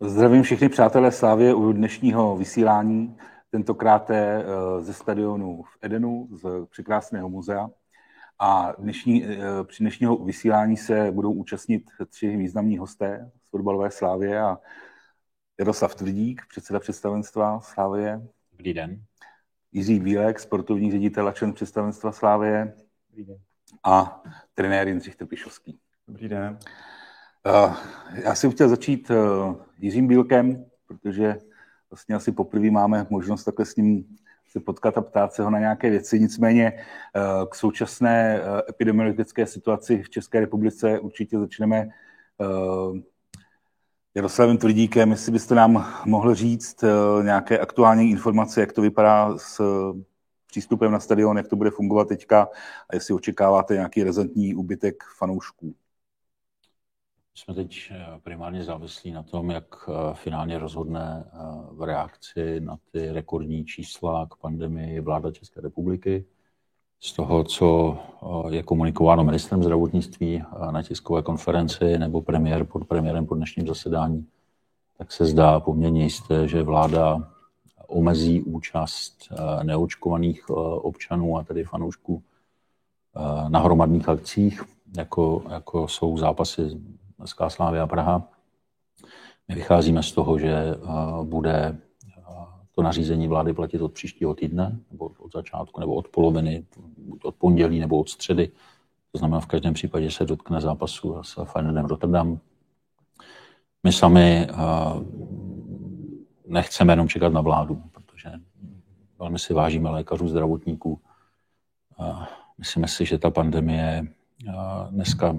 Zdravím všechny přátelé Slávě u dnešního vysílání, tentokrát ze stadionu v Edenu, z překrásného muzea. A dnešní, při dnešního vysílání se budou účastnit tři významní hosté z fotbalové Slávě a Jaroslav Tvrdík, předseda představenstva Slávě. Dobrý den. Jiří Bílek, sportovní ředitel a člen představenstva Slávě. Dobrý den. A trenér Jindřich Trpišovský. Dobrý den. Já jsem chtěl začít Jiřím Bílkem, protože vlastně asi poprvé máme možnost takhle s ním se potkat a ptát se ho na nějaké věci. Nicméně k současné epidemiologické situaci v České republice určitě začneme Jaroslavem Tvrdíkem, jestli byste nám mohl říct nějaké aktuální informace, jak to vypadá s přístupem na stadion, jak to bude fungovat teďka a jestli očekáváte nějaký razantní úbytek fanoušků. Jsme teď primárně závislí na tom, jak finálně rozhodne v reakci na ty rekordní čísla k pandemii vláda České republiky. Z toho, co je komunikováno ministrem zdravotnictví na tiskové konferenci nebo premiér pod premiérem po dnešním zasedání, tak se zdá poměrně jisté, že vláda omezí účast neočkovaných občanů, a tedy fanoušků, na hromadných akcích, jako, jako jsou zápasy SK Slavia Praha. My vycházíme z toho, že bude to nařízení vlády platit od příštího týdne, nebo od začátku, nebo od poloviny, buď od pondělí, nebo od středy. To znamená, v každém případě se dotkne zápasu s Feyenoordem Rotterdam. My sami nechceme jenom čekat na vládu, protože velmi si vážíme lékařů, zdravotníků. Myslíme si, že ta pandemie dneska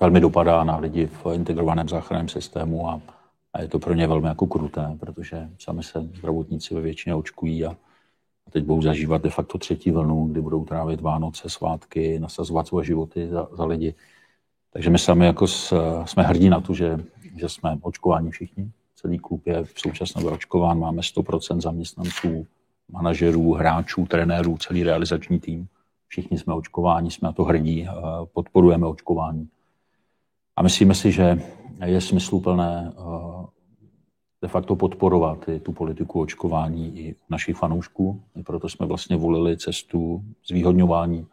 velmi dopadá na lidi v integrovaném záchranném systému a, a je to pro ně velmi jako kruté, protože sami se zdravotníci ve většině očkují a, a teď budou zažívat de facto třetí vlnu, kdy budou trávit Vánoce, svátky, nasazovat svoje životy za, za lidi. Takže my sami jako s, jsme hrdí na to, že, že jsme očkováni všichni. Celý klub je v současné očkován, máme 100% zaměstnanců, manažerů, hráčů, trenérů, celý realizační tým. Všichni jsme očkováni, jsme na to hrdí, podporujeme očkování. A myslíme si, že je smysluplné de facto podporovat tu politiku očkování i našich fanoušků. Proto jsme vlastně volili cestu zvýhodňování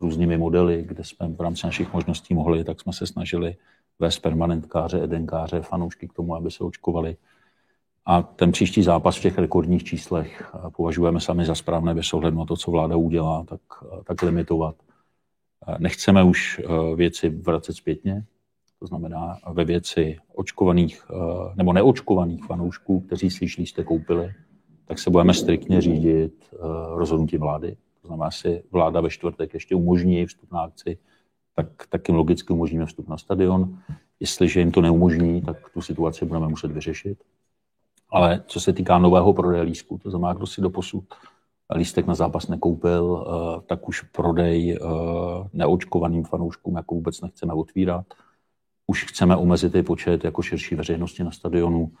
různými modely, kde jsme v rámci našich možností mohli, tak jsme se snažili vést permanentkáře, edenkáře, fanoušky k tomu, aby se očkovali. A ten příští zápas v těch rekordních číslech považujeme sami za správné bez ohledu na to, co vláda udělá, tak, tak limitovat. Nechceme už věci vracet zpětně, to znamená ve věci očkovaných nebo neočkovaných fanoušků, kteří si lístek koupili, tak se budeme striktně řídit rozhodnutí vlády. To znamená, si vláda ve čtvrtek ještě umožní vstup na akci, tak, tak jim logicky umožníme vstup na stadion. Jestliže jim to neumožní, tak tu situaci budeme muset vyřešit. Ale co se týká nového prodeje lístku, to znamená, kdo si do posud lístek na zápas nekoupil, tak už prodej neočkovaným fanouškům jako vůbec nechceme otvírat už chceme omezit i počet jako širší veřejnosti na stadionu.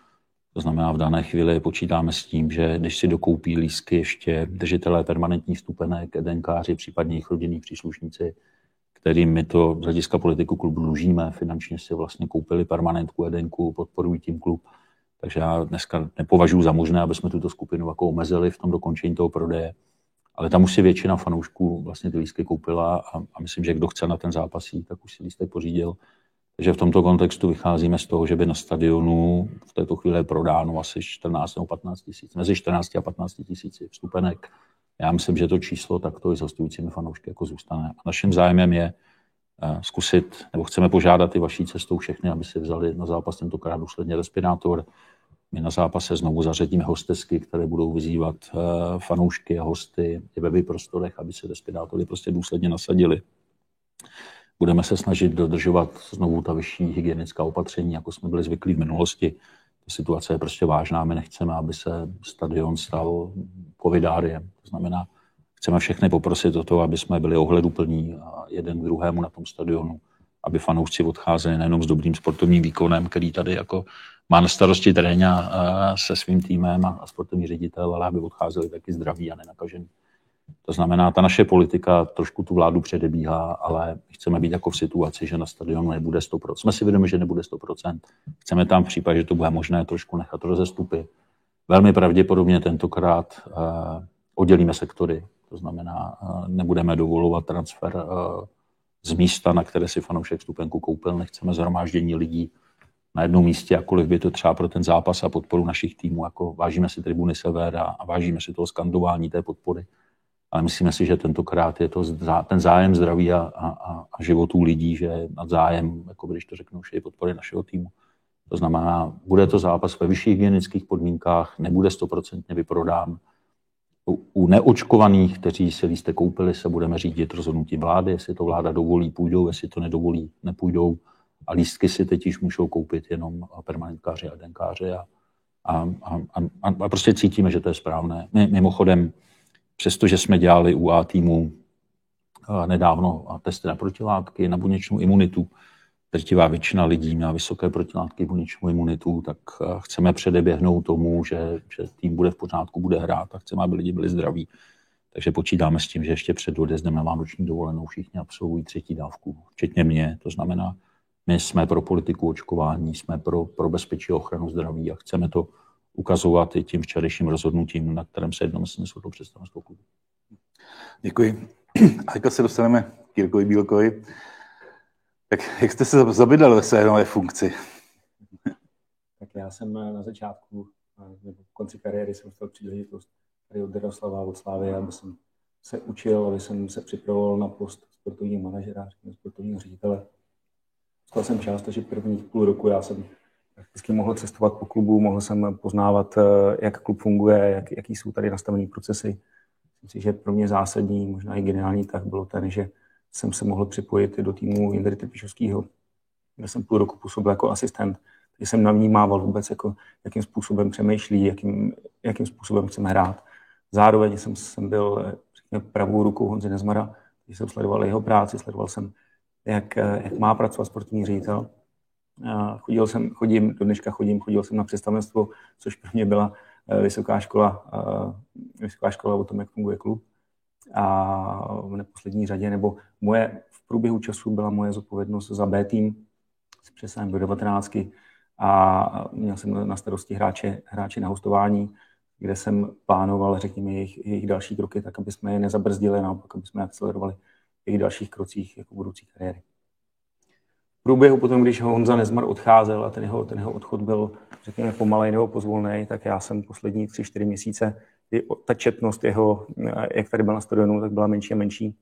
To znamená, v dané chvíli počítáme s tím, že když si dokoupí lístky ještě držitelé permanentních stupenek, edenkáři, případně jejich rodinní příslušníci, kterým my to z hlediska politiku klubu dlužíme, finančně si vlastně koupili permanentku, edenku, podporují tím klub. Takže já dneska nepovažuji za možné, aby jsme tuto skupinu jako omezili v tom dokončení toho prodeje. Ale tam už si většina fanoušků vlastně ty lístky koupila a, a myslím, že kdo chce na ten zápas jít, tak už si lístek pořídil. Takže v tomto kontextu vycházíme z toho, že by na stadionu v této chvíli prodáno asi 14 nebo 15 tisíc, mezi 14 a 15 tisíci vstupenek. Já myslím, že to číslo takto i s hostujícími fanoušky jako zůstane. A naším zájmem je zkusit, nebo chceme požádat i vaší cestou všechny, aby si vzali na zápas tentokrát důsledně respirátor. My na zápase znovu zařadíme hostesky, které budou vyzývat fanoušky a hosty i ve prostorech, aby si respirátory prostě důsledně nasadili. Budeme se snažit dodržovat znovu ta vyšší hygienická opatření, jako jsme byli zvyklí v minulosti. Ta situace je prostě vážná, my nechceme, aby se stadion stal covidáriem. To znamená, chceme všechny poprosit o to, aby jsme byli ohleduplní jeden k druhému na tom stadionu, aby fanoušci odcházeli nejenom s dobrým sportovním výkonem, který tady jako má na starosti tréně se svým týmem a sportovní ředitel, ale aby odcházeli taky zdraví a nenakažený. To znamená, ta naše politika trošku tu vládu předebíhá, ale chceme být jako v situaci, že na stadionu nebude 100%. Jsme si vědomi, že nebude 100%. Chceme tam v případě, že to bude možné trošku nechat rozestupy. Velmi pravděpodobně tentokrát uh, oddělíme sektory. To znamená, uh, nebudeme dovolovat transfer uh, z místa, na které si fanoušek stupenku koupil. Nechceme zhromáždění lidí na jednom místě, jakkoliv by to třeba pro ten zápas a podporu našich týmů, jako vážíme si tribuny Sever a, a vážíme si toho skandování té podpory ale myslíme si, že tentokrát je to ten zájem zdraví a, a, a životů lidí, že nad zájem, jako když to řeknu, je podpory našeho týmu. To znamená, bude to zápas ve vyšších hygienických podmínkách, nebude stoprocentně vyprodán. U, u neočkovaných, kteří si lístek koupili, se budeme řídit rozhodnutí vlády, jestli to vláda dovolí, půjdou, jestli to nedovolí, nepůjdou. A lístky si teď již můžou koupit jenom permanentkáři a denkáři a, a, a, a, a prostě cítíme, že to je správné. My, mimochodem, Přestože jsme dělali u A týmu eh, nedávno testy na protilátky, na buněčnou imunitu, drtivá většina lidí měla vysoké protilátky, buněčnou imunitu, tak eh, chceme předeběhnout tomu, že, že tým bude v pořádku, bude hrát a chceme, aby lidi byli zdraví. Takže počítáme s tím, že ještě před odjezdem na vánoční dovolenou všichni absolvují třetí dávku, včetně mě. To znamená, my jsme pro politiku očkování, jsme pro, pro bezpečí ochranu zdraví a chceme to ukazovat i tím včerejším rozhodnutím, na kterém se jednomyslně shodlo představenstvo klubu. Děkuji. A jako se dostaneme k Jirkovi Bílkovi, tak jak jste se zabydal ve své nové funkci? Tak já jsem na začátku, nebo v konci kariéry jsem chtěl příležitost tady od Jaroslava od Slávy, aby jsem se učil, aby jsem se připravoval na post sportovního manažera, sportovního ředitele. Dostal jsem čas, takže prvních půl roku já jsem prakticky mohl cestovat po klubu, mohl jsem poznávat, eh, jak klub funguje, jak, jaký jsou tady nastavené procesy. Myslím si, že pro mě zásadní, možná i geniální tak bylo ten, že jsem se mohl připojit do týmu Jindry Trpišovského, kde jsem půl roku působil jako asistent. Takže jsem navnímával vůbec, jako, jakým způsobem přemýšlí, jakým, jakým způsobem chceme hrát. Zároveň jsem, jsem byl řekněme, pravou rukou Honzy Nezmara, když jsem sledoval jeho práci, sledoval jsem, jak, jak má pracovat sportovní ředitel Chodil jsem, chodím, do dneška chodím, chodil jsem na představenstvo, což pro mě byla eh, vysoká škola, eh, vysoká škola o tom, jak funguje klub. A v neposlední řadě, nebo moje, v průběhu času byla moje zodpovědnost za B tým s přesahem do 19. A měl jsem na starosti hráče, hráče na hostování, kde jsem plánoval, řekněme, jejich, jejich další kroky, tak aby jsme je nezabrzdili, naopak, aby jsme akcelerovali jejich dalších krocích jako budoucí kariéry průběhu potom, když Honza Nezmar odcházel a ten jeho, ten jeho odchod byl, řekněme, pomalej nebo pozvolný, tak já jsem poslední tři, čtyři měsíce, ta četnost jeho, jak tady byl na stadionu, tak byla menší a menší.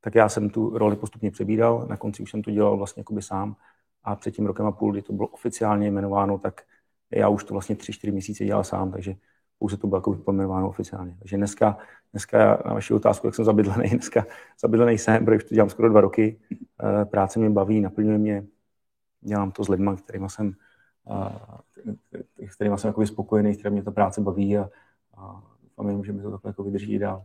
Tak já jsem tu roli postupně přebíral, na konci už jsem to dělal vlastně jakoby sám a před tím rokem a půl, kdy to bylo oficiálně jmenováno, tak já už to vlastně tři, čtyři měsíce dělal sám, takže pouze to bylo jako pojmenováno oficiálně. Takže dneska, dneska na vaši otázku, jak jsem zabydlený, dneska zabydlený jsem, protože to dělám skoro dva roky. Eh, práce mě baví, naplňuje mě, dělám to s lidmi, kterými jsem, eh, kterými jsem jako spokojený, které mě ta práce baví a, a doufám, že mi to takhle jako vydrží dál.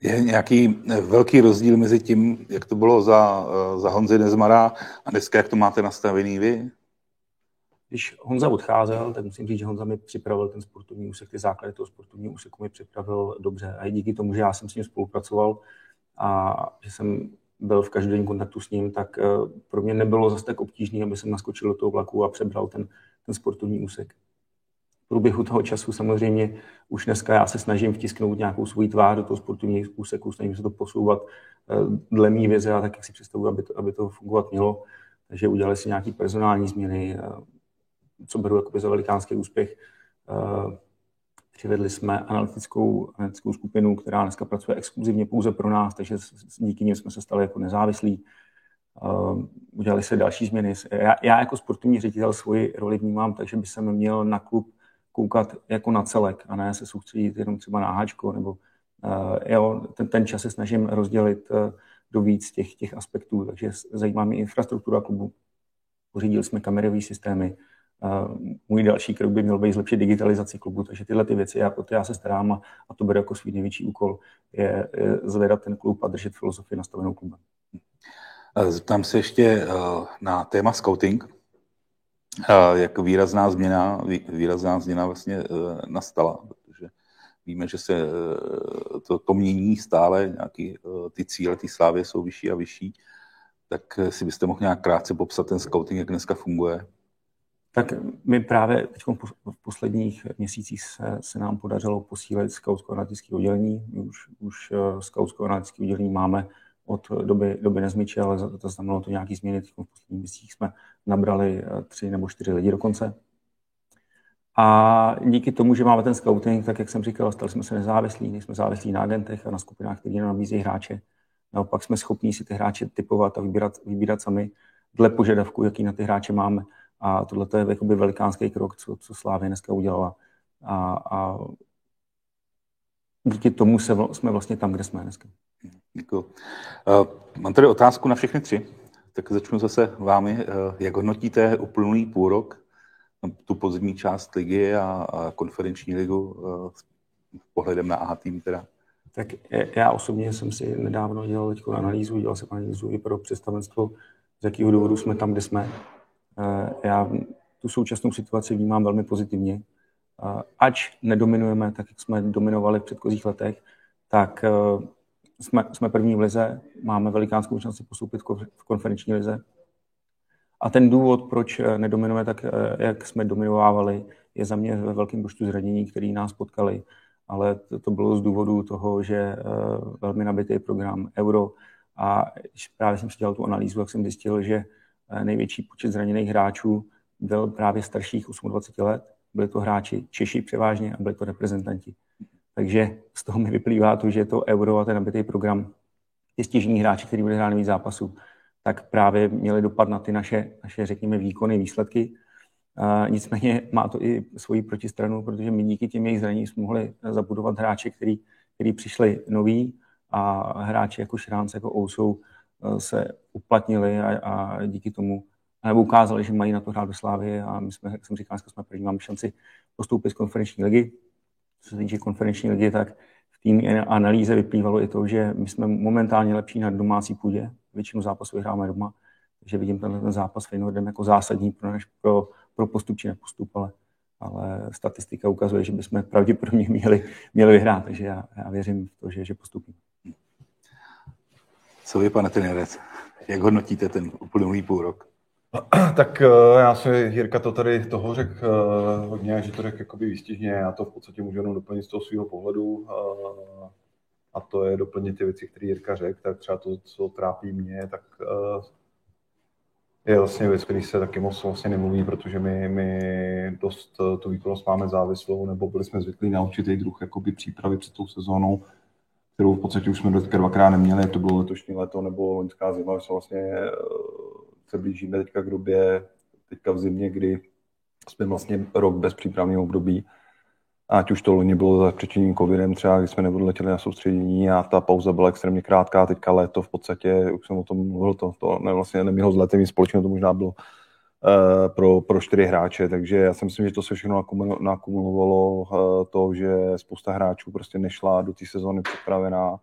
Je nějaký velký rozdíl mezi tím, jak to bylo za, eh, za Honzy Nezmara a dneska, jak to máte nastavený vy? Když Honza odcházel, tak musím říct, že Honza mi připravil ten sportovní úsek, ty základy toho sportovního úseku mi připravil dobře. A i díky tomu, že já jsem s ním spolupracoval a že jsem byl v každodenním kontaktu s ním, tak eh, pro mě nebylo zase tak obtížné, aby jsem naskočil do toho vlaku a přebral ten, ten sportovní úsek. V průběhu toho času samozřejmě už dneska já se snažím vtisknout nějakou svůj tvář do toho sportovního úseku, snažím se to posouvat eh, dle mý vize a tak, jak si představuji, aby to, aby to fungovat mělo. Takže udělali si nějaké personální změny, eh, co beru jakoby za velikánský úspěch. Eh, přivedli jsme analytickou, analytickou skupinu, která dneska pracuje exkluzivně pouze pro nás, takže díky nim jsme se stali jako nezávislí. Uh, udělali se další změny. Já, já jako sportovní ředitel svoji roli vnímám, takže by jsem měl na klub koukat jako na celek a ne se soustředit jenom třeba na háčko, nebo uh, jo, ten, ten čas se snažím rozdělit do víc těch, těch aspektů, takže zajímá mě infrastruktura klubu. Pořídili jsme kamerové systémy, můj další krok by měl být zlepšit digitalizaci klubu, takže tyhle ty věci, já, o to já se starám a, a to bude jako svůj největší úkol, je, je zvedat ten klub a držet filozofii nastavenou klubem. Zeptám se ještě na téma scouting. Jak výrazná změna, výrazná změna vlastně nastala, protože víme, že se to, to mění stále, nějaký, ty cíle, ty slávy jsou vyšší a vyšší, tak si byste mohl nějak krátce popsat ten scouting, jak dneska funguje? Tak my právě teď v posledních měsících se, se nám podařilo posílit skautsko-analytické oddělení. My už, už skautsko-analytické oddělení máme od doby, doby nezmyče, ale to znamenalo to nějaký změny. v posledních měsících jsme nabrali eh, tři nebo čtyři lidi dokonce. A díky tomu, že máme ten scouting, tak jak jsem říkal, stali jsme se nezávislí, nejsme závislí na agentech a na skupinách, které nám nabízejí hráče. Naopak jsme schopni si ty hráče typovat a vybírat, vybírat sami dle požadavku, jaký na ty hráče máme. A tohle je jakoby velikánský krok, co, co Slávě dneska udělala. A, a díky tomu se, jsme vlastně tam, kde jsme dneska. Děkuji. Uh, mám tady otázku na všechny tři. Tak začnu zase vámi. Uh, jak hodnotíte uplynulý půl rok, tu podzimní část ligy a, a konferenční ligu uh, pohledem na AHA tým teda? Tak já osobně jsem si nedávno dělal teď analýzu, dělal jsem analýzu i pro představenstvo, z jakého důvodu jsme tam, kde jsme. Já tu současnou situaci vnímám velmi pozitivně. Ač nedominujeme tak, jak jsme dominovali v předchozích letech, tak jsme, jsme první v lize, máme velikánskou šanci postoupit v konferenční lize. A ten důvod, proč eh, nedominujeme tak, eh, jak jsme dominovávali, je za mě ve velkém počtu zranění, které nás potkali. Ale to, to bylo z důvodu toho, že velmi nabitý program Euro a právě jsem si dělal tu analýzu, jak jsem zjistil, že největší počet zraněných hráčů byl právě starších 28 let. Byli to hráči Češi převážně a byli to reprezentanti. Takže z toho mi vyplývá to, že to euro a ten nabitý program, ty stěžní hráči, kteří byli hrát víc zápasů, tak právě měli dopad na ty naše, naše řekněme, výkony, výsledky. Uh, nicméně má to i svoji protistranu, protože my díky těm jejich zranění jsme mohli zabudovat hráče, který, který přišli noví a hráči jako Šránc, jako Ousou se uplatnili a, a díky tomu nebo ukázali, že mají na to hrát ve Slávě a my jsme, jak jsem říkal, jsme první, máme šanci postoupit z konferenční ligy co se týče konferenční ligy, tak v té analýze vyplývalo i to, že my jsme momentálně lepší na domácí půdě. Většinu zápasů vyhráme doma, takže vidím tenhle ten zápas Feyenoordem jako zásadní pro, naš, pro, pro postup či nepostup, ale, ale statistika ukazuje, že bychom pravděpodobně měli, měli vyhrát, takže já, já věřím v to, že, že postupíme. Co vy, pane trenérec, jak hodnotíte ten uplynulý půl rok? Tak eh, já si Jirka to tady toho řekl uh, hodně, že to řekl jakoby výstižně, já to v podstatě můžu jenom doplnit z toho svého pohledu uh, a to je doplnit ty věci, které Jirka řekl, tak třeba to, co trápí mě, tak je vlastně věc, který se taky moc vlastně nemluví, protože my, my dost tu výkonnost máme závislou, nebo byli jsme zvyklí na určitý druh jakoby přípravy před tou sezónou, kterou v podstatě už jsme dvakrát neměli, to bylo letošní leto nebo loňská zima, jsme vlastně se blížíme teďka k době, teďka v zimě, kdy jsme vlastně rok bez přípravného období. Ať už to loni bylo za přičiněním covidem, třeba když jsme neodletěli na soustředění a ta pauza byla extrémně krátká, teďka léto v podstatě, už jsem o tom mluvil, to, to ne, vlastně nemělo s letem společně, to možná bylo pro, pro čtyři hráče, takže já si myslím, že to se všechno nakumulovalo uh, to, že spousta hráčů prostě nešla do té sezóny připravená,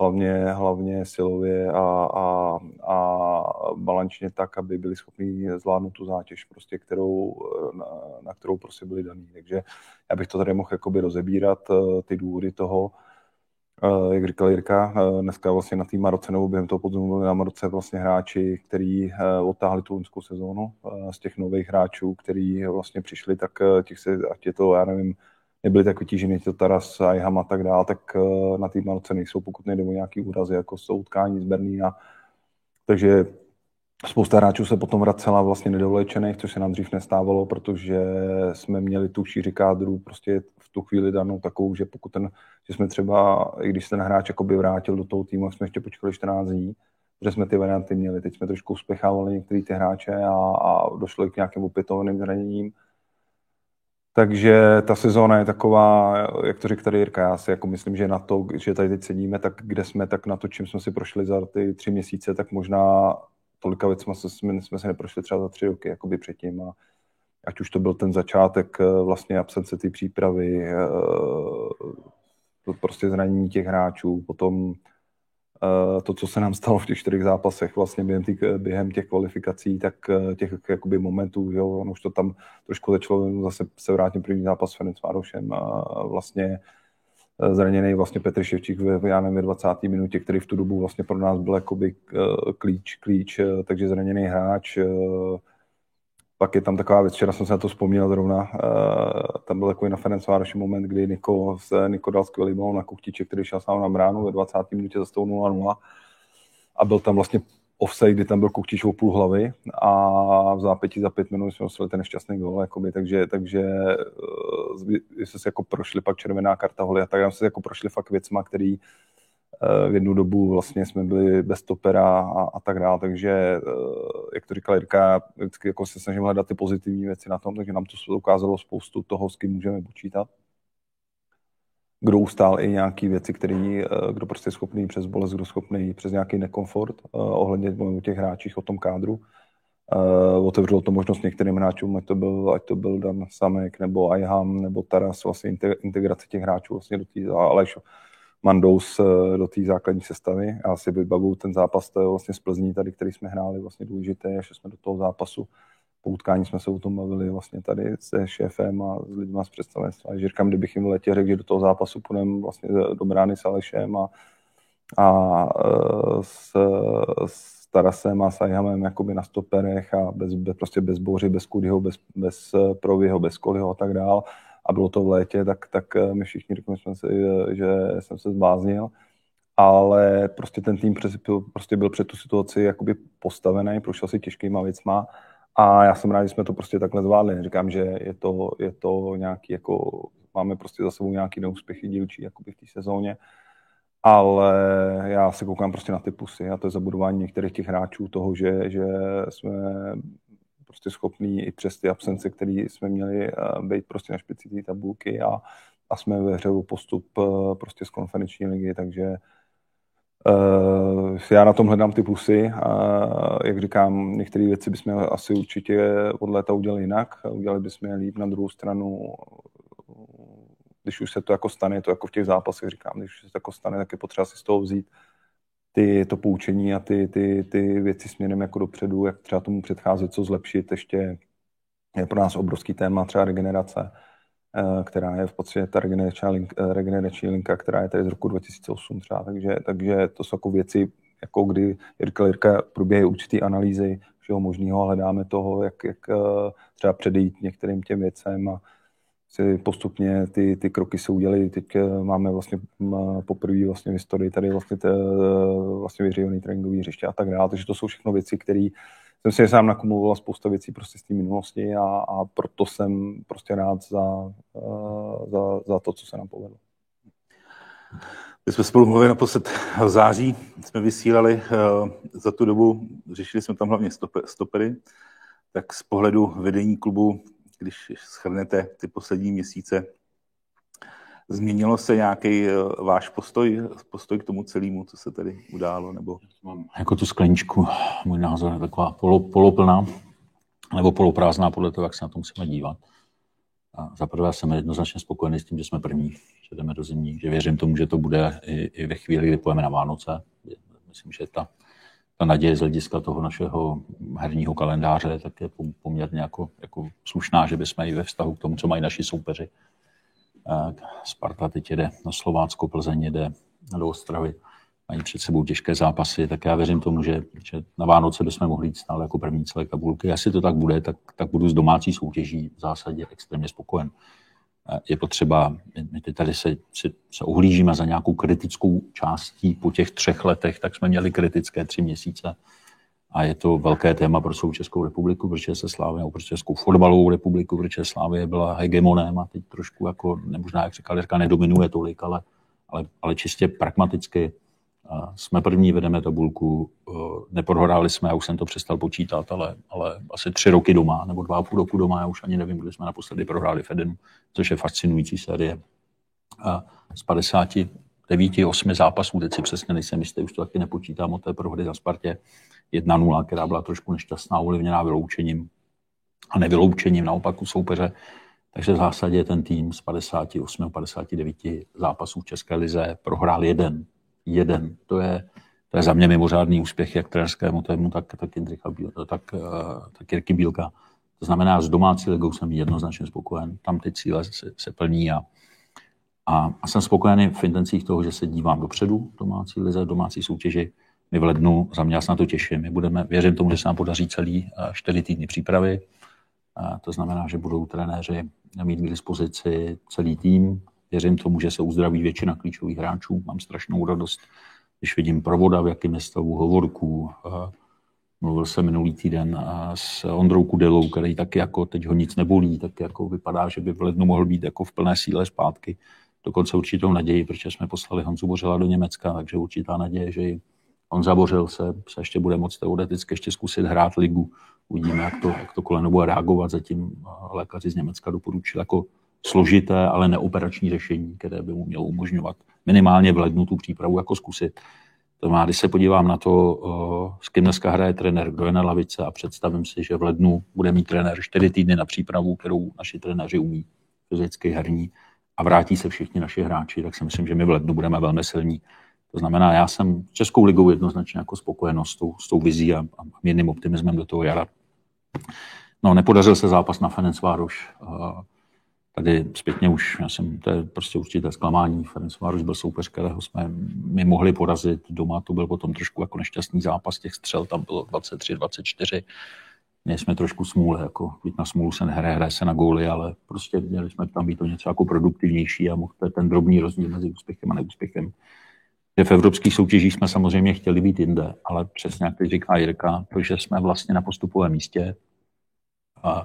hlavně, hlavně silově a, a, a balančně tak, aby byli schopni zvládnout tu zátěž, prostě, kterou, na, na kterou prostě byli daný. Takže já bych to tady mohl jakoby rozebírat, eh, ty důvody toho, eh, jak říkal Jirka, eh, dneska vlastně na té Maroce nebo během toho podzimu byli na Maroce vlastně hráči, kteří otáhli tu loňskou sezónu z těch nových hráčů, kteří vlastně přišli, tak těch se, ať je to, já nevím, nebyli tak vytížený to Taras a Iham a tak dál, tak eh, na té Malce nejsou, pokud nejde o nějaký úrazy, jako jsou utkání z Berlína. Takže spousta hráčů se potom vracela vlastně nedolečených, což se nám dřív nestávalo, protože jsme měli tu šíři kádru prostě tu chvíli danou takovou, že pokud ten, že jsme třeba, i když se ten hráč jakoby vrátil do toho týmu, jsme ještě počkali 14 dní, že jsme ty varianty měli. Teď jsme trošku uspěchávali některé ty hráče a, a došlo k nějakým opětovným zraněním takže ta sezóna je taková, jak to řekl tady Jirka, já si jako myslím, že na to, že tady teď sedíme, tak kde jsme, tak na to, čím jsme si prošli za ty tři měsíce, tak možná tolika věc jsme, jsme se neprošli třeba za tři roky jakoby předtím. A ať už to byl ten začátek eh, vlastně absence té přípravy, eh, prostě zranění těch hráčů, potom Eh, to, co se nám stalo v těch čtyřech zápasech vlastně během, těch, během těch kvalifikací, tak těch jakoby momentů, jo, ono už to tam trošku začalo, zase se vrátím první zápas s Ferencvárošem a vlastně zraněný vlastně Petr Ševčík v, já nevím, 20. minutě, který v tu dobu vlastně pro nás byl jakoby klíč, klíč, takže zraněný hráč, pak je tam taková věc, včera jsem se na to vzpomněl zrovna, uh, tam byl takový na moment, kdy Niko, se, Niko dal skvělý na Kuchtiče, který šel sám na bránu ve 20. minutě za 0-0 a byl tam vlastně offside, kdy tam byl Kuchtič o půl hlavy a v zápětí za pět minut jsme dostali ten nešťastný gol, jakoby, takže, takže uh, jsme se jako prošli pak červená karta holy a tak jsme se jako prošli fakt věcma, který Eh, v jednu dobu vlastně jsme byli bez topera a, a tak dále, takže eh, jak to říkala Jirka, vždycky jako se snažím hledat ty pozitivní věci na tom, takže nám to ukázalo spoustu toho, s kým můžeme počítat. Kdo ustál i nějaké věci, který, eh, kdo prostě je schopný přes bolest, kdo schopný přes nějaký nekomfort ohledně o těch hráčích, o tom kádru. Otevřelo to možnost některým hráčům, ať to byl, ať to byl Dan Samek, nebo Ayham, nebo Taras, vlastně integrace těch hráčů vlastně do té, Aleš, Mandous eh, do té základní sestavy. Já si vybavu ten zápas to je vlastně z Plzní tady, který jsme hráli vlastně důležité, až jsme do toho zápasu. Po utkání jsme se o tom bavili vlastně tady se šéfem a s lidmi z představenstva. Že říkám, kdybych jim letě řekl, že do toho zápasu půjdeme vlastně do brány s Alešem a, a eh, s, s Tarasem a Sajhamem jakoby na stoperech a bez, prostě bez Boři, bez Kudyho, bez, bez Provyho, bez Koliho a tak dál a bylo to v létě, tak, tak eh, my všichni řekli jsme si, eh, že jsem se zbláznil. Ale prostě ten tým prostě byl před tu situaci jakoby postavený, prošel si těžkýma věcma a já jsem rád, že jsme to prostě takhle zvládli. Říkám, že je to, je to nějaký jako, máme prostě za sebou nějaký neúspěchy dílčí jakoby v té sezóně, ale já se koukám prostě na ty pusy a to je zabudování některých těch hráčů toho, že, že jsme prostě schopný i přes ty absence, které jsme měli, eh, být prostě na špici té tabulky a, a jsme ve hře o postup eh, prostě z konferenční ligy, takže Uh, já na tom hledám ty plusy a jak říkám, některé věci bychom asi určitě od léta udělali jinak, udělali bychom je líp na druhou stranu, když už se to jako stane, to jako v těch zápasech říkám, když se to jako stane, tak je potřeba si z toho vzít ty, to poučení a ty, ty, ty věci směrem jako dopředu, jak třeba tomu předcházet, co zlepšit, ještě je pro nás obrovský téma třeba regenerace, eh, která je v podstatě ta regenerační linka, eh, regenerační linka která je tady z roku 2008 třeba, takže, takže to jsou jako věci, jako kdy Jirka Jirka probíhají určitý analýzy všeho možného hledáme toho, jak, jak eh, třeba předejít některým těm věcem a si postupně ty, ty kroky se udělaly. Teď eh, máme vlastně poprvé vlastně v historii tady vlastně, te, vlastně vyřivený tréninkový hřiště a tak dále. Takže to jsou všechno věci, které jsem si sám nakumuloval spousta věcí prostě z té minulosti a, a proto jsem prostě rád za, eh, za, za to, co se nám povedlo. My jsme spolu mluvili naposled v září, jsme vysílali za tu dobu, řešili jsme tam hlavně stopery, tak z pohledu vedení klubu když schrnete ty poslední měsíce, změnilo se nějaký eh, váš postoj, postoj k tomu celému, co se tady událo? Nebo... Mám jako tu skleničku, můj názor je taková polo, poloplná, nebo poloprázdná podle toho, jak se na to musíme dívat. A za prvé jsem jednoznačně spokojený s tím, že jsme první, že jdeme do zimní, že věřím tomu, že to bude i, i ve chvíli, kdy půjdeme na Vánoce. Myslím, že ta ta naděje z hlediska toho našeho herního kalendáře tak je poměrně jako, jako slušná, že bychom i ve vztahu k tomu, co mají naši soupeři. Sparta teď jede na Slovácko, Plzeň jede do Ostravy, mají před sebou těžké zápasy, tak já věřím tomu, že, že na Vánoce bychom mohli jít stále jako první celé tabulky. Jestli to tak bude, tak, tak budu z domácí soutěží v zásadě extrémně spokojen je potřeba, my tady se, se, se uhlížíme za nějakou kritickou částí po těch třech letech, tak jsme měli kritické tři měsíce. A je to velké téma pro celou Českou republiku, protože se Slávě, pro Českou fotbalovou republiku, protože Slávě byla hegemonem a teď trošku jako, nemožná, jak říkal Jirka, nedominuje tolik, ale, ale, ale čistě pragmaticky jsme první, vedeme tabulku, e, neprohráli jsme, já už jsem to přestal počítat, ale, ale asi tři roky doma, nebo dva a půl roku doma, já už ani nevím, kdy jsme naposledy prohráli Fedenu, což je fascinující série. A z 59, 8 zápasů, teď si přesně nejsem jistý, už to taky nepočítám od té prohry za Spartě, 1-0, která byla trošku nešťastná, ovlivněná vyloučením a nevyloučením naopak u soupeře. Takže v zásadě ten tým z 58, 59 zápasů v České lize prohrál jeden jeden. To je, to je za mě mimořádný úspěch jak trenerskému týmu, tak, tak, Jindřicha, tak, eh, tak Jirky Bílka. To znamená, s domácí ligou jsem jednoznačně spokojen. Tam ty cíle se, se plní a, A, a jsem spokojený v intencích toho, že se dívám dopředu domácí lize, domácí soutěži. My v lednu, za mě já se na to těším, my budeme, věřím tomu, že se nám podaří celý čtyři týdny přípravy. A to znamená, že budou trenéři mít k dispozici celý tým. Věřím tomu, že se uzdraví většina klíčových hráčů. Mám strašnou radost, když vidím provoda, v jakém je stavu hovorků. Mluvil jsem minulý týden s Ondrou Kudelou, který taky jako teď ho nic nebolí, tak jako vypadá, že by v lednu mohl být jako v plné síle zpátky dokonce určitou naději, protože jsme poslali Honzu Bořela do Německa, takže určitá naděje, že on zabořil se, se ještě bude moct teoreticky ještě zkusit hrát ligu. Uvidíme, jak to, jak to koleno bude reagovat. Zatím lékaři z Německa doporučili jako složité, ale neoperační řešení, které by mu mělo umožňovat minimálně v lednu tu přípravu jako zkusit. To má, když se podívám na to, eh, s kým dneska hraje trenér, kdo je na lavice a představím si, že v lednu bude mít trenér čtyři týdny na přípravu, kterou naši trenéři umí, fyzicky herní, a vrátí se všichni naši hráči, tak si myslím, že my v lednu budeme velmi silní. To znamená, já jsem Českou ligou jednoznačně jako spokojenost s tou, s tou vizí a, a mírným optimismem do toho jara. No, nepodařil se zápas na Ferencvároš. Tady zpětně už, já jsem, to je prostě určité zklamání. Ferencvároš byl soupeř, kterého jsme my mohli porazit doma. To byl potom trošku jako nešťastný zápas. Těch střel tam bylo 23, 24 měli jsme trošku smůle, jako být na smůlu se nehraje, hraje se na góly, ale prostě měli jsme tam být to něco jako produktivnější a mohl ten drobný rozdíl mezi úspěchem a neúspěchem. Že v evropských soutěžích jsme samozřejmě chtěli být jinde, ale přesně jak teď říká Jirka, to, že jsme vlastně na postupovém místě a,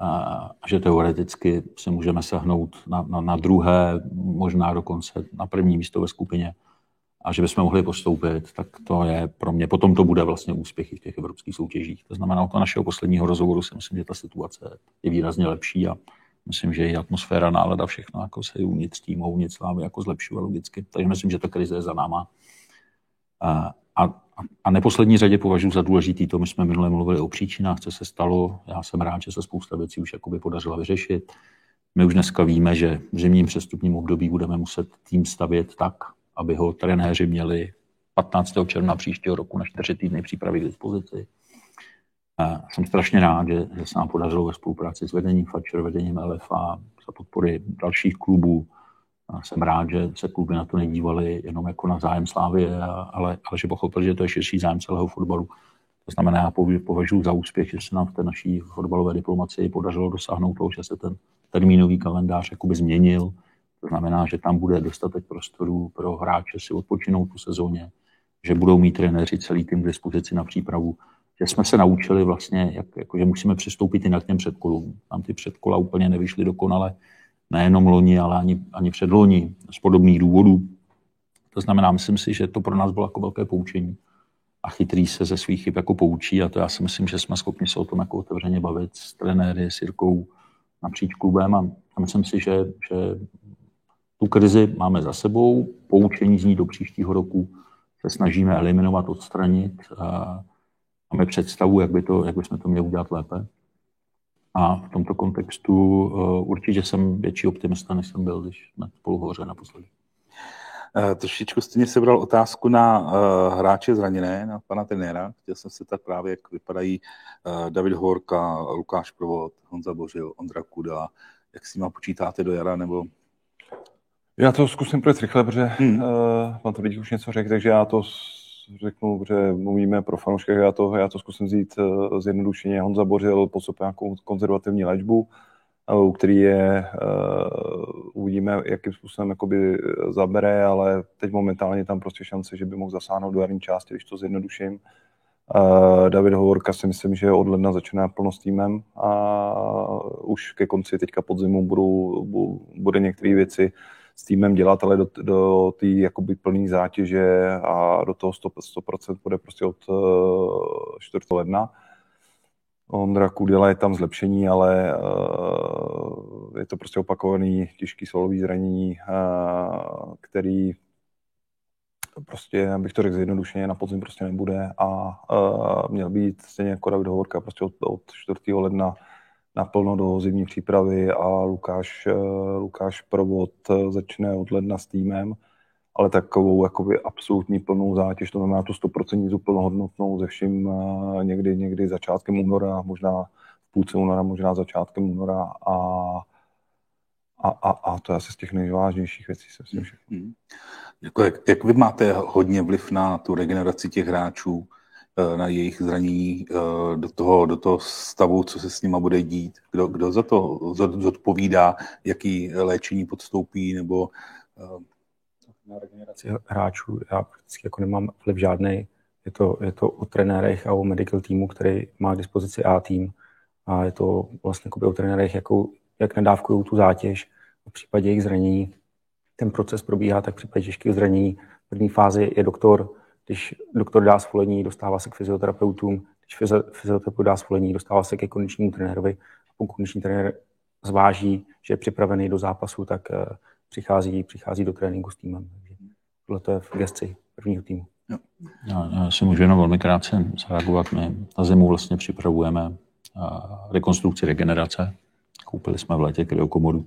a, že teoreticky se můžeme sehnout na, na, na druhé, možná dokonce na první místo ve skupině, a že bychom mohli postoupit, tak to je pro mě, potom to bude vlastně úspěch v těch evropských soutěžích. To znamená, od našeho posledního rozhovoru si myslím, že ta situace je výrazně lepší a myslím, že i atmosféra, nálada, všechno jako se uvnitř týmu, uvnitř slávy jako zlepšuje logicky. Takže myslím, že ta krize je za náma. A, a, a neposlední řadě považuji za důležitý to, my jsme minule mluvili o příčinách, co se stalo. Já jsem rád, že se spousta věcí už jakoby podařila vyřešit. My už dneska víme, že v zimním přestupním období budeme muset tým stavět tak, aby ho trenéři měli 15. června příštího roku na čtyři týdny přípravy k dispozici. A jsem strašně rád, že, se nám podařilo ve spolupráci s vedením Fatcher, vedením LFA, za podpory dalších klubů. A jsem rád, že se kluby na to nedívali jenom jako na zájem Slávy, ale, ale že pochopili, že to je širší zájem celého fotbalu. To znamená, já považuji za úspěch, že se nám v té naší fotbalové diplomacii podařilo dosáhnout toho, že se ten termínový kalendář jakoby změnil, to znamená, že tam bude dostatek prostoru pro hráče si odpočinout tu sezóně, že budou mít trenéři celý tým k dispozici na přípravu, že jsme se naučili vlastně, jak, jako, že musíme přistoupit i na těm předkolům. Tam ty předkola úplně nevyšly dokonale, nejenom loni, ale ani, ani předloni, z podobných důvodů. To znamená, myslím si, že to pro nás bylo jako velké poučení a chytrý se ze svých chyb jako poučí a to já si myslím, že jsme schopni se o tom jako otevřeně bavit s trenéry, s Jirkou napříč klubem a myslím si, že, že tu krizi máme za sebou, poučení z ní do příštího roku se snažíme eliminovat, odstranit. A máme představu, jak, by to, jak bychom to měli udělat lépe. A v tomto kontextu uh, určitě jsem větší optimista, než jsem byl, když jsme spolu hovořili naposledy. Uh, trošičku jste mě sebral otázku na uh, hráče zraněné, na pana trenéra. Chtěl jsem se tak právě, jak vypadají uh, David Horka, Lukáš Provod, Honza Bořil, Ondra Kuda. Jak si má počítáte do jara, nebo já to zkusím projet rychle, protože hmm. uh, pan Tvrdík už něco řekl, takže já to řeknu, že mluvíme pro fanoušky, já to, já to zkusím vzít uh, zjednodušeně. Honza Bořil postupuje nějakou konzervativní léčbu, uh, který je, uh, uvidíme, jakým způsobem jakoby zabere, ale teď momentálně tam prostě šance, že by mohl zasáhnout do jarní části, když to zjednoduším. David Hovorka si myslím, že od ledna začíná plno s týmem a už ke konci teďka podzimu budou, bude některé věci s týmem dělat, ale do, do té jakoby plné zátěže a do toho 100%, 100% bude prostě od 4. Eh, ledna. Ondra Kudela je tam zlepšení, ale uh, je to prostě opakovaný těžký solový zranění, uh, který prostě, abych to řekl zjednodušeně, na podzim prostě nebude a uh, měl být stejně jako David Hovorka prostě od, od 4. ledna naplno do zimní přípravy a Lukáš, eh, Lukáš Provod eh, začne od ledna s týmem, ale takovou jakoby absolutní plnou zátěž, to znamená tu 100% plnohodnotnou ze vším eh, někdy, někdy začátkem února, možná v půlce února, možná začátkem února a a, a, a to je asi z těch nejvážnějších věcí, se myslím všechno. Hmm. Jako jak, jak vy máte hodně vliv na tu regeneraci těch hráčů, na jejich zranění eh, do toho, do toho stavu, co se s nima bude dít? Kdo, kdo za to zodpovídá, jaký léčení podstoupí, nebo... Eh, na regeneraci hráčů já prakticky jako nemám vliv žádný. Je to, je to o trenérech a o medical týmu, který má k dispozici A tým a je to vlastně o trenérech, jakou, jak nadávkují tu zátěž v případě jejich zranění. Ten proces probíhá tak v případě těžkých zranění. V první fázi je doktor, když doktor dá svolení, dostává se k fyzioterapeutům, když fyzioterapeut dá svolení, dostává se ke kondičnímu trenérovi a pokud kondiční trenér zváží, že je připravený do zápasu, tak eh, přichází, přichází do tréninku s týmem. tohle to je v gesci prvního týmu. Já, já si můžu jenom velmi krátce zareagovat. My na zimu vlastně připravujeme rekonstrukci regenerace. Koupili jsme v létě kryokomoru.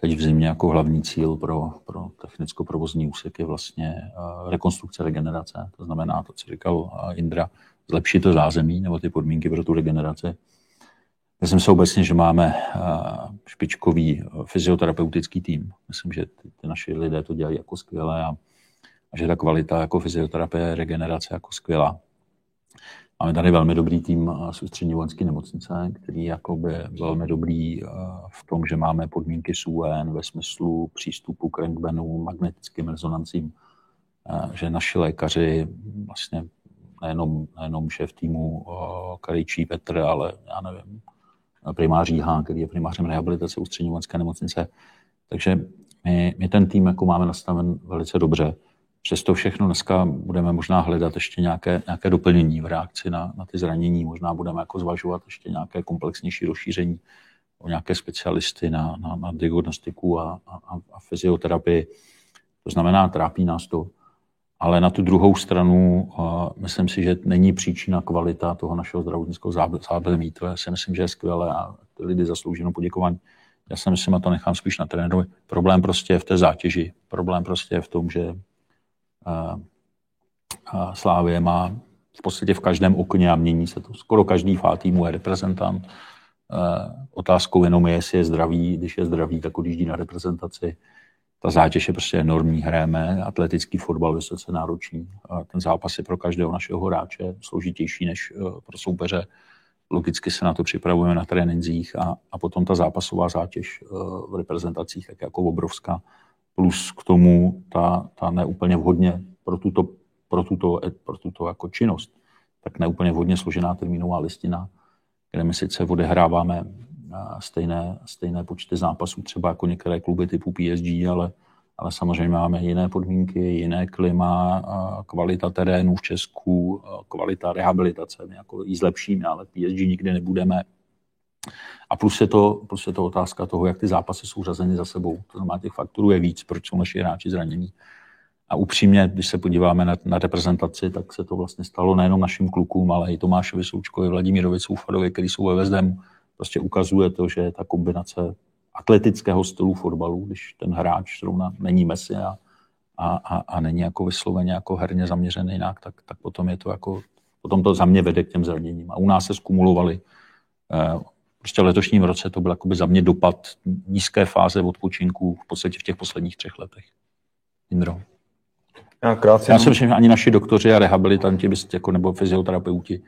Teď v zimě jako hlavní cíl pro, pro technicko-provozní úsek je vlastně rekonstrukce regenerace. To znamená to, co říkal Indra, zlepšit to zázemí nebo ty podmínky pro tu regeneraci. Myslím se obecně, že máme špičkový fyzioterapeutický tým. Myslím, že ty, ty naši lidé to dělají jako skvěle a, a že ta kvalita jako fyzioterapie, regenerace jako skvělá. Máme tady velmi dobrý tým z ústřední vojenské nemocnice, který jakoby velmi dobrý eh, v tom, že máme podmínky SUN ve smyslu přístupu k rentgenu, magnetickým rezonancím, eh, že naši lékaři vlastně nejenom, nejenom šéf týmu eh, Karičí Petr, ale já nevím, primář Jíha, který je primářem rehabilitace ústřední vojenské nemocnice. Takže my, my ten tým jako máme nastaven velice dobře. Přesto všechno dneska budeme možná hledat ještě nějaké, nějaké doplnění v reakci na, na ty zranění. Možná budeme jako zvažovat ještě nějaké komplexnější rozšíření o nějaké specialisty na, na, na diagnostiku a, a, a fyzioterapii. To znamená, trápí nás to. Ale na tu druhou stranu uh, myslím si, že není příčina kvalita toho našeho zdravotnického záběmí. To je, si myslím, že je skvělé a ty lidi zaslouží poděkování. Já si myslím, a to nechám spíš na trenérovi. Problém prostě je v té zátěži. Problém prostě je v tom, že Slávě má v podstatě v každém okně a mění se to. Skoro každý fá týmu je reprezentant. Otázkou jenom je, jestli je zdravý. Když je zdravý, tak odjíždí na reprezentaci. Ta zátěž je prostě enormní. Hrajeme atletický fotbal vysoce náročný. Ten zápas je pro každého našeho hráče složitější než e, pro soupeře. Logicky se na to připravujeme na trénincích a, a potom ta zápasová zátěž e, v reprezentacích je jako obrovská plus k tomu ta, ta neúplně vhodně pro tuto, pro tuto, pro tuto jako činnost, tak neúplně vhodně složená termínová listina, kde my sice odehráváme stejné, stejné počty zápasů, třeba jako některé kluby typu PSG, ale, ale samozřejmě máme jiné podmínky, jiné klima, kvalita terénu v Česku, kvalita rehabilitace, my jako ji zlepšíme, ale PSG nikdy nebudeme a plus je, to, plus je to otázka toho, jak ty zápasy jsou řazeny za sebou. To znamená, těch faktorů je víc, proč jsou naši hráči zranění. A upřímně, když se podíváme na, na reprezentaci, tak se to vlastně stalo nejenom našim klukům, ale i Tomášovi Součkovi, Vladimírovi Soufadovi, který jsou ve Vezdemu. Prostě ukazuje to, že ta kombinace atletického stylu fotbalu, když ten hráč zrovna není Messi a, a, a, a není jako vysloveně jako herně zaměřený jinak, tak, tak potom je to jako, potom to za mě vede k těm zraněním. A u nás se skumulovali eh, Prostě v letošním roce to byl jakoby za mě dopad nízké fáze odpočinku v podstatě v těch posledních třech letech. Indro. Já, krátce, Já si myslím, že ani naši doktoři a rehabilitanti byste, jako, nebo fyzioterapeuti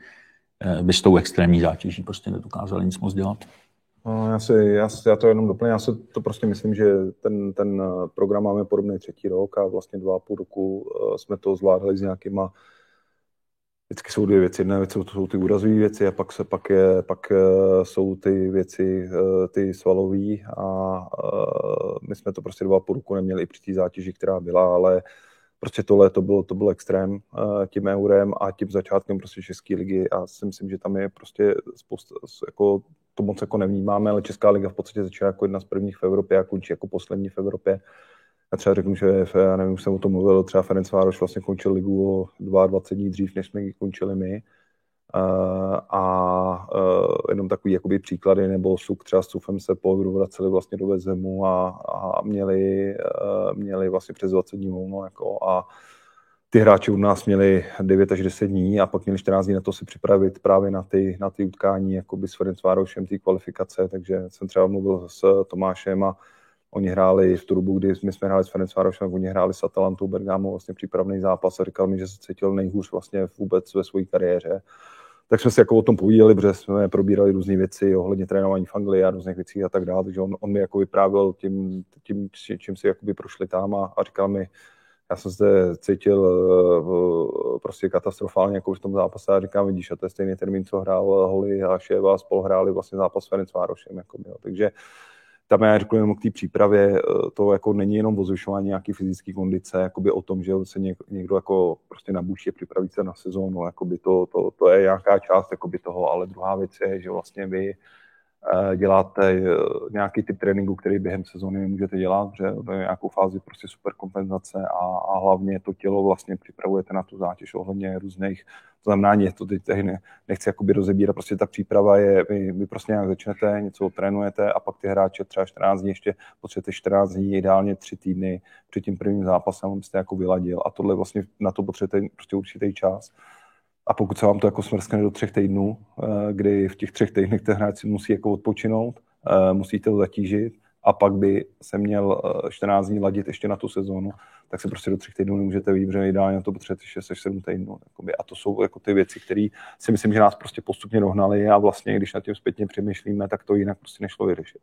eh, by s tou extrémní zátěží prostě nedokázali nic moc dělat. No, já, si, já, já to jenom doplním. Já si to prostě myslím, že ten, ten eh, program máme podobný třetí rok a vlastně dva a půl roku eh, jsme to zvládali s nějakýma vždycky jsou dvě věci. Jedna věc to jsou ty úrazové věci a pak, se, pak, je, pak eh, jsou ty věci, eh, ty svalové a eh, my jsme to prostě dva půl roku neměli i při té zátěži, která byla, ale prostě tohle to bylo, to byl extrém tím eurem a tím začátkem prostě České ligy a si myslím, že tam je prostě spousta, jako to moc jako nevnímáme, ale Česká liga v podstatě začala jako jedna z prvních v Evropě a končí jako poslední v Evropě. Já třeba řeknu, že já nevím, už jsem o tom mluvil, třeba Ferenc Vároš vlastně končil ligu o 22 dní dřív, než jsme ji končili my. Uh, a uh, jenom takový jakoby příklady, nebo Suk třeba s Sufem se po Euro vraceli vlastně do Vezemu a, a měli, uh, měli vlastně přes 20 dní volno jako a ty hráči od nás měli 9 až 10 dní a pak měli 14 dní na to si připravit právě na ty, na ty utkání jakoby s Ferenc Várošem, ty kvalifikace, takže jsem třeba mluvil s Tomášem a Oni hráli v tu dobu, kdy my jsme hráli s Ferencvárošem, oni hráli s Atalantou Bergamo vlastně přípravný zápas a říkal mi, že se cítil nejhůř vlastně vůbec ve své kariéře. Tak jsme si jako o tom povídali, protože jsme probírali různé věci ohledně trénování v Anglii a různých věcí a tak dále. Takže on, on mi jako vyprávěl tím, tím čím si jakoby prošli tam a, a říkal mi, já jsem se cítil uh, prostě katastrofálně jako v tom zápase a říkám, vidíš, a to je stejný termín, co hrál Holi a Ševa a spolu hráli vlastně zápas s Ferencvárošem. Jako, jo. Takže tam já řeknu jenom k té přípravě, eh, to jako není jenom o zvyšování nějaké fyzické kondice, jakoby o tom, že se někdo jako prostě nabuší připraví se na sezónu, jakoby to, to, to, je nějaká část jakoby toho, ale druhá věc je, že vlastně vy děláte eh, nějaký typ tréninku, který během sezóny nemůžete dělat, že je nějakou fázi prostě super kompenzace a, a hlavně to tělo vlastně připravujete na tu zátěž ohledně různých to znamená, mě to teď ne, nechci jakoby rozebírat, prostě ta příprava je, vy, vy prostě nějak začnete, něco trénujete a pak ty hráče třeba 14 dní, ještě potřebujete 14 dní, ideálně 3 týdny před tím prvním zápasem, abyste jako vyladil a tohle vlastně na to potřebujete prostě určitý čas. A pokud se vám to jako smrskne do třech týdnů, eh, kdy v těch třech týdnech ten hráč musí jako odpočinout, eh, musíte to zatížit, a pak by se měl 14 eh, dní ladit ještě na tu sezónu, tak se prostě do třech týdnů nemůžete vyjít, protože ideálně na to potřebujete 6 až 7 týdnů. Jakoby. A to jsou jako ty věci, které si myslím, že nás prostě postupně dohnaly a vlastně, když nad tím zpětně přemýšlíme, tak to jinak prostě nešlo vyřešit.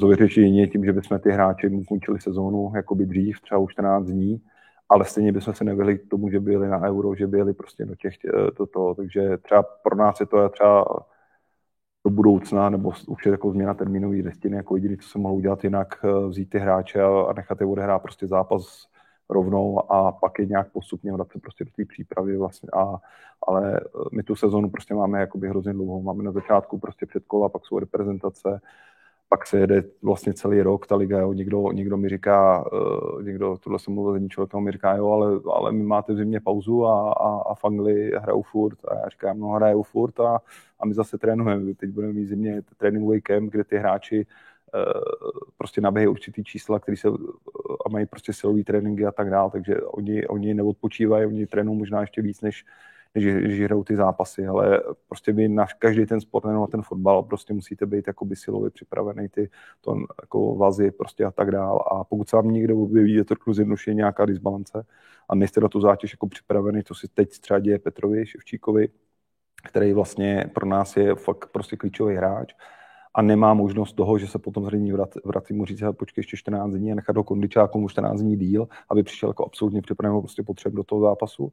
To vyřešit jině tím, že bychom ty hráči končili sezónu jakoby dřív, třeba už 14 dní, ale stejně bychom se nevyhli k tomu, že byli na euro, že byli prostě do těch, toto, eh, takže třeba pro nás je to třeba do budoucna, nebo už je jako změna termínové listiny, jako jediný, co se mohou udělat jinak, eh, vzít ty hráče a, nechat je odehrát prostě zápas rovnou a pak je nějak postupně vracet prostě do té přípravy vlastně. A, ale eh, my tu sezonu prostě máme jakoby hrozně dlouho. Máme na začátku prostě předkola, pak jsou reprezentace, pak se jede vlastně celý rok ta liga, jo. Někdo, někdo mi říká, uh, někdo, tohle jsem mluvil s jedním člověkem, mi říká, jo, ale, ale my máte v zimě pauzu a, a, a v Anglii hrajou furt. A já říkám, no hrajou furt a, a my zase trénujeme. Teď budeme mít zimě tréninkový camp, kde ty hráči uh, prostě naběhají určitý čísla, který se, a mají prostě silový tréninky a tak dále, takže oni, oni neodpočívají, oni trénují možná ještě víc, než, než, že hrajou ty zápasy, ale prostě vy na každý ten sport, nejenom na ten fotbal, prostě musíte být jakoby silově připravený, ty to jako vazy prostě a tak dál. A pokud se vám někdo objeví, je to trochu zjednodušení nějaká disbalance a nejste na tu zátěž jako připravený, to si teď třeba děje Petrovi Ševčíkovi, který vlastně pro nás je fakt prostě klíčový hráč a nemá možnost toho, že se potom zřejmě vrací mu říct, počkej ještě 14 dní a nechat ho kondičákům 14 dní díl, aby přišel jako absolutně připravený prostě potřeb do toho zápasu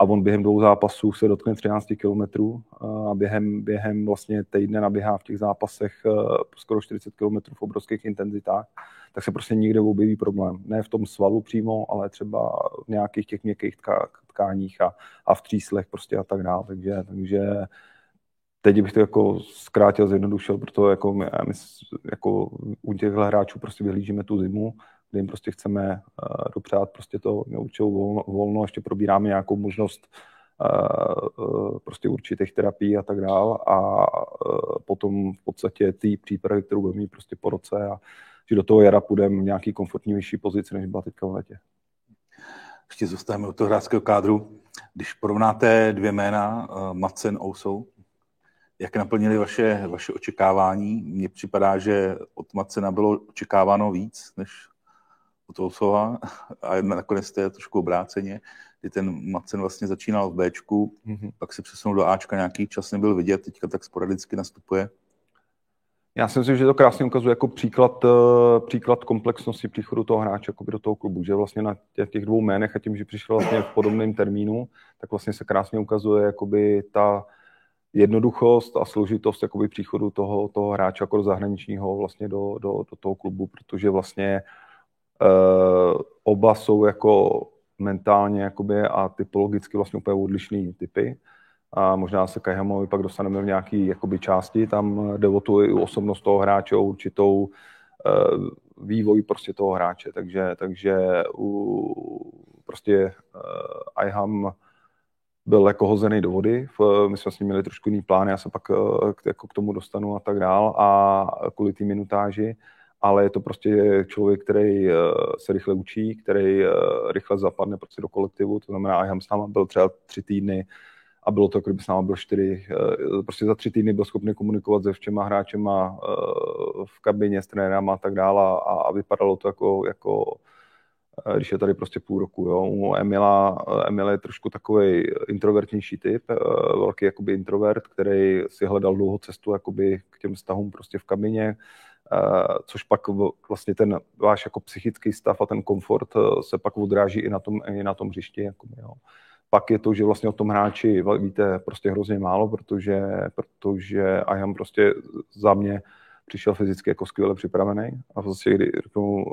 a on během dvou zápasů se dotkne 13 kilometrů a během, během vlastně týdne naběhá v těch zápasech eh, skoro 40 kilometrů v obrovských intenzitách, tak se prostě nikde objeví problém. Ne v tom svalu přímo, ale třeba v nějakých těch měkkých tkáních a, a v tříslech prostě a tak dále. Takže, takže teď bych to jako zkrátil, zjednodušil, protože jako my, my jako u těch hráčů prostě vyhlížíme tu zimu, kdy jim prostě chceme uh, dopřát prostě to určitou volno, volno, ještě probíráme nějakou možnost uh, prostě určitých terapií a tak dál a potom v podstatě ty přípravy, kterou budeme mít prostě po roce a že do toho jara půjdeme v nějaký komfortní vyšší pozici, než byla teďka v letě. Ještě zůstaneme od toho hráčského kádru. Když porovnáte dvě jména, Macen, Ousou, jak naplnili vaše, vaše očekávání? Mně připadá, že od Macena bylo očekáváno víc, než od Ousova a nakonec to je trošku obráceně, kdy ten Macen vlastně začínal v Bčku, mm-hmm. pak se přesunul do Ačka, nějaký čas nebyl vidět, teďka tak sporadicky nastupuje. Já si myslím, že to krásně ukazuje jako příklad, eh, příklad komplexnosti příchodu toho hráče do toho klubu, že vlastně na těch dvou jménech a tím, že přišel vlastně v podobném termínu, tak vlastně se krásně ukazuje jakoby ta jednoduchost a složitost jakoby příchodu toho, toho hráče jako do zahraničního vlastně do, do, do toho klubu, protože vlastně uh, oba jsou jako mentálně jakoby a typologicky vlastně úplně odlišný typy. A možná se Kajhamovi pak dostaneme v nějaké jakoby části, tam jde o tu osobnost toho hráče, o určitou uh, vývoj prostě toho hráče, takže, takže u, prostě uh, IHAM byl jako hozený do vody, my jsme s ním měli trošku jiný plán, já se pak k, jako k tomu dostanu a tak dál. A kvůli té minutáži, ale je to prostě člověk, který se rychle učí, který rychle zapadne prostě do kolektivu, to znamená, IHAM s náma byl třeba tři týdny, a bylo to, jako kdyby s náma byl čtyři, eh, prostě za tři týdny byl schopný komunikovat se všema hráčema v kabině s trenérem a tak dále a, a vypadalo to jako, jako když je tady prostě půl roku. Jo. U Emila, Emil je trošku takový introvertnější typ, velký jakoby introvert, který si hledal dlouho cestu jakoby k těm vztahům prostě v kabině, což pak vlastně ten váš jako psychický stav a ten komfort se pak odráží i na tom, i na tom hřišti. Jakoby, jo. Pak je to, že vlastně o tom hráči víte prostě hrozně málo, protože, protože Ayam prostě za mě přišel fyzicky jako skvěle připravený a zase, kdy řeknu,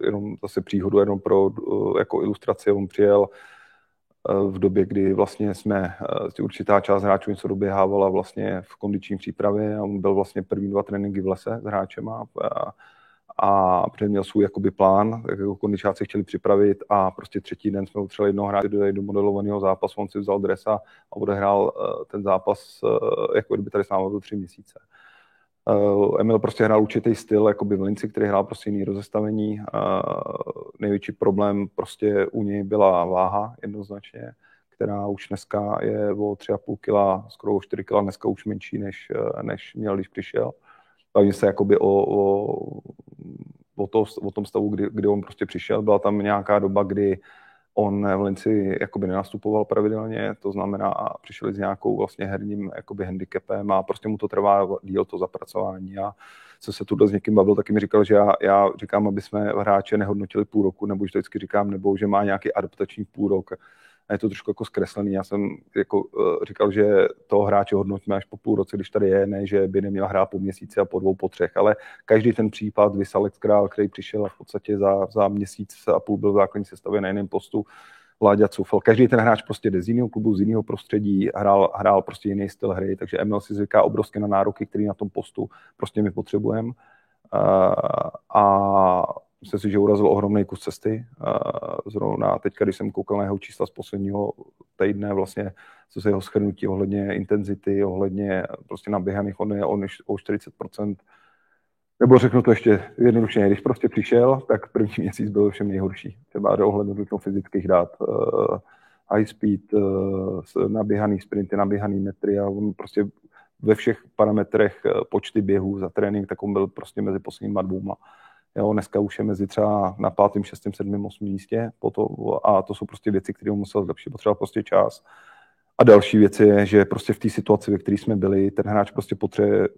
eh, jenom zase příhodu jenom pro eh, jako ilustraci, on přijel eh, v době, kdy vlastně jsme, určitá část hráčů něco doběhávala vlastně v kondiční přípravě a on byl vlastně první dva tréninky v lese s hráčem a, a měl svůj jakoby plán, jak jako kondičáci chtěli připravit a prostě třetí den jsme potřebovali jednoho hráče do, do modelovaného zápasu, on si vzal dresa a odehrál ten zápas, jako kdyby tady s námi byl tři měsíce. Uh, Emil prostě hrál určitý styl, jako by v Linci, který hrál prostě jiný rozestavení. Uh, největší problém prostě u něj byla váha jednoznačně, která už dneska je o 3,5 kg, skoro o 4 kg, dneska už menší, než, než měl, když přišel. Bavím se jakoby o, o, o, to, o tom stavu, kdy, kdy on prostě přišel. Byla tam nějaká doba, kdy on v Linci jakoby nenastupoval pravidelně, to znamená, přišel s nějakou vlastně herním jakoby handicapem a prostě mu to trvá díl to zapracování. A co se tu s někým bavil, taky mi říkal, že já, já říkám, aby jsme hráče nehodnotili půl roku, nebo že vždycky říkám, nebo že má nějaký adaptační půl rok a je to trošku jako zkreslený. Já jsem jako uh, říkal, že toho hráče hodnotíme až po půl roce, když tady je, ne, že by neměl hrát po měsíci a po dvou, po třech, ale každý ten případ, vys Alex Král, který přišel a v podstatě za, za měsíc a půl byl v základní sestavě na jiném postu, Láďa Cufel. Každý ten hráč prostě jde z jiného klubu, z jiného prostředí, hrál, hrál prostě jiný styl hry, takže Emil si zvyká obrovsky na nároky, který na tom postu prostě my potřebujeme. Uh, a myslím si, že urazil ohromný kus cesty. Zrovna teď, když jsem koukal na jeho čísla z posledního týdne, vlastně co se jeho schrnutí ohledně intenzity, ohledně prostě naběhaných, on je o 40%, nebo řeknu to ještě jednoduše, když prostě přišel, tak první měsíc byl všem nejhorší. Třeba do ohledu do fyzických dát, uh, high speed, uh, naběhaný sprinty, naběhaný metry a on prostě ve všech parametrech uh, počty běhů za trénink, tak on byl prostě mezi posledníma dvouma. Jo, dneska už je mezi třeba na pátém, šestém, sedmém, osmém místě to, a to jsou prostě věci, které musel zlepšit, potřeba prostě čas. A další věc je, že prostě v té situaci, ve které jsme byli, ten hráč prostě potřebuje,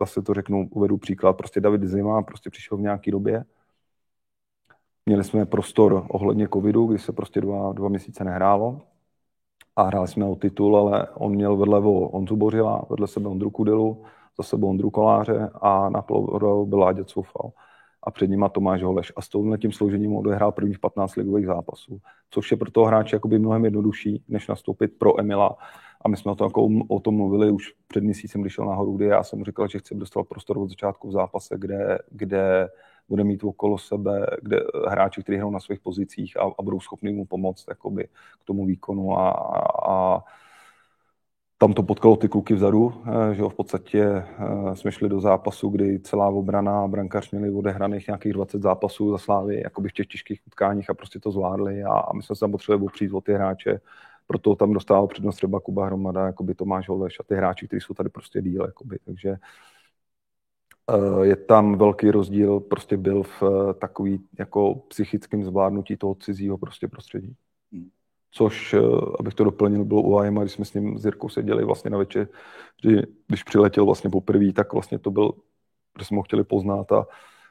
zase to řeknu, uvedu příklad, prostě David Zima prostě přišel v nějaké době, Měli jsme prostor ohledně covidu, kdy se prostě dva, dva měsíce nehrálo. A hráli jsme o titul, ale on měl vedle o Onzu Bořila, vedle sebe Ondru Kudelu, za sebou Ondru Koláře a na polovoru byl Láďa Coufal a před nima Tomáš Holeš. A s touhle tím sloužením odehrál prvních 15 ligových zápasů, což je pro toho hráče jakoby mnohem jednodušší, než nastoupit pro Emila. A my jsme o tom, jako, o tom mluvili už před měsícem, když šel nahoru, kdy já jsem říkal, že chci dostat prostor od začátku v zápase, kde, kde bude mít okolo sebe kde hráči, kteří hrajou na svých pozicích a, a budou schopni mu pomoct jakoby, k tomu výkonu a, a tam to potkalo ty kluky vzadu, eh, že jo, v podstatě eh, jsme šli do zápasu, kdy celá obrana a brankař měli odehraných nějakých 20 zápasů za Slávy, jakoby v těch těžkých utkáních a prostě to zvládli a, a my jsme se tam potřebovali opřít o ty hráče, proto tam dostával přednost třeba Kuba Hromada, jakoby Tomáš Holeš a ty hráči, kteří jsou tady prostě díl, jakoby, takže eh, je tam velký rozdíl, prostě byl v takový jako psychickém zvládnutí toho cizího prostě prostředí což, eh, abych to doplnil, bylo u AIMA, když jsme s ním s Jirkou seděli vlastně na večer, kdy, když přiletěl vlastně poprvé, tak vlastně to byl, že jsme ho chtěli poznat a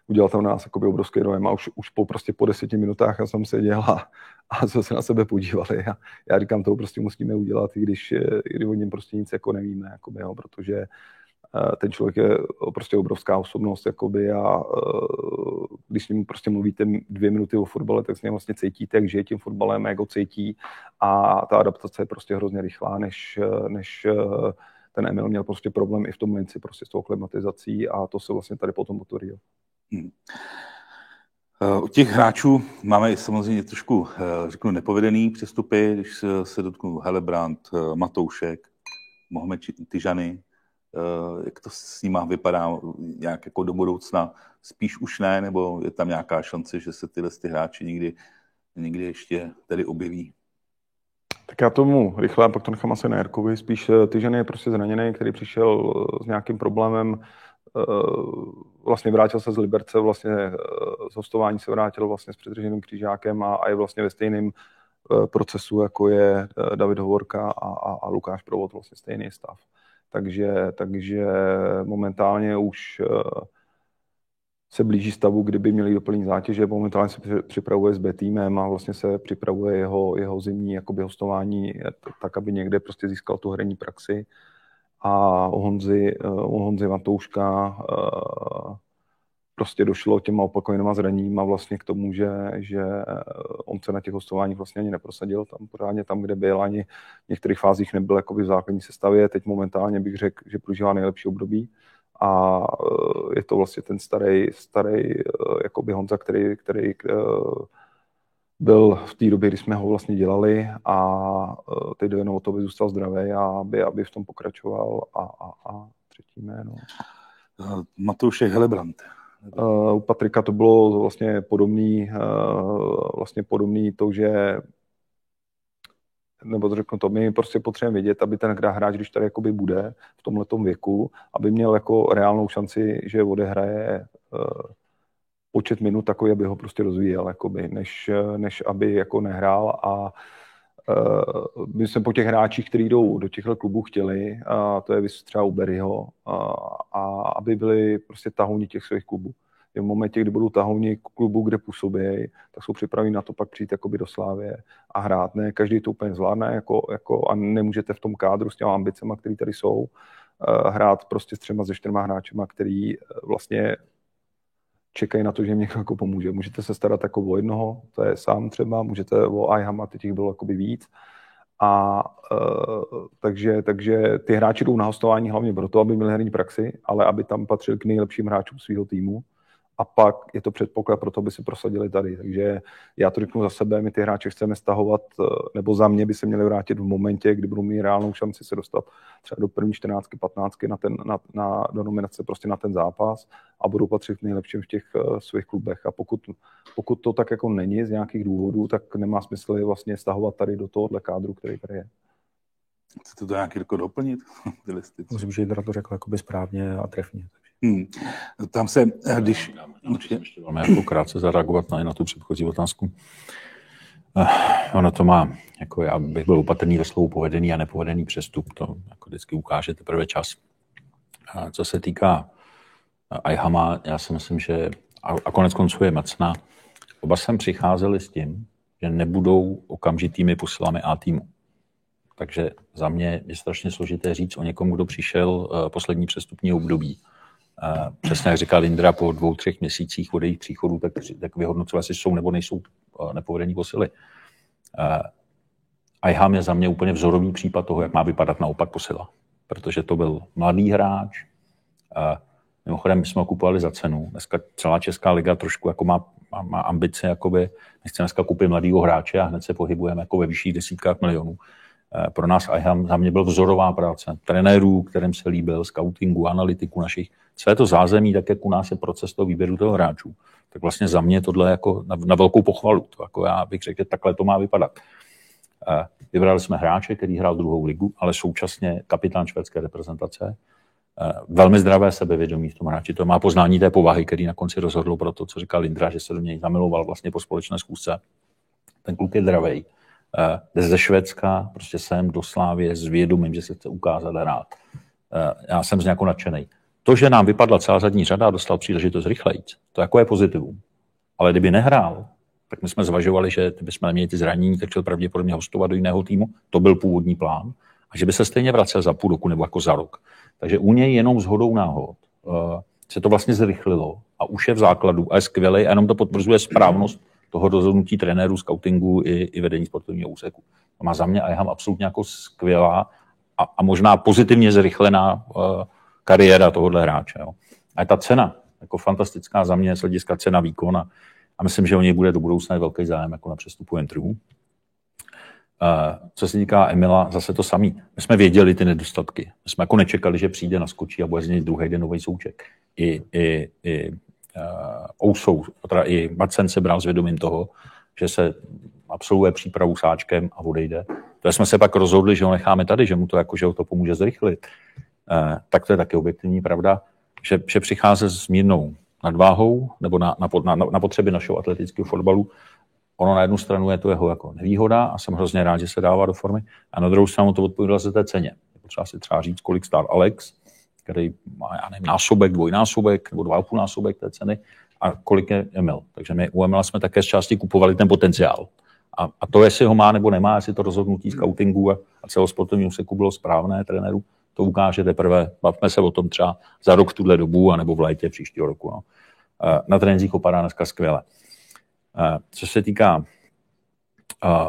udělal tam nás jakoby obrovský dojem. A už, už po, prostě po deseti minutách já jsem seděl a, a jsme se na sebe podívali. A já říkám, to prostě musíme udělat, i když, eh, i když o něm prostě nic jako nevíme, jakoby, jo, protože ten člověk je prostě obrovská osobnost, jakoby a e, když s ním prostě mluvíte dvě minuty o fotbale, tak s ním vlastně cítíte, jak žije tím fotbalem, jak ho cítí a ta adaptace je prostě hrozně rychlá, než, než e, ten Emil měl prostě problém i v tom Linci prostě s tou klimatizací a to se vlastně tady potom potvrdilo. Hmm. E, u těch hráčů máme samozřejmě trošku, řeknu, nepovedený přestupy, když se dotknu Helebrand, Matoušek, Mohamed Tyžany, jak to s nima vypadá nějak jako do budoucna. Spíš už ne, nebo je tam nějaká šance, že se tyhle ty hráči někdy, někdy ještě tady objeví? Tak já tomu rychle, pak to nechám asi na Jarkovi. Spíš eh, ty ženy je prostě zraněný, který přišel eh, s nějakým problémem vlastně vrátil se z Liberce, vlastně z hostování se vrátil vlastně s předrženým křížákem a, a je vlastně ve stejném procesu, jako je David Hovorka a, a, a Lukáš Provod, vlastně stejný stav. Takže, takže momentálně už se blíží stavu, kdyby měli doplnit zátěže. Momentálně se připravuje s B týmem a vlastně se připravuje jeho, jeho zimní jakoby hostování tak, aby někde prostě získal tu herní praxi. A u Honzy, u Honzy Matouška eh, prostě došlo těma opakovanýma zraněníma vlastně k tomu, že, že on se na těch hostováních vlastně ani neprosadil tam pořádně tam, kde byl, ani v některých fázích nebyl jakoby v základní sestavě. Teď momentálně bych řekl, že prožívá nejlepší období a eh, je to vlastně ten starý, starý eh, jakoby Honza, který, který eh, byl v té době, kdy jsme ho vlastně dělali a teď jde jenom o to, aby zůstal zdravý a aby, aby v tom pokračoval a, a, a třetí jméno. Matoušek Helebrant. U Patrika to bylo vlastně podobný, vlastně podobný to, že nebo to řeknu to, my prostě potřebujeme vědět, aby ten hráč, když tady jakoby bude v tomhle věku, aby měl jako reálnou šanci, že odehraje uh, počet minut takový, aby ho prostě rozvíjel, jakoby, než, než aby jako nehrál a my jsme po těch hráčích, kteří jdou do těchto klubů chtěli, a to je třeba u Berryho, a, a aby byli prostě tahouni těch svých klubů v momentě, kdy budou tahovní klubu, kde působí, tak jsou připraveni na to pak přijít jakoby do Slávě a hrát. Ne, každý to úplně zvládne jako, jako, a nemůžete v tom kádru s těma ambicema, které tady jsou, uh, hrát prostě s třema ze čtyřma hráčema, který uh, vlastně čekají na to, že jim někdo jako pomůže. Můžete se starat jako o jednoho, to je sám třeba, můžete o a teď jich bylo jakoby víc. A uh, takže, takže ty hráči jdou na hostování hlavně proto, aby měli herní praxi, ale aby tam patřili k nejlepším hráčům svého týmu a pak je to předpoklad pro to, aby se prosadili tady. Takže já to řeknu za sebe, my ty hráče chceme stahovat, eh, nebo za mě by se měli vrátit v momentě, kdy budou mít reálnou šanci se dostat třeba do první 14, 15 na ten, na, na, do nominace prostě na ten zápas a budou patřit nejlepším v těch uh, svých klubech. A pokud, pokud to tak jako není z nějakých důvodů, tak nemá smysl je vlastně stahovat tady do tohohle kádru, který tady je. Chcete to nějaký jako doplnit? Myslím, že Jindra to řekl jakoby správně a trefně. Hmm. Tam se, když... Já, já ještě velmi jako krátce zareagovat na, na tu předchozí otázku. Uh, ono to má, jako já bych byl opatrný ve slovu povedený a nepovedený přestup, to jako vždycky ukáže teprve čas. Uh, co se týká uh, Ajhama, já si myslím, že a, a konec konců je Macna, oba sem přicházeli s tím, že nebudou okamžitými posilami A týmu. Takže za mě je strašně složité říct o někom, kdo přišel poslední přestupní období přesně jak říkal Lindra, po dvou, třech měsících od jejich příchodu, tak, tak vyhodnocovat, jestli jsou nebo nejsou nepovedení posily. Iham je za mě úplně vzorový případ toho, jak má vypadat naopak posila. Protože to byl mladý hráč, Mimochodem, my jsme ho kupovali za cenu. Dneska celá Česká liga trošku jako má, má, má ambice, jakoby, my dneska koupit mladého hráče a hned se pohybujeme jako ve vyšších desítkách milionů. Pro nás Iham za mě byl vzorová práce. Trenérů, kterým se líbil, scoutingu, analytiku našich celé to zázemí, tak jak u nás je proces toho výběru toho hráčů, tak vlastně za mě tohle jako na, na velkou pochvalu. To jako já bych řekl, že takhle to má vypadat. Vybrali jsme hráče, který hrál druhou ligu, ale současně kapitán švédské reprezentace. Velmi zdravé sebevědomí v tom hráči. To má poznání té povahy, který na konci rozhodl pro to, co říkal Lindra, že se do něj zamiloval vlastně po společné zkusce. Ten kluk je zdravý. Jde ze Švédska, prostě jsem do Slávě s vědomím, že se chce ukázat a hrát. Já jsem z nějakou nadšený. To, že nám vypadla celá zadní řada a dostal příležitost rychleji, to jako je pozitivum. Ale kdyby nehrál, tak my jsme zvažovali, že bychom neměli ty zranění, tak chtěl pravděpodobně hostovat do jiného týmu. To byl původní plán. A že by se stejně vracel za půl roku nebo jako za rok. Takže u něj jenom s hodou náhod uh, se to vlastně zrychlilo a už je v základu a je skvělý a jenom to potvrzuje správnost toho rozhodnutí trenérů, scoutingu i, i vedení sportovního úseku. To má za mě a já absolutně jako skvělá a, a možná pozitivně zrychlená uh, kariéra tohohle hráče. Jo. A ta cena, jako fantastická za mě z hlediska cena výkona a myslím, že o něj bude do budoucna velký zájem jako na přestupu trhu. Uh, co se týká Emila, zase to samý. My jsme věděli ty nedostatky. My jsme jako nečekali, že přijde na skočí a bude z něj druhý den nový souček. I, i, i Ousou, teda i Macen se bral s vědomím toho, že se absolvuje přípravu sáčkem a odejde. To jsme se pak rozhodli, že ho necháme tady, že mu to, jako, že ho to pomůže zrychlit. Eh, tak to je taky objektivní pravda, že, že přicházet s mírnou nadváhou nebo na, na, na, na potřeby našeho atletického fotbalu. Ono na jednu stranu je to jeho jako nevýhoda a jsem hrozně rád, že se dává do formy. A na druhou stranu to odpovídá se té ceně. Potřeba si třeba říct, kolik stál Alex, který má, já nevím, násobek, dvojnásobek nebo dva půl násobek té ceny a kolik je Emil. Takže my u Emila jsme také z části kupovali ten potenciál. A, a to, jestli ho má nebo nemá, jestli to rozhodnutí scoutingu a, a celosportovního seku bylo správné trenéru, to ukáže teprve, bavme se o tom třeba za rok v tuhle dobu, anebo v létě příštího roku. No. Na trénincích opadá dneska skvěle. Co se týká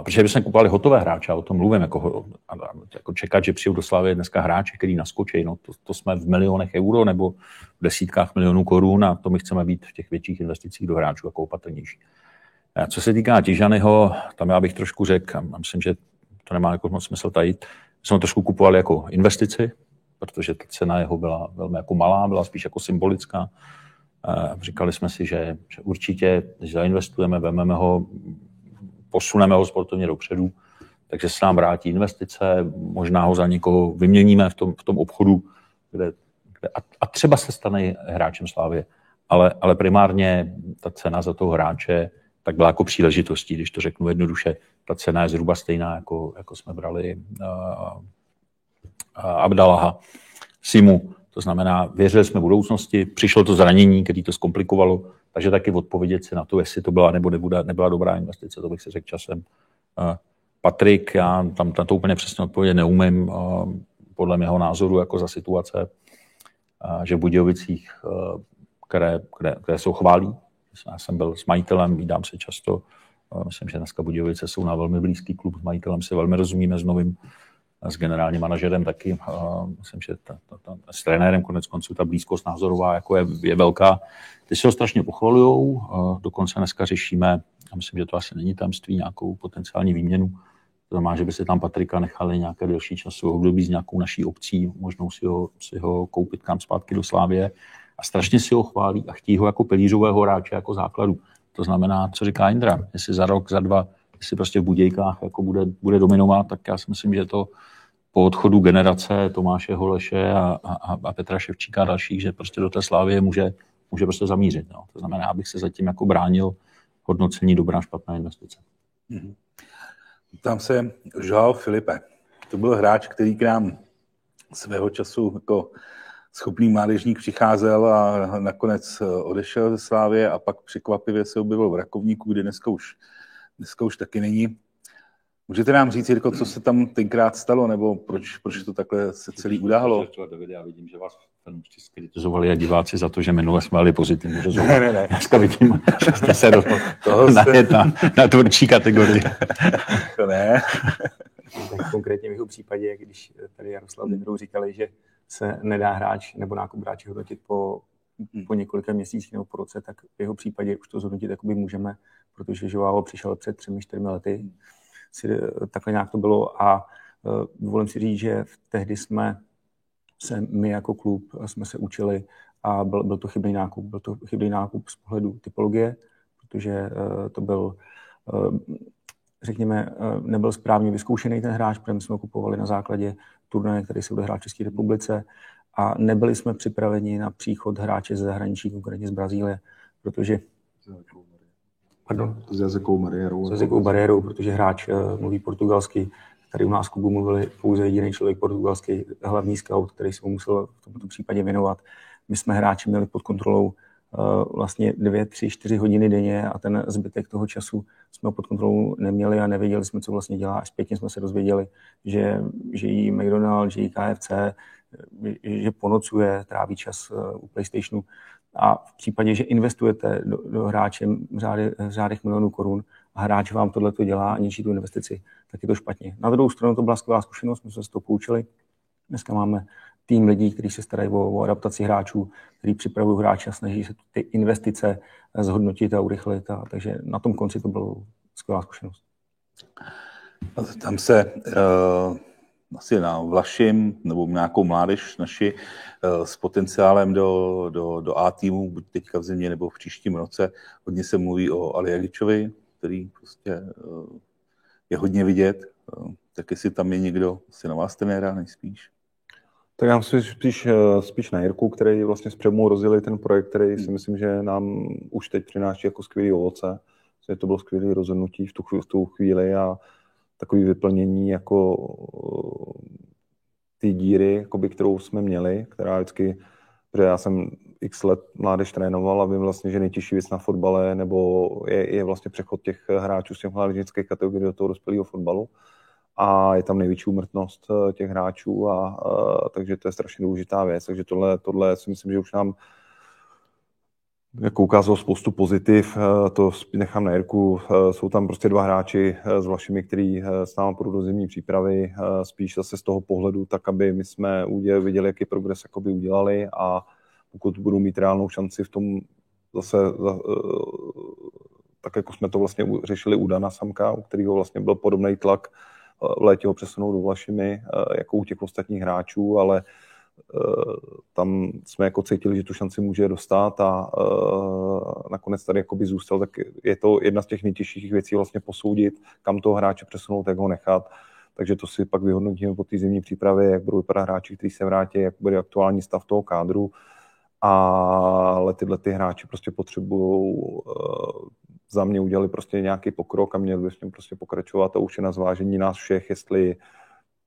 Protože bychom kupovali hotové hráče, o tom mluvím, jako, jako čekat, že přijdu do Slavy dneska hráče, který naskočí, no to, to, jsme v milionech euro nebo v desítkách milionů korun a to my chceme být v těch větších investicích do hráčů jako opatrnější. Co se týká Tižanyho, tam já bych trošku řekl, a myslím, že to nemá jako moc smysl tajit, jsme trošku kupovali jako investici, protože ta cena jeho byla velmi jako malá, byla spíš jako symbolická. Říkali jsme si, že, že určitě, když zainvestujeme, vezmeme ho, posuneme ho sportovně dopředu, takže se nám vrátí investice, možná ho za někoho vyměníme v tom, v tom obchodu, kde, kde a, a třeba se stane hráčem Slávě. Ale, ale primárně ta cena za toho hráče tak byla jako příležitostí, když to řeknu jednoduše. Ta cena je zhruba stejná, jako, jako jsme brali uh, Abdalaha, Simu. To znamená, věřili jsme budoucnosti, přišlo to zranění, který to zkomplikovalo, takže taky odpovědět si na to, jestli to byla nebo nebude, nebyla dobrá investice, to bych si řekl časem. Patrik, já tam na to úplně přesně odpovědět neumím, podle mého názoru jako za situace, že v Budějovicích, které, které, které jsou chválí, já jsem byl s majitelem, vídám se často. Myslím, že dneska Budějovice jsou na velmi blízký klub. S majitelem si velmi rozumíme s novým, s generálním manažerem taky. Myslím, že ta, ta, ta, s trenérem konec konců ta blízkost názorová jako je, je velká. Ty si ho strašně pochvalují. Dokonce dneska řešíme, a myslím, že to asi není tamství, nějakou potenciální výměnu. To znamená, že by si tam Patrika nechali nějaké delší časové období s nějakou naší obcí, možnou si ho, si ho koupit kam zpátky do Slávě a strašně si ho chválí a chtějí ho jako pilířového hráče, jako základu. To znamená, co říká Indra, jestli za rok, za dva, jestli prostě v Budějkách jako bude, bude dominovat, tak já si myslím, že to po odchodu generace Tomáše Holeše a, a, a Petra Ševčíka a dalších, že prostě do té slávy může, může prostě zamířit. No. To znamená, abych se zatím jako bránil hodnocení dobrá, špatná investice. Mm-hmm. Tam se Joao Filipe. To byl hráč, který k nám svého času jako schopný mládežník přicházel a nakonec odešel ze Slávě a pak překvapivě se objevil v Rakovníku, kde dneska už, dneska už taky není. Můžete nám říct, Jirko, co se tam tenkrát stalo, nebo proč, proč to takhle se celý událo? Já vidím, že vás fanoušci skritizovali a diváci za to, že minule jsme měli pozitivní rozhovor. Ne, ne, ne. Dneska vidím, že jste se do, toho na, se... na, na tvrdší kategorii. to ne. Tak konkrétně v jeho případě, když tady Jaroslav Dendrou říkali, že se nedá hráč nebo nákup hráče hodnotit po, po několika měsících nebo po roce, tak v jeho případě už to zhodnotit jakoby můžeme, protože Joao přišel před třemi, čtyřmi lety. Si, eh, takhle nějak to bylo a uh, dovolím si říct, že v tehdy jsme se my jako klub jsme se učili a byl, byl to chybný nákup. Byl to chybný nákup z pohledu typologie, protože to byl řekněme, nebyl správně vyzkoušený ten hráč, protože jsme ho kupovali na základě turnaje, který se odehrál v České republice a nebyli jsme připraveni na příchod hráče ze zahraničí, konkrétně z Brazílie, protože Pardon? S jazykovou bariérou. S jazykovou bariérou, protože hráč uh, mluví portugalsky. Tady u nás v klubu mluvili pouze jediný člověk portugalský, hlavní scout, který se mu musel v tomto případě věnovat. My jsme hráči měli pod kontrolou uh, vlastně dvě, tři, čtyři hodiny denně a ten zbytek toho času jsme ho pod kontrolou neměli a nevěděli jsme, co vlastně dělá. Až zpětně jsme se dozvěděli, že, že jí McDonald, že jí KFC, že ponocuje, tráví čas eh, u PlayStationu. A v případě, že investujete do, do hráče v, řády, řádech milionů korun a hráč vám tohle to dělá a ničí tu investici, tak je to špatně. Na druhou stranu to byla skvělá zkušenost, my jsme se to poučili. Dneska máme tým lidí, kteří se starají o, o adaptaci hráčů, kteří připravují hráče a snaží se ty investice zhodnotit a urychlit. A, takže na tom konci to bylo skvělá zkušenost. Tam se uh, asi na Vlašim nebo nějakou mládež naši uh, s potenciálem do, do, do A týmu, buď teďka v zimě nebo v příštím roce, hodně se mluví o Aliagičovi, který prostě uh, je hodně vidět. Uh, tak jestli tam je někdo, asi na vás trenéra nejspíš. Tak já myslím spíš, spíš na Jirku, který vlastně s Přemou rozjeli ten projekt, který si myslím, že nám už teď přináší jako skvělý ovoce. Že to bylo skvělé rozhodnutí v tu, v tu chvíli a takový vyplnění jako ty díry, jakoby, kterou jsme měli, která vždycky, protože já jsem x let mládež trénoval a vím vlastně, že nejtěžší věc na fotbale nebo je, je vlastně přechod těch hráčů z těch mládežnických kategorií do toho dospělého fotbalu a je tam největší úmrtnost eh, těch hráčů a, a takže to je strašně důležitá věc. Takže tohle, tohle si myslím, že už nám jako ukázalo spoustu pozitiv, eh, to nechám na Jirku. Eh, jsou tam prostě dva hráči s Vlašimi, který s námi půjdou do zimní přípravy, spíš zase z toho pohledu, tak aby my jsme viděli, jaký progres jakoby udělali a pokud budou mít reálnou šanci v tom zase tak jako jsme to vlastně řešili u Dana Samka, u kterého vlastně byl podobný tlak v létě ho přesunout do Vlašimi, eh, jako u těch ostatních hráčů, ale eh, tam jsme jako cítili, že tu šanci může dostat a eh, nakonec tady jakoby zůstal, tak je to jedna z těch nejtěžších věcí vlastně posoudit, kam toho hráče přesunout, jak ho nechat. Takže to si pak vyhodnotíme po té zimní přípravě, jak budou vypadat hráči, kteří se vrátí, jak bude aktuální stav toho kádru. Ale tyhle ty hráči prostě potřebují za mě udělali prostě nějaký pokrok a měli bychom prostě pokračovat a už je na zvážení nás všech, jestli,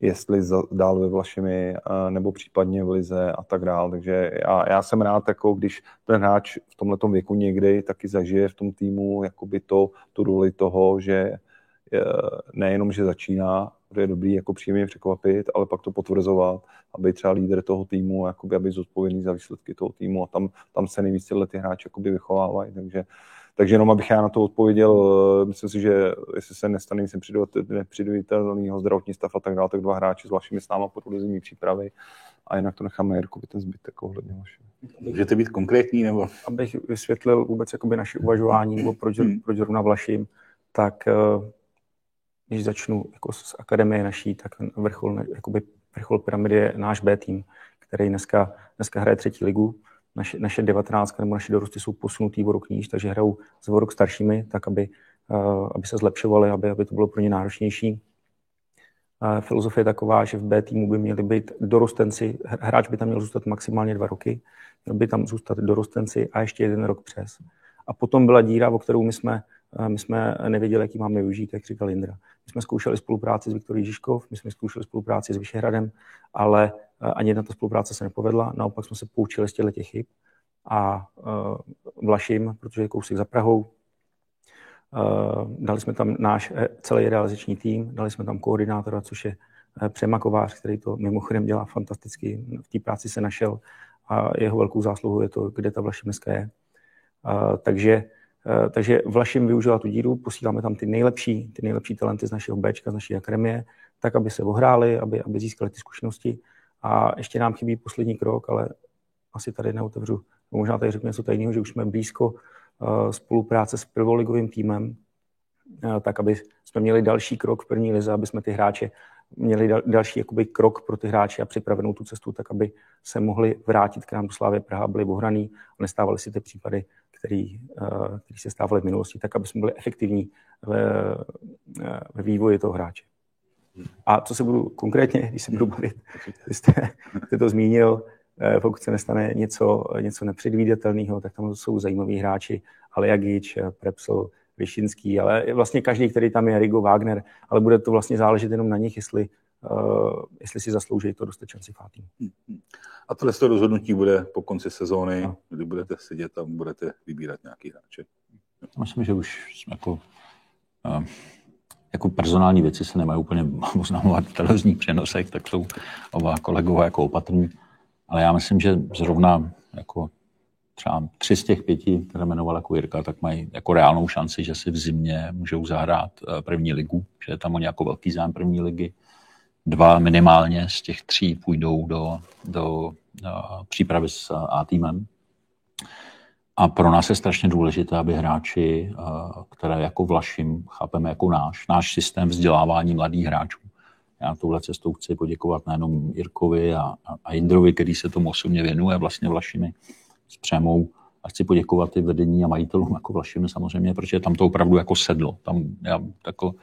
jestli dál ve Vlašimi nebo případně v Lize a tak dál. Takže já, já jsem rád, jako když ten hráč v tomhle věku někdy taky zažije v tom týmu jakoby to, tu roli toho, že nejenom, že začíná, že je dobrý jako příjemně překvapit, ale pak to potvrzovat, aby třeba lídr toho týmu, jakoby, aby zodpovědný za výsledky toho týmu a tam, tam se nejvíc tyhle ty hráči jakoby vychovávají. Takže takže jenom abych já na to odpověděl, eh, myslím si, že jestli se nestane nic nepřidovitelného zdravotní stav a tak dále, tak dva hráči s vašimi s náma po zimní přípravy a jinak to nechám na Jirkovi ten zbytek ohledně vaše. Můžete být konkrétní? nebo? Abych vysvětlil vůbec jakoby naše uvažování, nebo proč, hmm. proč zrovna Vlaším, tak eh, když začnu jako z akademie naší, tak vrchol, jakoby vrchol pyramidy je náš B tým, který dneska, dneska hraje třetí ligu naše, naše 19 nebo naše dorosty jsou posunutý o rok níž, takže hrajou s o rok staršími, tak aby, uh, aby se zlepšovali, aby, aby to bylo pro ně náročnější. Uh, filozofie je taková, že v B týmu by měli být dorostenci, hráč by tam měl zůstat maximálně dva roky, měl by tam zůstat dorostenci a ještě jeden rok přes. A potom byla díra, o kterou my jsme, my jsme nevěděli, jaký máme využít, jak říkal Indra. My jsme zkoušeli spolupráci s Viktorií Žižkov, my jsme zkoušeli spolupráci s Vyšehradem, ale ani jedna ta spolupráce se nepovedla, naopak jsme se poučili z těchto chyb a uh, Vlašim, protože je kousek za Prahou, uh, dali jsme tam náš celý realizační tým, dali jsme tam koordinátora, což je Přema Kovář, který to mimochodem dělá fantasticky, v té práci se našel a jeho velkou zásluhou je to, kde ta Vlašim dneska je. Takže takže Vlašim využila tu díru, posíláme tam ty nejlepší, ty nejlepší talenty z našeho Bčka, z naší akademie, tak, aby se ohráli, aby, aby získali ty zkušenosti a ještě nám chybí poslední krok, ale asi tady neotevřu, možná tady řeknu něco tajného, že už jsme blízko uh, spolupráce s prvoligovým týmem, uh, tak aby jsme měli další krok v první lize, aby jsme ty hráče měli dal, další jakoby, krok pro ty hráče a připravenou tu cestu, tak aby se mohli vrátit k nám do Slávy Praha, byli ohraný a nestávaly si ty případy, uh, který se stávaly v minulosti, tak aby jsme byli efektivní ve, ve vývoji toho hráče. A co se budu konkrétně, když se budu bavit, jste, jste to zmínil, eh, pokud se nestane něco, něco nepředvídatelného, tak tam jsou zajímaví hráči, Aliagič, Prepsl, Vyšinský, ale vlastně každý, který tam je, Rigo Wagner, ale bude to vlastně záležet jenom na nich, jestli, uh, jestli si zaslouží to dostat šanci Fátým. A tohle to rozhodnutí bude po konci sezóny, no. kdy budete sedět a budete vybírat nějaký hráče. Myslím, že už jsme jako uh, jako personální věci se nemají úplně oznamovat v televizních přenosech, tak jsou oba kolegové jako opatrní. Ale já myslím, že zrovna jako třeba tři z těch pěti, které jmenoval jako Jirka, tak mají jako reálnou šanci, že si v zimě můžou zahrát eh, první ligu, že je tam o nějakou velký zájem první ligy. Dva minimálně z těch tří půjdou do, do, do přípravy s A týmem, a pro nás je strašně důležité, aby hráči, eh, které jako Vlašim chápeme jako náš, náš systém vzdělávání mladých hráčů. Já touhle cestou chci poděkovat nejenom Jirkovi a, a Jindrovi, který se tomu osobně věnuje vlastně Vlašimi s Přemou. A chci poděkovat i vedení a majitelům jako Vlašimi samozřejmě, protože tam to opravdu jako sedlo. Tam já, jako,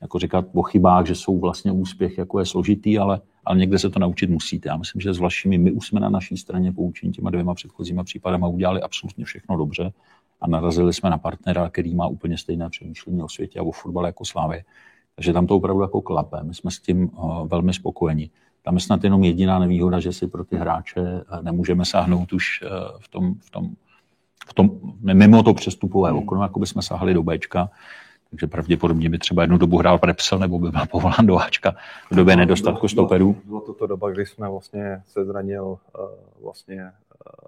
jako říkat o chybách, že jsou vlastně úspěch, jako je složitý, ale, ale někde se to naučit musíte. Já myslím, že s vašimi, my už jsme na naší straně poučení těma dvěma předchozíma případama udělali absolutně všechno dobře a narazili jsme na partnera, který má úplně stejné přemýšlení o světě a o fotbale jako Slávy. Takže tam to opravdu jako klape. My jsme s tím uh, velmi spokojeni. Tam je snad jenom jediná nevýhoda, že si pro ty hráče eh, nemůžeme sáhnout už uh, v tom, v tom, v tom mimo to přestupové hmm. okno, jako bychom sáhli do Bčka, takže pravděpodobně by třeba jednu dobu hrál Prepsel nebo by byl povolán do Ačka v době nedostatku stoperů. Bylo to to doba, kdy jsme vlastně se zranil uh, vlastně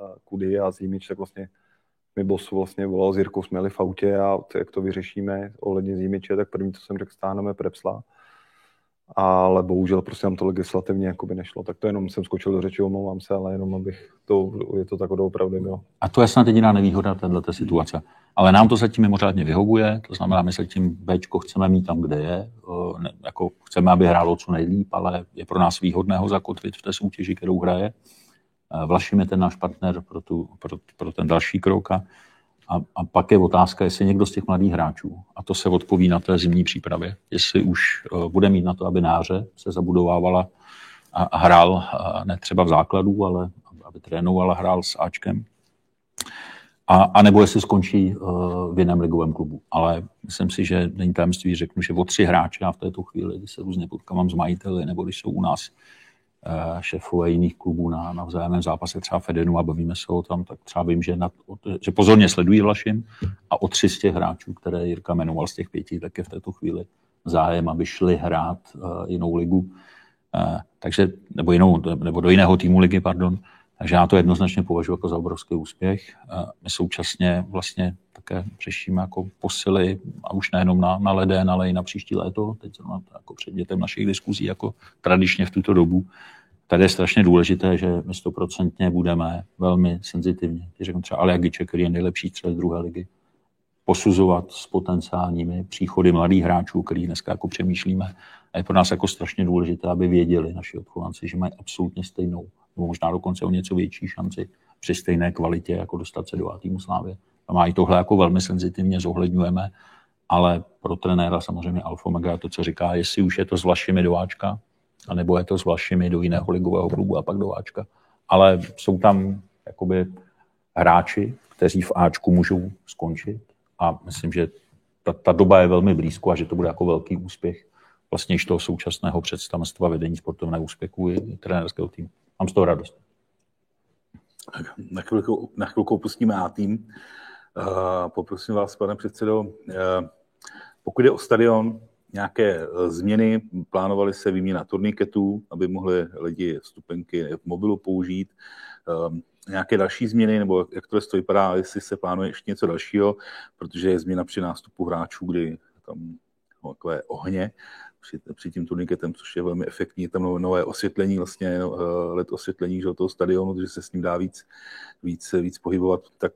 uh, Kudy a Zímič, tak vlastně mi boss vlastně volal s Jirkou, jsme jeli v autě a jak to vyřešíme ohledně Zímiče, tak první, co jsem řekl, stáhneme Prepsla ale bohužel prostě nám to legislativně jako by nešlo. Tak to jenom jsem skočil do řeči, omlouvám se, ale jenom abych to, je to tak opravdu bylo. A to je snad jediná nevýhoda této situace. Ale nám to zatím mimořádně vyhovuje, to znamená, my se tím Bčko chceme mít tam, kde je, ne, jako chceme, aby hrálo co nejlíp, ale je pro nás výhodné ho zakotvit v té soutěži, kterou hraje. Vlašim je ten náš partner pro, tu, pro, pro ten další krok a a, a pak je otázka, jestli někdo z těch mladých hráčů, a to se odpoví na té zimní přípravě, jestli už uh, bude mít na to, aby náře se zabudovávala a, a hrál ne třeba v základu, ale aby trénoval a hrál s Ačkem. A, a nebo jestli skončí uh, v jiném ligovém klubu. Ale myslím si, že není tajemství, řeknu, že o tři hráče a v této chvíli, kdy se různě potkávám s majiteli, nebo když jsou u nás Eh, šéfové jiných klubů na, na vzájemném zápase třeba Fedenu a bavíme se o tom, tak třeba vím, že, na, že pozorně sledují Vlašim a o tři z těch hráčů, které Jirka jmenoval z těch pěti, tak je v této chvíli zájem, aby šli hrát uh, jinou ligu, uh, takže, nebo, jinou, nebo do jiného týmu ligy, pardon. Takže já to jednoznačně považuji jako za obrovský úspěch. My současně vlastně také řešíme jako posily, a už nejenom na, na leden, ale i na příští léto, teď zrovna jako předmětem našich diskuzí, jako tradičně v tuto dobu. Tady je strašně důležité, že my stoprocentně budeme velmi senzitivně, řeknu třeba Aliagiče, který je nejlepší střelec druhé ligy, posuzovat s potenciálními příchody mladých hráčů, který dneska jako přemýšlíme. A je pro nás jako strašně důležité, aby věděli naši odchovanci, že mají absolutně stejnou, nebo možná dokonce o něco větší šanci při stejné kvalitě, jako dostat se do A týmu Slávě. A i tohle jako velmi senzitivně zohledňujeme, ale pro trenéra samozřejmě Alfa Mega to, co říká, jestli už je to s vašimi do Ačka, anebo je to s vašimi do jiného ligového klubu a pak do Ačka. Ale jsou tam jakoby hráči, kteří v Ačku můžou skončit a myslím, že ta, ta doba je velmi blízko a že to bude jako velký úspěch vlastně již toho současného představenstva vedení sportovného úspěchu i trenérského týmu. Mám z toho radost. Na chvilku, na chvilku opustíme A tým. Uh, poprosím vás, pane předsedo, uh, pokud je o stadion, nějaké eh, změny, plánovaly se výměna turniketů, aby mohli lidi stupenky v mobilu použít, um, nějaké další změny, nebo jak to to vypadá, jestli se plánuje ještě něco dalšího, protože je změna při nástupu hráčů, kdy tam takové ohně při, při tím turniketem, což je velmi efektní, tam nové osvětlení, vlastně no, let osvětlení že toho stadionu, že se s ním dá víc, víc, víc pohybovat, tak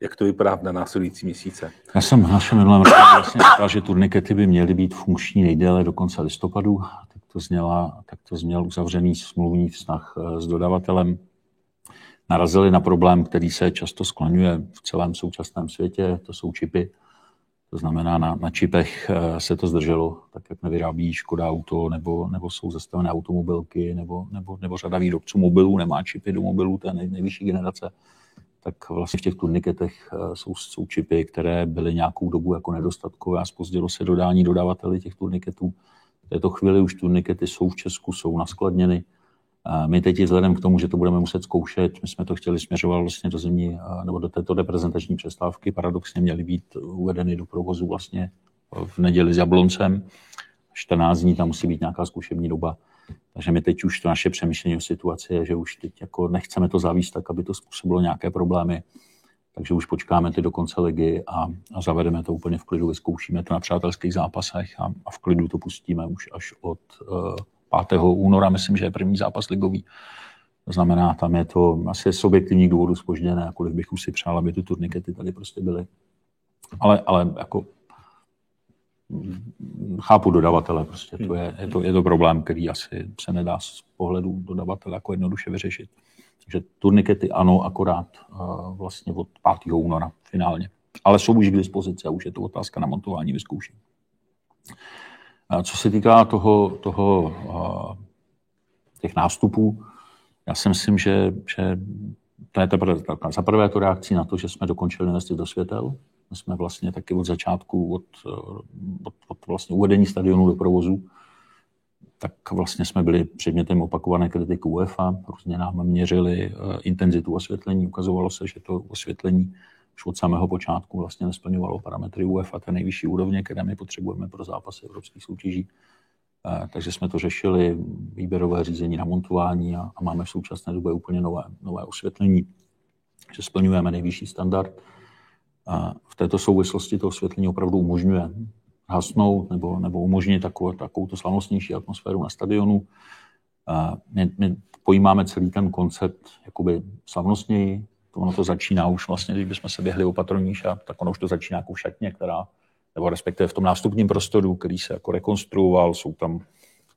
jak to vypadá na následující měsíce. Já jsem v našem minulém roce vlastně říkal, že turnikety by měly být funkční nejdéle do konce listopadu. Tak to, zněla, tak to zněl uzavřený smluvní vztah eh, s dodavatelem. Narazili na problém, který se často skloňuje v celém současném světě, to jsou čipy. To znamená, na, na čipech eh, se to zdrželo, tak jak nevyrábí Škoda auto, nebo, nebo jsou zastavené automobilky, nebo, nebo, nebo řada výrobců mobilů nemá čipy do mobilů té nej, nejvyšší generace tak vlastně v těch turniketech eh, jsou, jsou čipy, které byly nějakou dobu jako nedostatkové a spozdilo se dodání dodavateli těch turniketů. V této chvíli už turnikety jsou v Česku, jsou naskladněny. My teď vzhledem k tomu, že to budeme muset zkoušet, my jsme to chtěli směřovat vlastně do zemí, eh, nebo do této reprezentační přestávky, paradoxně měly být uvedeny do provozu vlastně v neděli s Jabloncem. 14 dní tam musí být nějaká zkušební doba. Takže my teď už to naše přemýšlení o situaci je, že už teď jako nechceme to zavíst tak, aby to způsobilo nějaké problémy. Takže už počkáme ty do konce ligy a, a zavedeme to úplně v klidu, vyzkoušíme to na přátelských zápasech a, a v klidu to pustíme už až od uh, 5. února, myslím, že je první zápas ligový. To znamená, tam je to asi z objektivních důvodů spožděné, kolik bych už si přál, aby ty turnikety tady prostě byly. Ale, ale jako chápu dodavatele, prostě to je, je, to, je to problém, který asi se nedá z pohledu dodavatele jako jednoduše vyřešit. Takže turnikety ano, akorát uh, vlastně od 5. února finálně. Ale jsou už k dispozici a už je to otázka na montování vyzkoušení. Co se týká toho, toho těch nástupů, já si myslím, že, že to je teprve za prvé to reakcí na to, že jsme dokončili investit do světel. My jsme vlastně taky od začátku, od, od, od vlastně uvedení stadionu do provozu, tak vlastně jsme byli předmětem opakované kritiky UEFA. Různě nám měřili eh, intenzitu osvětlení. Ukazovalo se, že to osvětlení už od samého počátku vlastně nesplňovalo parametry UEFA, té nejvyšší úrovně, které my potřebujeme pro zápasy evropských soutěží. Eh, takže jsme to řešili, výběrové řízení na montování a, a máme v současné době úplně nové, nové osvětlení, že splňujeme nejvyšší standard. A v této souvislosti to osvětlení opravdu umožňuje hasnout nebo, nebo umožnit takovou, takovou to slavnostnější atmosféru na stadionu. A my, my pojímáme celý ten koncept jakoby slavnostněji. Ono to začíná už vlastně, když bychom se běhli o patroníša, tak ono už to začíná jako šatně, která nebo respektive v tom nástupním prostoru, který se jako rekonstruoval, jsou tam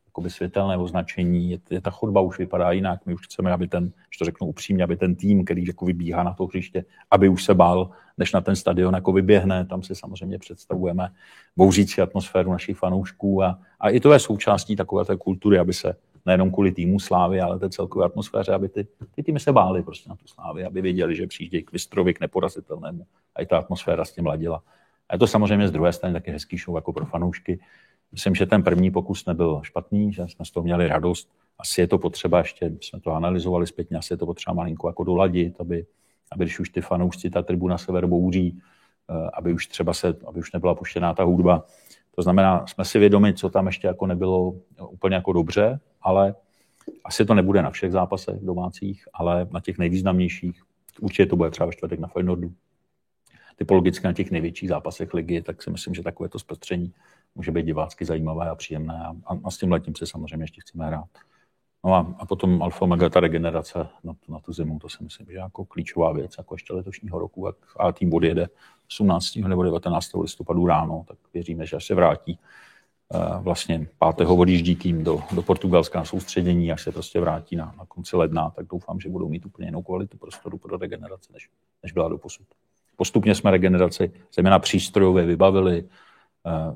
jakoby světelné označení, je, je, ta chodba už vypadá jinak, my už chceme, aby ten, že to řeknu upřímně, aby ten tým, který jako vybíhá na to hřiště, aby už se bál, než na ten stadion jako vyběhne, tam si samozřejmě představujeme bouřící atmosféru našich fanoušků a, a i to je součástí takové té kultury, aby se nejenom kvůli týmu Slávy, ale té celkové atmosféře, aby ty, ty týmy se bály prostě na tu Slávy, aby věděli, že přijíždějí k Vistrovi, k neporazitelnému a i ta atmosféra s tím ladila. A je to samozřejmě z druhé strany taky hezký show jako pro fanoušky. Myslím, že ten první pokus nebyl špatný, že jsme z toho měli radost. Asi je to potřeba, ještě jsme to analyzovali zpětně, asi je to potřeba malinko jako doladit, aby, aby když už ty fanoušci, ta tribuna sever bouří, eh, aby už třeba se, aby už nebyla puštěná ta hudba. To znamená, jsme si vědomi, co tam ještě jako nebylo úplně jako dobře, ale asi to nebude na všech zápasech domácích, ale na těch nejvýznamnějších. Určitě to bude třeba ve čtvrtek na Feyenoordu typologicky na těch největších zápasech ligy, tak si myslím, že takové to zpestření může být divácky zajímavé a příjemné a, a s tím letím se samozřejmě ještě chceme hrát. No a, a potom alfa mega ta regenerace na, na tu zimu, to si myslím, že jako klíčová věc, jako ještě letošního roku, jak, a tým odjede 18. nebo 19. listopadu ráno, tak věříme, že až se vrátí eh, vlastně 5. odjíždí tým do, do Portugalska na soustředění, až se prostě vrátí na, na konci ledna, tak doufám, že budou mít úplně jinou kvalitu prostoru pro regeneraci, než, než byla do posud. Postupně jsme regeneraci zejména přístrojově vybavili,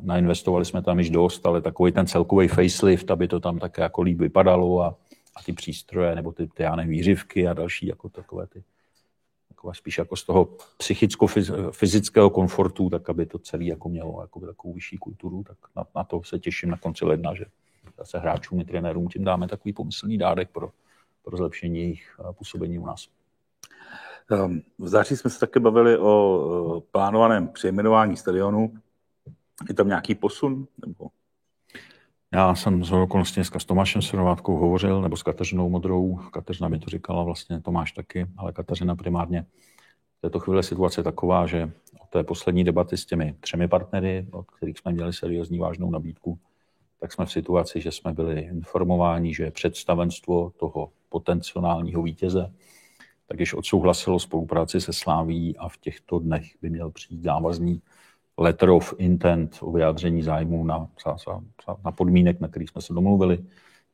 nainvestovali jsme tam již dost, ale takový ten celkový facelift, aby to tam také jako líp vypadalo a, a ty přístroje, nebo ty, ty já nevím, výřivky a další jako takové ty takové spíš jako z toho psychicko-fyzického komfortu, tak aby to celé jako mělo jako takovou vyšší kulturu, tak na, na, to se těším na konci ledna, že zase hráčům i trenérům tím dáme takový pomyslný dárek pro, pro zlepšení jejich eh, působení u nás. Ehm, v září jsme se také bavili o plánovaném přejmenování stadionu. Je tam nějaký posun? Nebo? Já jsem z okolností s Tomášem Srovátkou hovořil, nebo s Kateřinou Modrou. Kateřina mi to říkala vlastně, Tomáš taky, ale Kateřina primárně. V této chvíli situace taková, že od té poslední debaty s těmi třemi partnery, od kterých jsme měli seriózní vážnou nabídku, tak jsme v situaci, že jsme byli informováni, že představenstvo toho potenciálního vítěze tak již odsouhlasilo spolupráci se Sláví a v těchto dnech by měl přijít závazný letter of intent o vyjádření zájmu na, na podmínek, na kterých jsme se domluvili.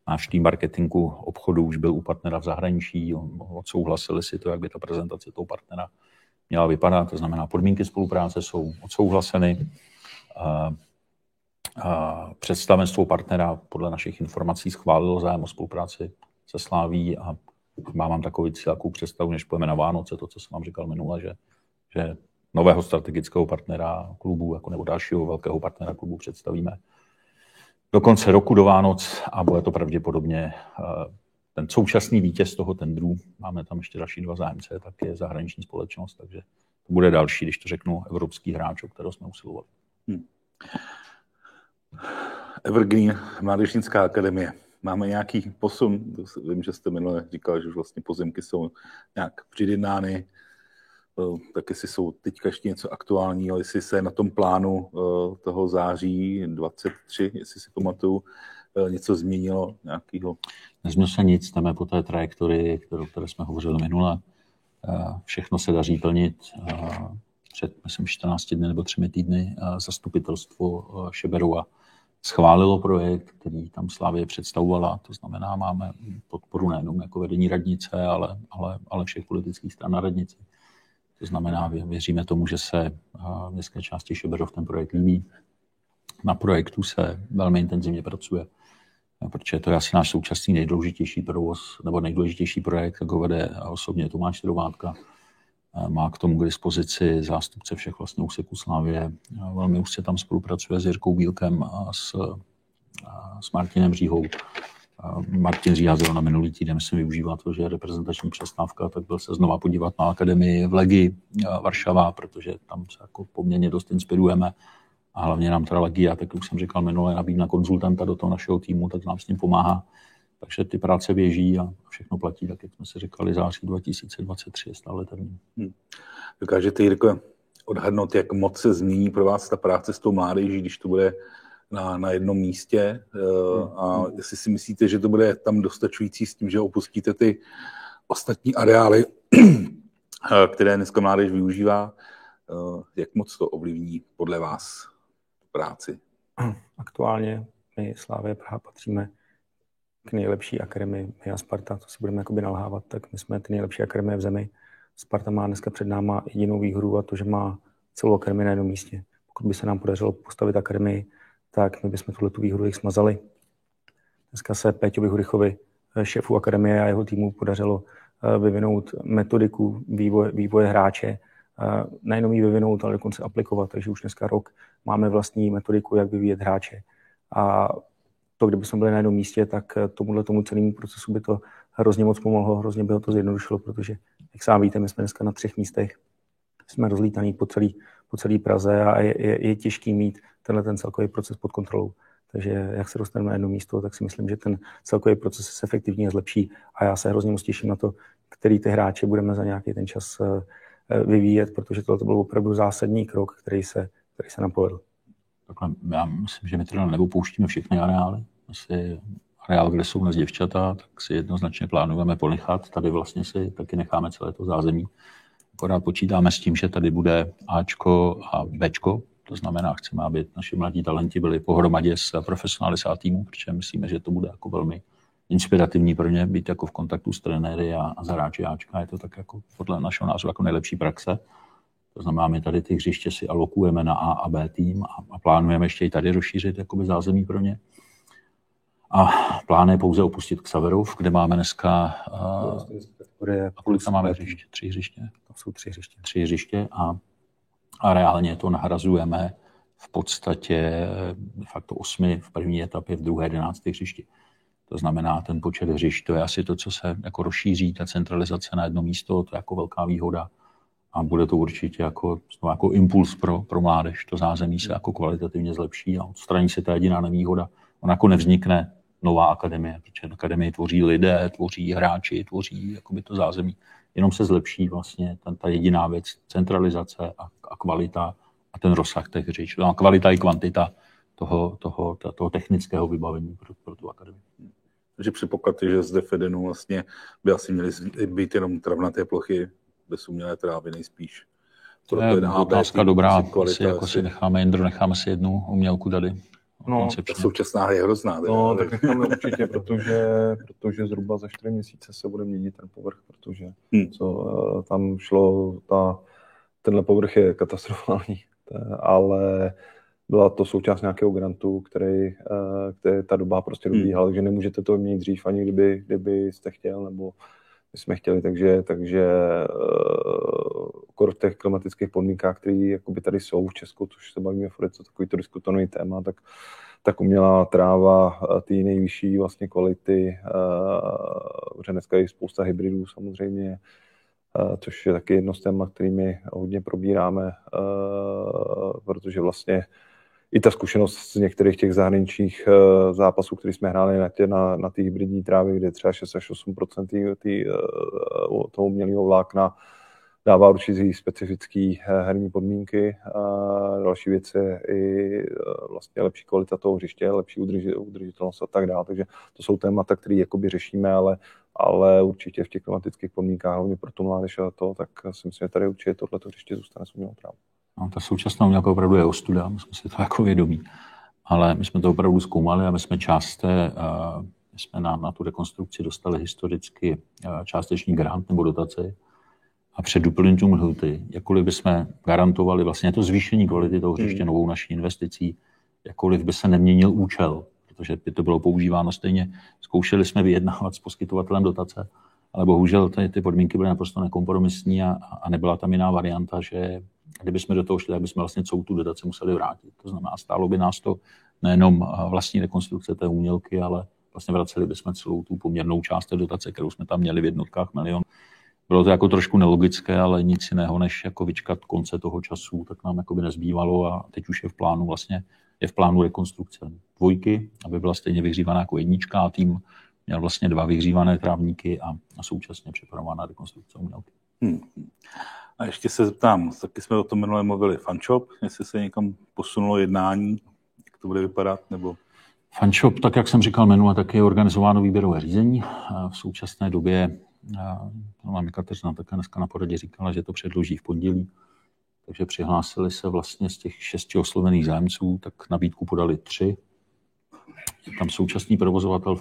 Náš tým marketingu obchodu už byl u partnera v zahraničí, odsouhlasili si to, jak by ta prezentace toho partnera měla vypadat. To znamená, podmínky spolupráce jsou odsouhlaseny. Představenstvo partnera podle našich informací schválilo zájem o spolupráci se Sláví a má, mám takový cíl, představu, než půjdeme na Vánoce, to, co jsem vám říkal minule, že, že nového strategického partnera klubu, jako nebo dalšího velkého partnera klubu představíme do konce roku do Vánoc a bude to pravděpodobně eh, ten současný vítěz toho tendru, máme tam ještě další dva zájemce, tak je zahraniční společnost, takže to bude další, když to řeknu, evropský hráč, o kterého jsme usilovali. Hmm. Evergreen, Mládežnická akademie máme nějaký posun. Vím, že jste minule říkal, že už vlastně pozemky jsou nějak přidjednány, eh, tak jestli jsou teďka ještě něco aktuálního, jestli se na tom plánu eh, toho září 23, jestli si pamatuju, eh, něco změnilo nějakého? Nezměnilo se nic, jdeme po té trajektorii, kterou, které jsme hovořili minule. Všechno se daří plnit. Před, myslím, 14 dny nebo 3 týdny zastupitelstvo Šeberova schválilo projekt, který tam Slávě představovala. To znamená, máme podporu nejenom jako vedení radnice, ale, ale, ale všech politických stran na radnici. Znamená, věříme tomu, že se městské části Šeberov ten projekt líbí. na projektu se velmi intenzivně pracuje, protože to je asi náš současný nejdůležitější provoz nebo nejdůležitější projekt, jak ho vede osobně Tomáš Trovátka. Má k tomu k dispozici zástupce všech vlastně úseků Slávě. Velmi se tam spolupracuje s Jirkou Bílkem a s, a s Martinem Říhou. Martin Říha na minulý týden jsem využíval to, že je reprezentační přestávka, tak byl se znova podívat na akademii v Legi Varšava, protože tam se jako poměrně dost inspirujeme a hlavně nám teda Legia, tak už jsem říkal minule, nabídna konzultanta do toho našeho týmu, tak nám s tím pomáhá. Takže ty práce běží a všechno platí, tak jak jsme si říkali, září 2023 je stále termín. Hmm. Dokážete, Jirko, odhadnout, jak moc se změní pro vás ta práce s tou mládeží, když to bude na, na jednom místě eh, hmm. a jestli si myslíte, že to bude tam dostačující s tím, že opustíte ty ostatní areály, eh, které dneska mládež využívá, eh, jak moc to ovlivní podle vás práci? Aktuálně my Slávě Praha patříme k nejlepší akademii, my a Sparta, to si budeme jakoby nalhávat, tak my jsme ty nejlepší akademie v zemi. Sparta má dneska před náma jedinou výhodu a to, že má celou akademii na jednom místě. Pokud by se nám podařilo postavit akademii, tak my bychom tuhle tu výhodu jich smazali. Dneska se Péťovi Hurychovi, šéfu akademie a jeho týmu podařilo eh, vyvinout metodiku vývoje, vývoje hráče, eh, nejenom ji vyvinout, ale dokonce aplikovat. Takže už dneska rok máme vlastní metodiku, jak vyvíjet hráče. A to, kdyby jsme byli na jednom místě, tak eh, tomuhle tomu celému procesu by to hrozně moc pomohlo, hrozně by ho to zjednodušilo, protože, jak sám víte, my jsme dneska na třech místech, jsme rozlítaní po celý, po celý Praze a je, je, je těžký mít tenhle ten celkový proces pod kontrolou. Takže jak se dostaneme na jedno místo, tak si myslím, že ten celkový proces se efektivně zlepší a já se hrozně moc těším na to, který ty hráče budeme za nějaký ten čas eh, eh, vyvíjet, protože tohle byl opravdu zásadní krok, který se, který se nám povedl. Takhle, já myslím, že my teda nepouštíme všechny areály. Asi areál, kde jsou dnes děvčata, tak si jednoznačně plánujeme ponechat. Tady vlastně si taky necháme celé to zázemí. Akorát počítáme s tím, že tady bude Ačko a Bčko, to znamená, chceme, aby naši mladí talenti byli pohromadě s profesionály a týmu, protože myslíme, že to bude jako velmi inspirativní pro ně být jako v kontaktu s trenéry a, a zaráči Ačka. Je to tak jako podle našeho názoru jako nejlepší praxe. To znamená, my tady ty hřiště si alokujeme na A a B tým a, a plánujeme ještě i tady rozšířit jakoby zázemí pro ně. A plán je pouze opustit Xaverov, kde máme dneska... Uh, a kolik tam máme hřiště? Tři hřiště? To jsou tři hřiště. Tři hřiště a, a reálně to nahrazujeme v podstatě de facto osmi v první etapě, v druhé jedenácté hřišti. To znamená, ten počet hřišť, to je asi to, co se jako rozšíří, ta centralizace na jedno místo, to je jako velká výhoda a bude to určitě jako, jako impuls pro, pro mládež. To zázemí se jako kvalitativně zlepší a odstraní se ta jediná nevýhoda. Ona jako nevznikne nová akademie, protože akademie tvoří lidé, tvoří hráči, tvoří jakoby to zázemí. Jenom se zlepší vlastně ta, ta jediná věc, centralizace a, a kvalita a ten rozsah těch hřišť. No, kvalita i kvantita toho, toho, toho technického vybavení pro, pro tu akademii. Takže předpoklad je, že zde v Edenu vlastně by asi měly být jenom travnaté plochy bez umělé trávy nejspíš. To je otázka dobrá, asi, jako si necháme, Indro, necháme si jednu umělku tady. No, ta současná je hrozná. No, tak necháme určitě, protože, protože zhruba za 4 měsíce se bude měnit ten povrch, protože hmm. co, uh, tam šlo, ta, tenhle povrch je katastrofální, ale byla to součást nějakého grantu, který, uh, který ta doba prostě dobíhala, hmm. takže nemůžete to mít dřív, ani kdyby, kdyby jste chtěl, nebo my jsme chtěli, takže, takže uh, v těch klimatických podmínkách, které tady jsou v Česku, což se bavíme furt, to takový to diskutovaný téma, tak, tak umělá tráva eh, ty nejvyšší vlastně kvality, uh, že dneska je spousta hybridů samozřejmě, uh, což je taky jedno z témat, kterými hodně probíráme, uh, protože vlastně i ta zkušenost z některých těch zahraničních uh, zápasů, které jsme hráli na, tě, na, na té hybridní trávě, kde třeba 6 až 8 tý, tý, uh, toho umělého vlákna dává určitý specifický uh, herní podmínky. Další věc je i vlastně lepší kvalita toho hřiště, lepší udrži, udržitelnost a tak dále. Takže to jsou témata, které jakoby řešíme, ale, ale určitě v těch klimatických podmínkách, hlavně pro tu mládež a to, tak si myslím, že tady určitě tohle hřiště zůstane s umělou trávou. No, ta současná umělka opravdu je ostuda, my jsme si to jako vědomí. Ale my jsme to opravdu zkoumali a my jsme část té, uh, my jsme na, na tu rekonstrukci dostali historicky uh, částečný grant nebo dotaci a před uplynutím lhuty, jakkoliv bychom garantovali vlastně to zvýšení kvality toho hřiště hmm. novou naší investicí, jakkoliv by se neměnil účel, protože by to bylo používáno stejně. Zkoušeli jsme vyjednávat s poskytovatelem dotace, ale bohužel ty, ty podmínky byly naprosto nekompromisní a, a nebyla tam jiná varianta, že kdyby jsme do toho šli, tak bychom vlastně celou tu dotaci museli vrátit. To znamená, stálo by nás to nejenom vlastní rekonstrukce té umělky, ale vlastně vraceli bychom celou tu poměrnou část té dotace, kterou jsme tam měli v jednotkách milion. Bylo to jako trošku nelogické, ale nic jiného, než jako vyčkat konce toho času, tak nám jako by nezbývalo a teď už je v plánu vlastně je v plánu rekonstrukce dvojky, aby byla stejně vyhřívaná jako jednička a tým měl vlastně dva vyhřívané trávníky a, a současně připravovaná rekonstrukce umělky. Hmm. A ještě se zeptám, taky jsme o tom minule mluvili, fanshop, jestli se někam posunulo jednání, jak to bude vypadat, nebo... Fanshop, tak jak jsem říkal minule, tak je organizováno výběrové řízení. V současné době, mám Kateřina také dneska na poradě říkala, že to předloží v pondělí, takže přihlásili se vlastně z těch šesti oslovených zájemců, tak nabídku podali tři. Tam současný provozovatel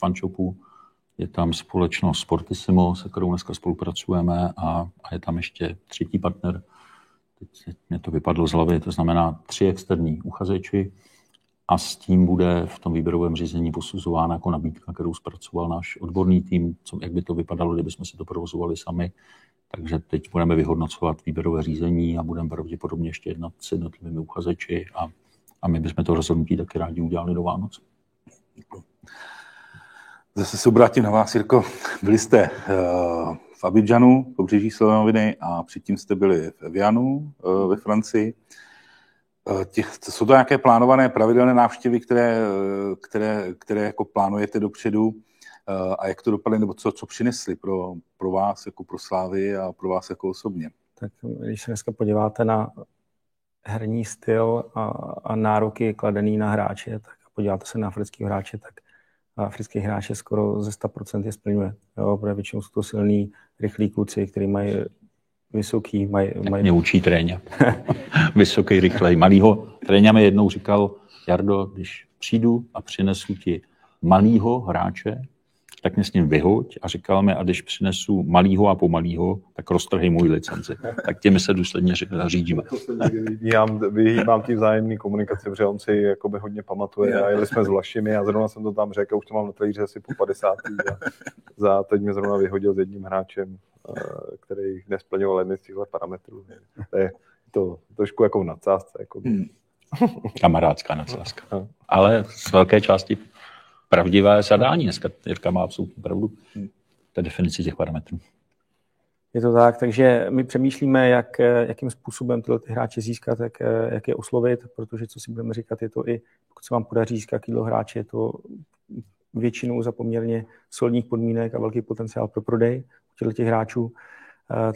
fanshopu, je tam společnost Sportissimo, se kterou dneska spolupracujeme a, a je tam ještě třetí partner. Teď mě to vypadlo z hlavy, to znamená tři externí uchazeči a s tím bude v tom výběrovém řízení posuzována jako nabídka, kterou zpracoval náš odborný tým, co, jak by to vypadalo, kdybychom si to provozovali sami. Takže teď budeme vyhodnocovat výběrové řízení a budeme pravděpodobně ještě jednat s jednotlivými uchazeči a, a my bychom to rozhodnutí taky rádi udělali do Vánoc. Zase se obrátím na vás, Jirko. Byli jste uh, v Abidžanu, v pobřeží Slovenoviny a předtím jste byli v Evianu uh, ve Francii. Uh, těch, jsou to nějaké plánované pravidelné návštěvy, které, které, které jako plánujete dopředu a jak to dopadne, nebo co, co přinesli pro, pro vás jako pro Slávy a pro vás jako osobně? Tak když se dneska podíváte na herní styl a, a nároky kladený na hráče, tak podíváte se na africký hráče, tak africký hráče skoro ze 100% je splňuje. Jo, protože většinou jsou to silní, rychlí kluci, kteří mají vysoký, mají... mají... Mě učí tréně. Vysoký, rychlej. Malýho tréně mi jednou říkal, Jardo, když přijdu a přinesu ti malýho hráče, tak mě s ním vyhoď a říkal mi, a když přinesu malýho a pomalýho, tak roztrhej můj licenci. Tak těmi se důsledně řídíme. Vyhýbám, vyhýbám ty vzájemné komunikace, protože on si jakoby hodně pamatuje a jeli jsme s Vlašimi a zrovna jsem to tam řekl, už to mám na talíře asi po 50. A za teď mě zrovna vyhodil s jedním hráčem, eh, který nesplňoval jedny z těchto parametrů. To je to trošku jako v nadsázce. Jako. Hmm. Kamarádská nadsázka. Ale z velké části pravdivé zadání. Dneska Jirka má absolutní pravdu té definici těch parametrů. Je to tak, takže my přemýšlíme, jak, jakým způsobem tyhle ty hráče získat, jak, jak je oslovit, protože co si budeme říkat, je to i, pokud se vám podaří získat kýlo hráče, je to většinou za poměrně solidních podmínek a velký potenciál pro prodej u těch hráčů.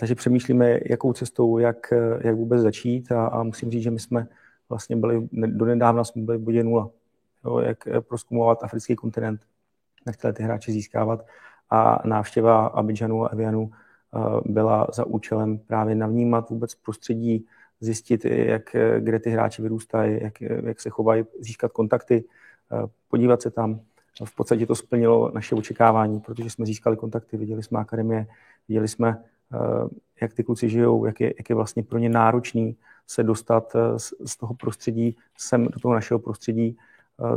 Takže přemýšlíme, jakou cestou, jak, jak vůbec začít a, a musím říct, že my jsme vlastně byli, do nedávna jsme byli v bodě nula jo, jak eh, proskumovat africký kontinent, jak tyhle ty hráče získávat. A návštěva Abidžanu a Evianu eh, byla za účelem právě navnímat vůbec prostředí, zjistit, jak, eh, kde ty hráči vyrůstají, jak, jak se chovají, získat kontakty, podívat se tam. V podstatě to splnilo naše očekávání, protože jsme získali kontakty, viděli jsme akademie, viděli jsme, jak ty kluci žijou, jak je, jak je vlastně pro ně náročný se dostat z, z toho prostředí sem do toho našeho prostředí,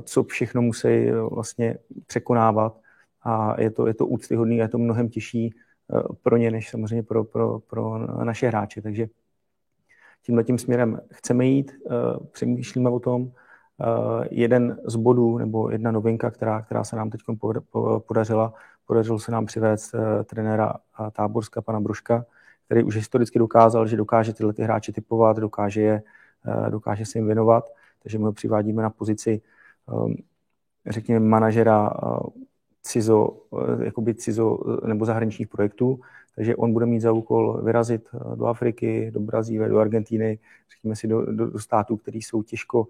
co všechno musí eh, vlastně překonávat a je to, je to úctyhodný a je to mnohem těžší eh, pro ně, než samozřejmě pro, pro, pro naše hráče. Takže tímhle tím směrem chceme jít, přemýšlíme o tom. Jeden z bodů nebo jedna novinka, která, která se nám teď podařila, podařilo se nám přivést trenéra Táborska, pana Bruška, který už historicky dokázal, že dokáže tyhle ty hráče typovat, dokáže, je, dokáže se jim věnovat, takže my ho přivádíme na pozici řekněme, manažera eh, cizo, eh, jakoby cizo eh, nebo zahraničních projektů, takže on bude mít za úkol vyrazit do Afriky, do Brazílie, do Argentíny, řekněme si do, do, do států, který jsou těžko,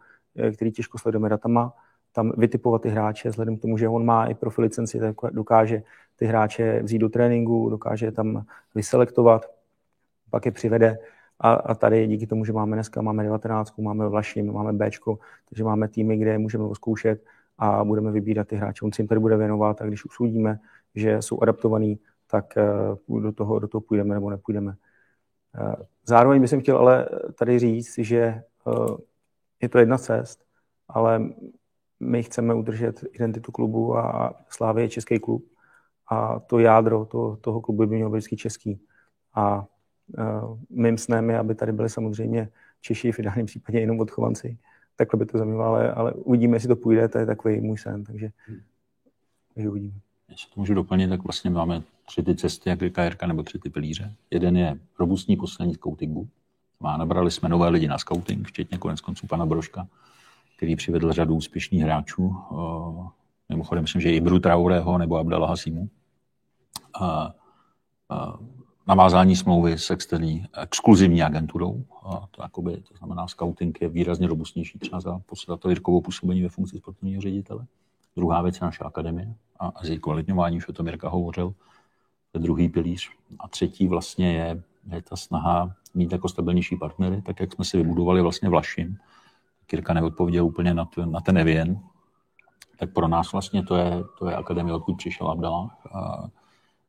který těžko sledujeme datama, tam vytipovat ty hráče, vzhledem k tomu, že on má i profil licenci, tak dokáže ty hráče vzít do tréninku, dokáže tam vyselektovat, pak je přivede a, a tady díky tomu, že máme dneska, máme 19, máme Vlašim, máme B, takže máme týmy, kde můžeme zkoušet a budeme vybírat ty hráče. On si jim tady bude věnovat a když usudíme, že jsou adaptovaní, tak uh, do toho, do toho půjdeme nebo nepůjdeme. Uh, zároveň bych chtěl ale tady říct, že uh, je to jedna cest ale my chceme udržet identitu klubu a Slávě je český klub a to jádro to, toho klubu by mělo být český. A mým snem je, aby tady byli samozřejmě Češi, v ideálním případě jenom odchovanci. Takhle by to zajímalo, ale, ale uvidíme, jestli to půjde, to je takový můj sen, takže, takže uvidíme. Jestli to můžu doplnit, tak vlastně máme tři ty cesty, jak říká Jirka, nebo tři ty pilíře. Jeden je robustní poslední scoutingu. Má, nabrali jsme nové lidi na scouting, včetně konec konců pana Broška, který přivedl řadu úspěšných hráčů. Mimochodem, myslím, že i Bru Traoreho nebo Abdala Hasimu. A, a, navázání smlouvy s externí exkluzivní agenturou. A to, jakoby, to znamená, scouting je výrazně robustnější třeba za, to Jirkovo působení ve funkci sportovního ředitele. Druhá věc je naše akademie a, a její kvalitňování, už o tom Jirka hovořil, to je druhý pilíř. A třetí vlastně je, je ta snaha mít jako stabilnější partnery, tak jak jsme si vybudovali vlastně Vlašim. Kirka neodpověděl úplně na, to, na ten Evien, tak pro nás vlastně to je, to je akademie, odkud přišel Abdala.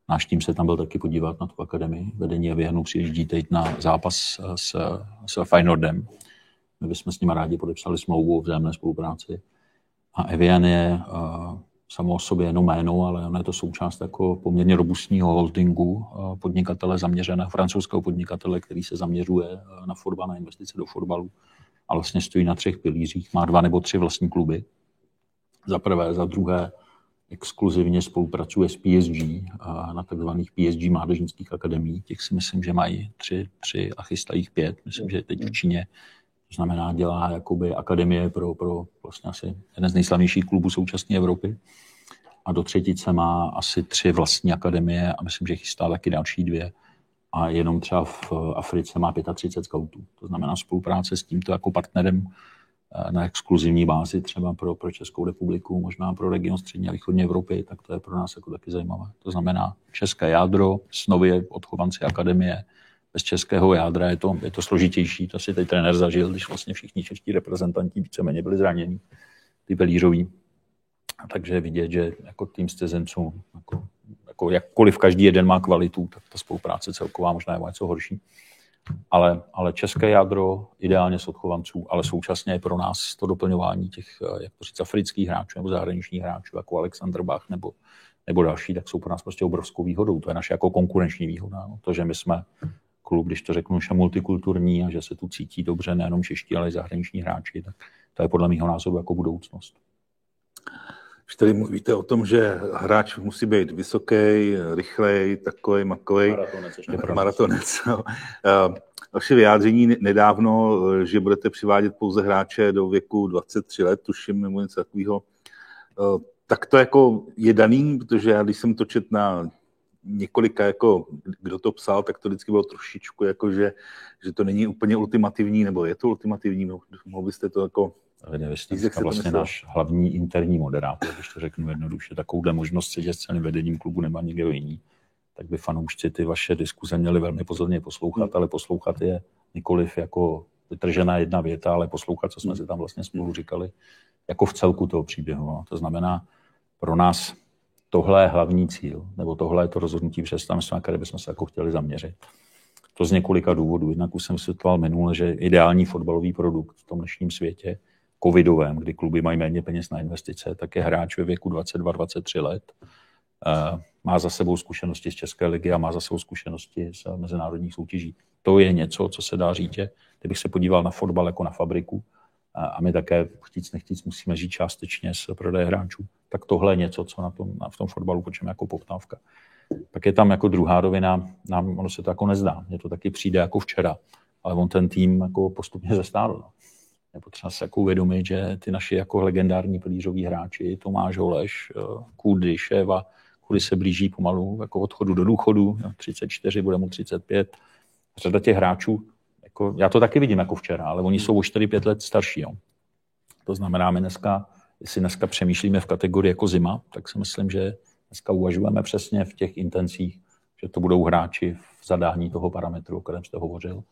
A náš tým se tam byl taky podívat na tu akademii. Vedení Evienu přijíždí teď na zápas s, s Feyenoordem. My bychom s nimi rádi podepsali smlouvu o vzájemné spolupráci. A Evian je uh, samo o sobě jenom jméno, ale ono je to součást jako poměrně robustního holdingu uh, podnikatele zaměřeného, francouzského podnikatele, který se zaměřuje uh, na fotbal, na investice do fotbalu a vlastně stojí na třech pilířích. Má dva nebo tři vlastní kluby. Za prvé, za druhé, exkluzivně spolupracuje s PSG na takzvaných PSG mládežnických akademií. Těch si myslím, že mají tři, tři a chystají pět. Myslím, že teď v Číně to znamená, dělá jakoby akademie pro, pro vlastně asi jeden z nejslavnějších klubů současné Evropy. A do třetice má asi tři vlastní akademie a myslím, že chystá taky další dvě. A jenom třeba v Africe má 35 scoutů. To znamená spolupráce s tímto jako partnerem na exkluzivní bázi třeba pro, pro Českou republiku, možná pro region střední a východní Evropy, tak to je pro nás jako taky zajímavé. To znamená české jádro, snově odchovanci akademie, bez českého jádra je to, je to složitější. To si teď trenér zažil, když vlastně všichni čeští reprezentanti víceméně byli zraněni, ty pelířoví. Takže vidět, že jako tým z jako, jako jakkoliv každý jeden má kvalitu, tak ta spolupráce celková možná je něco horší. Ale, ale české jádro ideálně s odchovanců, ale současně je pro nás to doplňování těch, jak to říct, afrických hráčů nebo zahraničních hráčů, jako Alexander Bach nebo, nebo další, tak jsou pro nás prostě obrovskou výhodou. To je naše jako konkurenční výhoda. No. To, že my jsme klub, když to řeknu, že multikulturní a že se tu cítí dobře nejenom čeští, ale i zahraniční hráči, tak to je podle mého názoru jako budoucnost. Když tady mluvíte o tom, že hráč musí být vysoký, rychlej, takový, makový, maratonec, maratonec no. Vaše vyjádření nedávno, že budete přivádět pouze hráče do věku 23 let, tuším, nebo něco takového, tak to jako je daný, protože já, když jsem to čet na několika, jako, kdo to psal, tak to vždycky bylo trošičku, jako, že, že to není úplně ultimativní, nebo je to ultimativní, mohl byste to jako Vy jste vlastně náš hlavní interní moderátor, když to řeknu jednoduše, takovouhle možnost sedět s celým vedením klubu nemá nikdo jiný. Tak by fanoušci ty vaše diskuze měli velmi pozorně poslouchat, hmm. ale poslouchat je nikoliv jako vytržená jedna věta, ale poslouchat, co jsme hmm. si tam vlastně spolu říkali, jako v celku toho příběhu. To znamená, pro nás tohle je hlavní cíl, nebo tohle je to rozhodnutí představenstva, na které bychom se jako chtěli zaměřit. To z několika důvodů. Jednak už jsem vysvětloval minule, že ideální fotbalový produkt v tom dnešním světě, covidovém, kdy kluby mají méně peněz na investice, tak je hráč ve věku 22-23 let, eh, má za sebou zkušenosti z České ligy a má za sebou zkušenosti z mezinárodních soutěží. To je něco, co se dá říct. Kdybych se podíval na fotbal jako na fabriku, a my také chtíc nechtíc musíme žít částečně z prodeje hráčů, tak tohle je něco, co na tom, na, v tom fotbalu počeme jako poptávka. Pak je tam jako druhá rovina, nám ono se to jako nezdá, mně to taky přijde jako včera, ale on ten tým jako postupně zestárl. Je potřeba se jako uvědomit, že ty naši jako legendární pilířoví hráči, Tomáš Holeš, Kudy, Ševa, Kudy se blíží pomalu jako odchodu do důchodu, 34, bude mu 35. Řada těch hráčů jako, já to taky vidím jako včera, ale oni jsou o 4-5 let starší. Jo. To znamená, my dneska, jestli dneska přemýšlíme v kategorii jako zima, tak si myslím, že dneska uvažujeme přesně v těch intencích, že to budou hráči v zadání toho parametru, o kterém jste hovořil.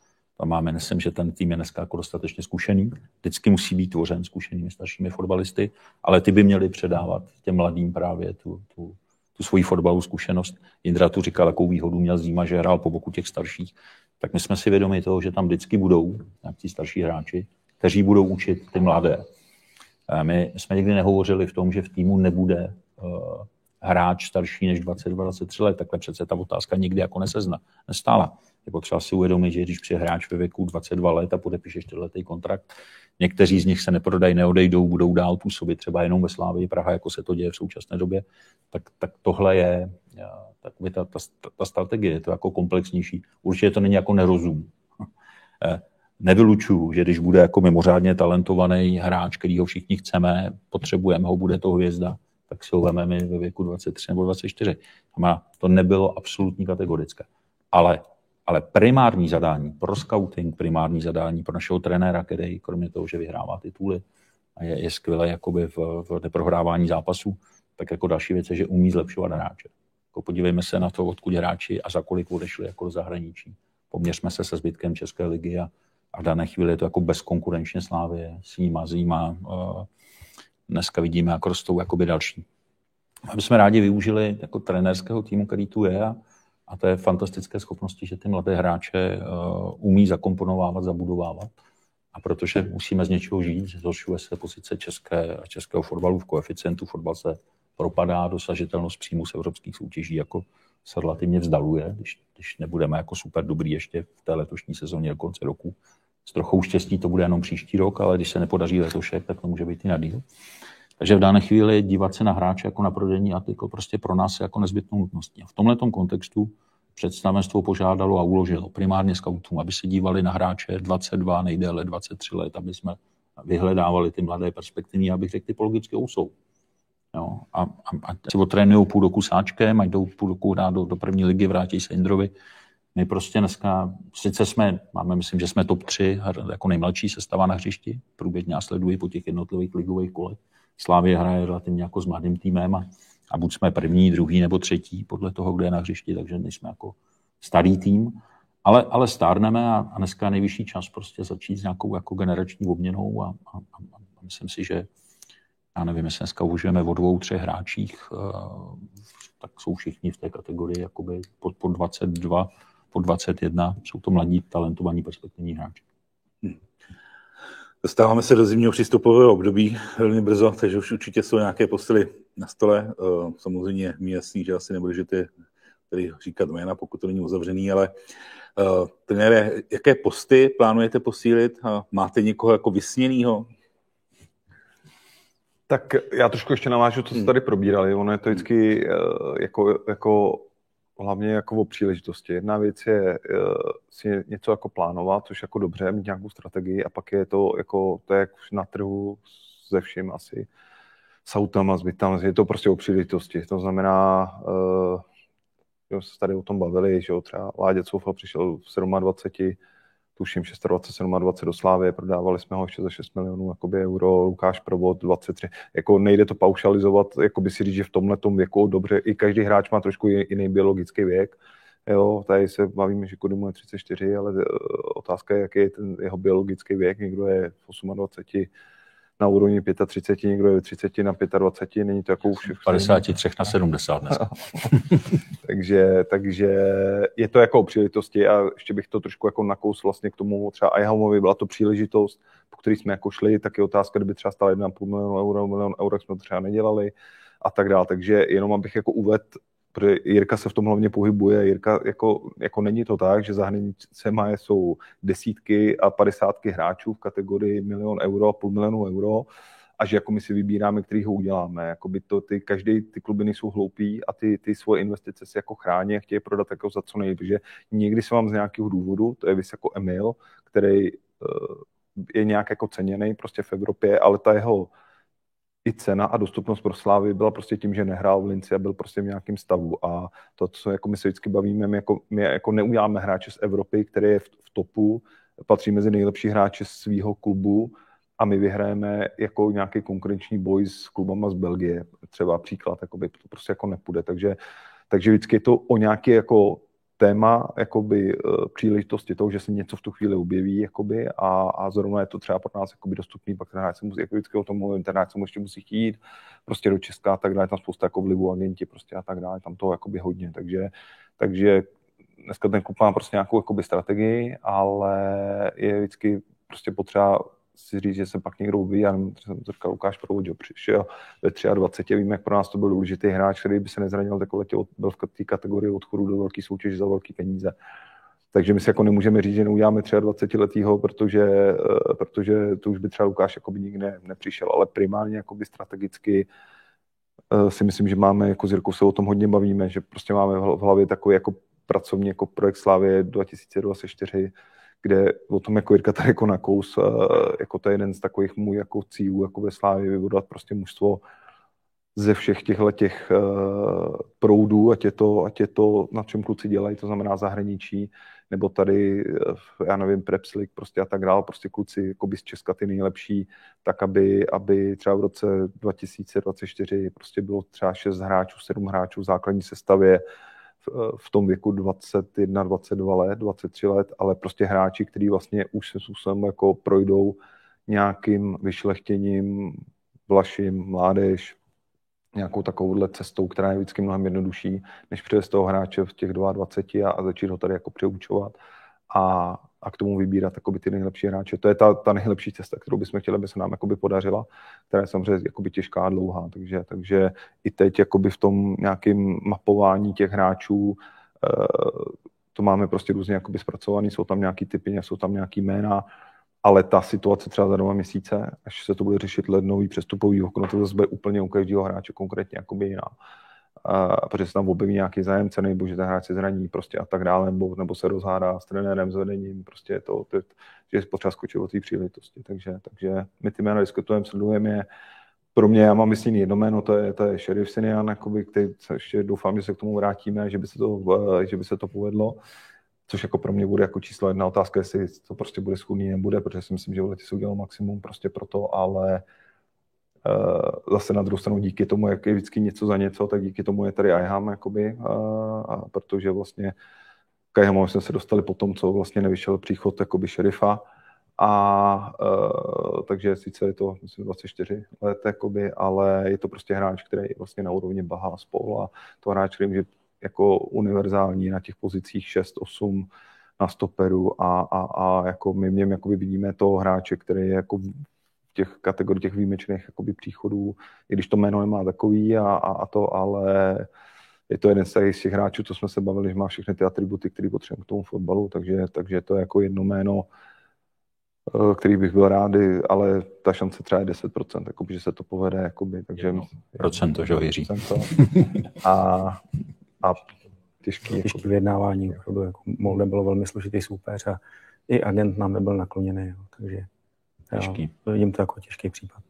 A máme, myslím, že ten tým je dneska jako dostatečně zkušený. Vždycky musí být tvořen zkušenými staršími fotbalisty, ale ty by měli předávat těm mladým právě tu, tu, tu svoji fotbalovou zkušenost. Jindra tu říkal, jakou výhodu měl Zima, že hrál po boku těch starších tak my jsme si vědomi toho, že tam vždycky budou nějaký starší hráči, kteří budou učit ty mladé. My jsme nikdy nehovořili v tom, že v týmu nebude hráč starší než 22-23 let, takhle přece ta otázka nikdy jako nesezna, nestála. Je potřeba si uvědomit, že když přijde hráč ve věku 22 let a podepíše 4 kontrakt, někteří z nich se neprodají, neodejdou, budou dál působit třeba jenom ve Slávii Praha, jako se to děje v současné době, tak, tak tohle je takový ta, ta, ta strategie, je to jako komplexnější. Určitě to není jako nerozum. Eh, nevylučuju, že když bude jako mimořádně talentovaný hráč, který ho všichni chceme, potřebujeme ho, bude to hvězda, tak si ho vememe ve věku 23 nebo 24. To nebylo absolutní kategorické. Ale, ale primární zadání pro scouting, primární zadání pro našeho trenéra, který kromě toho, že vyhrává tituly a je, je skvělé jakoby v, v neprohrávání zápasů, tak jako další věc je, že umí zlepšovat hráče. Jako podívejme se na to, odkud hráči a za kolik odešli jako do zahraničí. Poměřme se se zbytkem České ligy a, a v dané chvíli je to jako bezkonkurenčně Slávě, Sníma, Zíma, uh, dneska vidíme, jak rostou jakoby další. My jsme rádi využili jako trenérského týmu, který tu je a, a to je fantastické schopnosti, že ty mladé hráče uh, umí zakomponovávat, zabudovávat. A protože musíme z něčeho žít, zhoršuje se pozice české, českého fotbalu v koeficientu, fotbal se propadá, dosažitelnost příjmu z evropských soutěží jako se relativně vzdaluje, když, když nebudeme jako super dobrý ještě v té letošní sezóně do konce roku. S trochou štěstí to bude jenom příští rok, ale když se nepodaří letošek, tak to může být i na díl. Takže v dané chvíli dívat se na hráče jako na prodejní artikl prostě pro nás je jako nezbytnou nutností. A v tomhle kontextu představenstvo požádalo a uložilo primárně scoutům, aby se dívali na hráče 22, nejdéle 23 let, aby jsme vyhledávali ty mladé perspektivní, abych řekl, typologicky jsou. Jo, a, a, a si otrénují půl roku sáčkem, a jdou půl roku hrát do, do první ligy, vrátí se Indrovi. My prostě dneska, sice jsme, máme, myslím, že jsme top 3, jako nejmladší sestava na hřišti, průběžně sledují po těch jednotlivých ligových kolech. Slávě hraje relativně jako s mladým týmem a, a buď jsme první, druhý nebo třetí, podle toho, kde je na hřišti, takže nejsme jako starý tým. Ale, ale stárneme a, a dneska je nejvyšší čas prostě začít s nějakou jako generační obměnou a, a, a myslím si, že já nevím, jestli dneska uvažujeme o dvou, třech hráčích, eh, tak jsou všichni v té kategorii jakoby pod, pod 22, pod 21, jsou to mladí, talentovaní, perspektivní hráči. Dostáváme se do zimního přístupového období velmi brzo, takže už určitě jsou nějaké posily na stole. Eh, samozřejmě mi jasný, že asi nebudete tady říkat jména, pokud to není uzavřený, ale uh, trenére, jaké posty plánujete posílit? Máte někoho jako vysněného? Tak já trošku ještě navážu, co jste hmm. tady probírali. Ono je to vždycky eh, jako, jako hlavně jako o příležitosti. Jedna věc je uh, si něco jako plánovat, což jako dobře, mít nějakou strategii a pak je to jako, to je jak na trhu ze vším asi s autama, s bytama, je to prostě o příležitosti. To znamená, uh, že se tady o tom bavili, že jo, třeba Láďa Coufa přišel v 27, tuším 26, 27 do Slávy, prodávali jsme ho ještě za 6 milionů jakoby euro, Lukáš Provod 23. Jako nejde to paušalizovat, jako by si říct, že v tomhle věku dobře, i každý hráč má trošku jiný biologický věk. Jo, tady se bavíme, že Kodymu je 34, ale eh, otázka je, jaký je ten jeho biologický věk. Někdo je v 28, na úrovni 35, někdo je 30 na 25, není to jako už... 53 na 70 dneska. takže, takže je to jako o příležitosti a ještě bych to trošku jako nakous vlastně k tomu třeba Ihamovi byla to příležitost, po který jsme jako šli, tak je otázka, kdyby třeba stala 1,5 milionu euro, milion euro, jsme to třeba nedělali a tak dále. Takže jenom abych jako uvedl protože Jirka se v tom hlavně pohybuje. Jirka, jako, jako není to tak, že za hranicema jsou desítky a padesátky hráčů v kategorii milion euro a půl milionu euro a že jako my si vybíráme, který ho uděláme. Jakoby to, ty, každý ty kluby nejsou hloupí a ty, ty svoje investice si jako chrání a chtějí prodat jako za co nejvíc. Že někdy se vám z nějakého důvodu, to je vys jako Emil, který uh, je nějak jako ceněný prostě v Evropě, ale ta jeho i cena a dostupnost pro Slávy byla prostě tím, že nehrál v Linci a byl prostě v nějakém stavu. A to, co jako my se vždycky bavíme, my jako, my jako neuděláme hráče z Evropy, který je v, v topu, patří mezi nejlepší hráče svého klubu a my vyhrajeme jako nějaký konkurenční boj s klubama z Belgie, třeba příklad, jakoby, to prostě jako nepůjde. Takže, takže vždycky je to o nějaké jako téma jakoby, eh, příležitosti toho, že se něco v tu chvíli objeví jakoby, a, a zrovna je to třeba pro nás jakoby, dostupný, pak ten se musí, jako vždycky o tom mluvím, ten se ještě musí chtít prostě do Česka a tak dále, tam spousta jako vlivu agenti prostě a tak dále, tam toho jakoby hodně, takže, takže dneska ten klub má prostě nějakou jakoby, strategii, ale je vždycky prostě potřeba si říct, že se pak někdo uvidí, já jsem to říkal, Lukáš Provodžo přišel ve 23, vím, jak pro nás to byl důležitý hráč, který by se nezranil, tak letěl, byl v té kategorii odchodu do velké soutěže za velké peníze. Takže my si jako nemůžeme říct, že neuděláme 23 letýho, protože, eh, protože to už by třeba Lukáš jako by nikdy nepřišel, ale primárně jako by strategicky eh, si myslím, že máme, jako s Jirkou se o tom hodně bavíme, že prostě máme v hlavě takový jako pracovní jako projekt Slávě 2024, kde o tom jako Jirka tady jako nakous, eh, jako to je jeden z takových můj jako cílů jako ve Slávě vybudovat prostě mužstvo ze všech těchto těch uh, proudů, ať je, to, ať je to, na čem kluci dělají, to znamená zahraničí, nebo tady, eh, já nevím, Prepslik prostě a tak dále, prostě kluci jakoby z Česka ty nejlepší, tak aby, aby třeba v roce 2024 prostě bylo třeba 6 hráčů, 7 hráčů v základní sestavě, v, v tom věku 21, 22 let, 23 let, ale prostě hráči, kteří vlastně už se způsobem jako projdou nějakým vyšlechtěním, vlaším, mládež, nějakou takovouhle cestou, která je vždycky mnohem jednodušší, než přivést toho hráče v těch 22 a, a začít ho tady jako přeučovat a, a k tomu vybírat ty nejlepší hráče. To je ta, ta nejlepší cesta, kterou bychom chtěli, aby se nám podařila, která je samozřejmě jakoby, těžká a dlouhá. Takže, takže i teď jakoby, v tom nějakém mapování těch hráčů e, to máme prostě různě jakoby, zpracovaný, jsou tam nějaký typy, jsou tam nějaký jména, ale ta situace třeba za dva měsíce, až se to bude řešit lednový přestupový okno, to zase bude úplně u každého hráče konkrétně jakoby jiná. A, protože se tam objeví nějaký zájemce, nebo že ten hráč se zraní prostě a tak dále, nebo, nebo se rozhádá s trenérem, s vedením, prostě je to, to, že je potřeba skočit o té příležitosti. Takže, takže my ty jména diskutujeme, sledujeme je. Pro mě, já mám myslím jedno jméno, to je, to je Sheriff Sinian, jakoby, který ještě doufám, že se k tomu vrátíme, že by se to, že by se to povedlo což jako pro mě bude jako číslo jedna otázka, jestli to prostě bude schůdný, nebude, protože si myslím, že v se udělal maximum prostě pro to, ale zase na druhou stranu díky tomu, jak je vždycky něco za něco, tak díky tomu je tady IHAM, jakoby, uh, a protože vlastně k IHAMu jsme se dostali po tom, co vlastně nevyšel příchod jakoby šerifa, a uh, takže sice je to, myslím, 24 let, jakoby, ale je to prostě hráč, který je vlastně na úrovni Baha spolu a to hráč, který může jako univerzální na těch pozicích 6, 8 na stoperu. A, a, a jako my v něm vidíme toho hráče, který je jako těch kategoriích těch výjimečných jakoby příchodů, i když to jméno nemá takový a, a, a to, ale je to jeden z těch hráčů, co jsme se bavili, že má všechny ty atributy, které potřebujeme k tomu fotbalu, takže, takže to je jako jedno jméno, eh, který bych byl rád, ale ta šance třeba je 10%, jakoby, že se to povede, jakoby, takže... Procento, že věří. A, a těžký, těžký vyjednávání. Opravdu jako Molde bylo velmi složitý soupeř a i agent nám nebyl nakloněný. Jo, takže těžký. Já vidím to jako těžký případ.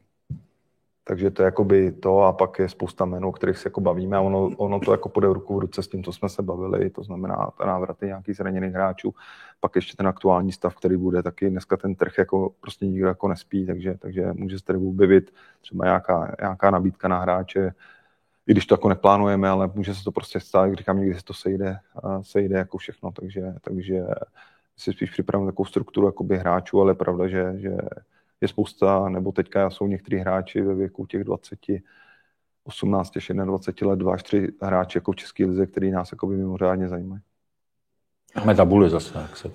Takže to je jakoby to a pak je spousta jmenů, o kterých se jako bavíme a ono, ono to jako půjde ruku v ruce s tím, co jsme se bavili, to znamená návraty nějakých zraněných hráčů, pak ještě ten aktuální stav, který bude taky dneska ten trh jako prostě nikdo jako nespí, takže, takže může se tady objevit třeba nějaká, nějaká nabídka na hráče, i když to jako neplánujeme, ale může se to prostě stát, když říkám, někdy se to sejde, sejde jako všechno, takže, takže si spíš připravím takovou strukturu jakoby hráčů, ale je pravda, že, že je spousta, nebo teďka jsou některý hráči ve věku těch 20, 18 až 21 let, 2 až 3 hráči jako v České lize, který nás jako by mimořádně zajímají. Máme tabule zase, jak se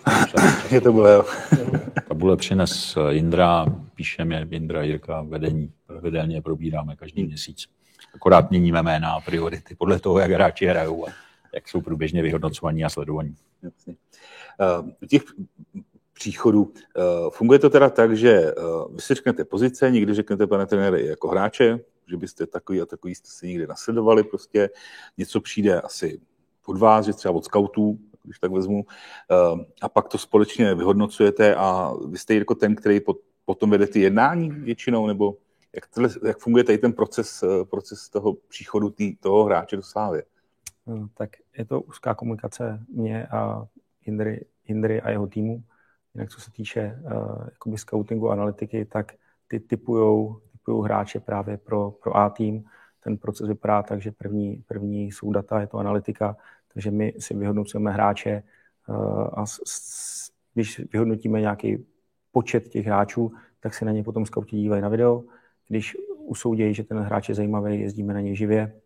Je to bylo, jo. Tabule přines Jindra, píšeme Jindra, Jirka, vedení. Pravidelně probíráme každý měsíc akorát měníme jména a priority podle toho, jak hráči hrajou a jak jsou průběžně vyhodnocovaní a sledovaní. Jasně. Uh, těch příchodů. Uh, funguje to teda tak, že uh, vy si řeknete pozice, někdy řeknete, pane trenére, jako hráče, že byste takový a takový jste si někdy nasledovali, prostě něco přijde asi od vás, že třeba od scoutů, když tak vezmu, a pak to společně vyhodnocujete a vy jste jako ten, který potom vede ty jednání většinou, nebo jak, tohle, jak funguje tady ten proces, eh, proces toho příchodu tý, toho hráče do Slávy? Tak je to úzká komunikace mě a Indry, Indry a jeho týmu. Jinak co se týče uh, jakoby scoutingu, analytiky, tak ty typujou, typujou hráče právě pro, pro A tým. Ten proces vypadá tak, že první, první jsou data, je to analytika, takže my si vyhodnocujeme hráče uh, a s, s, když vyhodnotíme nějaký počet těch hráčů, tak se na ně potom scouti dívají na video, když usoudějí, že ten hráč je zajímavý, jezdíme na něj živě.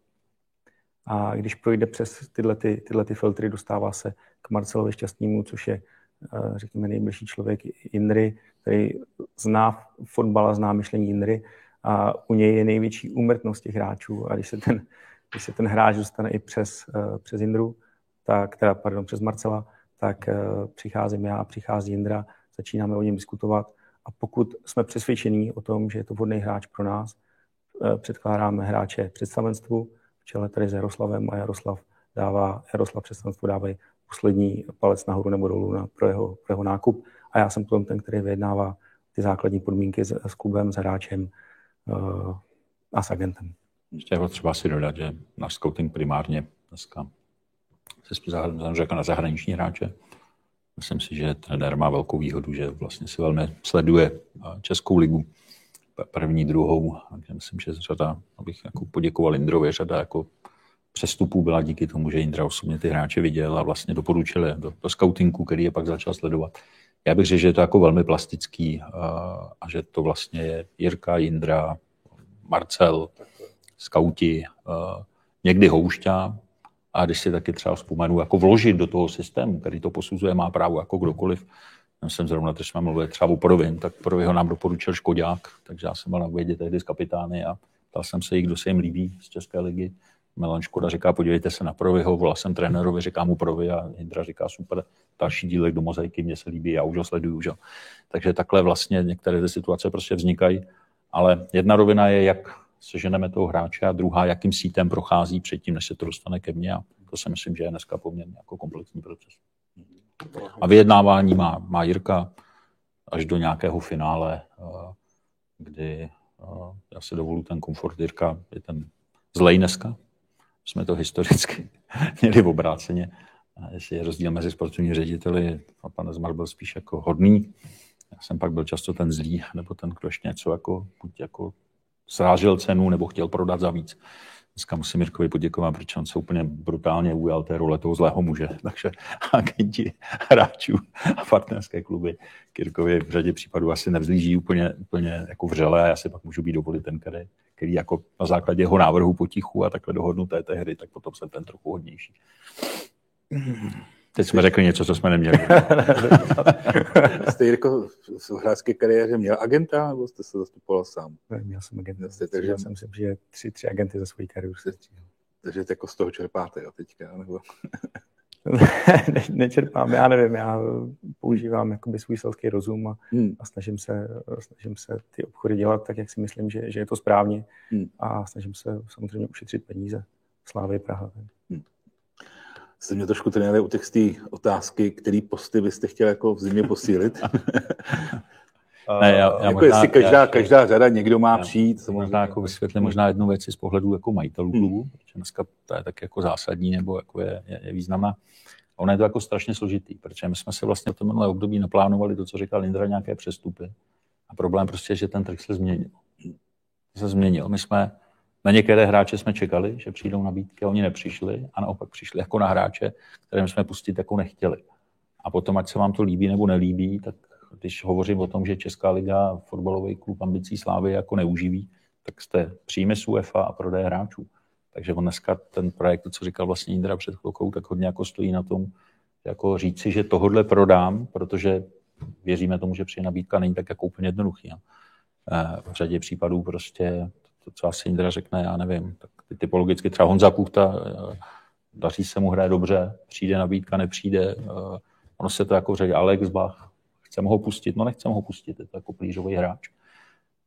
A když projde přes tyhle, ty, tyhle ty filtry, dostává se k Marcelovi Šťastnímu, což je, eh, řekněme, nejbližší člověk Indry, který zná fotbal a zná myšlení Jindry a u něj je největší úmrtnost těch hráčů. A když se ten, když se ten hráč dostane i přes, uh, přes Jindru, tak, teda, pardon, přes Marcela, tak uh, přicházím já, přichází Jindra, začínáme o něm diskutovat. A pokud jsme přesvědčení o tom, že je to vhodný hráč pro nás, předkládáme hráče představenstvu, v čele tady s Jaroslavem a Jaroslav dává, Jaroslav představenstvu dávají poslední palec nahoru nebo dolů na, pro, jeho, pro jeho nákup a já jsem potom ten, který vyjednává ty základní podmínky s, s klubem, s hráčem uh, a s agentem. Ještě je třeba si dodat, že náš scouting primárně dneska se řekl na zahraniční hráče. Myslím si, že trenér má velkou výhodu, že vlastně si velmi sleduje Českou ligu, první, druhou. Takže myslím, že řada, abych jako poděkoval Indrovi, řada jako přestupů byla díky tomu, že Indra osobně ty hráče viděl a vlastně doporučil je do, do scoutingu, který je pak začal sledovat. Já bych řekl, že je to jako velmi plastický a že to vlastně je Jirka, Indra, Marcel, skauti, někdy Houšťa, a když si taky třeba vzpomenu, jako vložit do toho systému, který to posuzuje, má právo jako kdokoliv. Já jsem zrovna, když jsme mluvili třeba o Provin, tak Proviho nám doporučil Škodák, takže já jsem byl na vědě tehdy s kapitány a ptal jsem se jich, kdo se jim líbí z České ligy. Milan Škoda říká, podívejte se na Provyho, volal jsem trenérovi, říká mu Provy a Hydra říká, super, další dílek do mozaiky, mně se líbí, já už ho sleduju. Že? Takže takhle vlastně některé ty situace prostě vznikají. Ale jedna rovina je, jak seženeme toho hráče a druhá, jakým sítem prochází předtím, než se to dostane ke mně. A to si myslím, že je dneska poměrně jako komplexní proces. A vyjednávání má, má Jirka až do nějakého finále, kdy já si dovolu ten komfort Jirka, je ten zlej dneska. Jsme to historicky měli v obráceně. Jestli je rozdíl mezi sportovní řediteli, a pan Zmar byl spíš jako hodný. Já jsem pak byl často ten zlý, nebo ten, kdo ještě něco jako, buď jako srážel cenu nebo chtěl prodat za víc. Dneska musím Mirkovi poděkovat, protože on se úplně brutálně ujal té role toho zlého muže. Takže agenti hráčů a partnerské kluby Kirkovi v řadě případů asi nevzlíží úplně, úplně jako vřele a já si pak můžu být dovolit ten, který, který jako na základě jeho návrhu potichu a takhle dohodnuté té hry, tak potom jsem ten trochu hodnější. Teď jsme řekli něco, co jsme neměli. jste Jirko v hráčské kariéře měl agenta, nebo jste se zastupoval sám? Měl jsem agenta. Jste, takže... Já jsem si, že tři, tři agenty za svou kariéru. Takže jako z toho čerpáte, jo, teďka, nebo? Ne, nečerpám, já nevím, já používám jakoby svůj selský rozum a, hmm. a snažím, se, snažím se ty obchody dělat tak, jak si myslím, že, že je to správně hmm. a snažím se samozřejmě ušetřit peníze. Slávy Praha. Hmm jste mě trošku trénovali u těch otázky, který posty byste chtěl jako v zimě posílit. ne, já, já jako možná, jestli každá, já, každá řada někdo má já, přijít. Samozřejmě. Možná jako vysvětlím možná jednu věc z pohledu jako majitelů hmm. klubu, protože dneska to je tak jako zásadní nebo jako je, je, je významná. A ono je to jako strašně složitý, protože my jsme se vlastně v tomhle období naplánovali to, co říkal Lindra, nějaké přestupy. A problém prostě je, že ten trh se změnil. Se změnil. My jsme na některé hráče jsme čekali, že přijdou nabídky, oni nepřišli a naopak přišli jako na hráče, kterým jsme pustit jako nechtěli. A potom, ať se vám to líbí nebo nelíbí, tak když hovořím o tom, že Česká liga fotbalový klub ambicí Slávy jako neuživí, tak jste příjme z UEFA a prodej hráčů. Takže on dneska ten projekt, co říkal vlastně Indra před chvilkou, tak hodně jako stojí na tom, jako říci, že tohodle prodám, protože věříme tomu, že při nabídka není tak jako úplně jednoduchý. Eh, v řadě případů prostě to, co asi Indra řekne, já nevím. Tak ty typologicky třeba Honza Kuchta, eh, daří se mu hraje dobře, přijde nabídka, nepřijde. Eh, ono se to jako řekne Alex Bach, chceme ho pustit, no nechceme ho pustit, je to jako plížový hráč.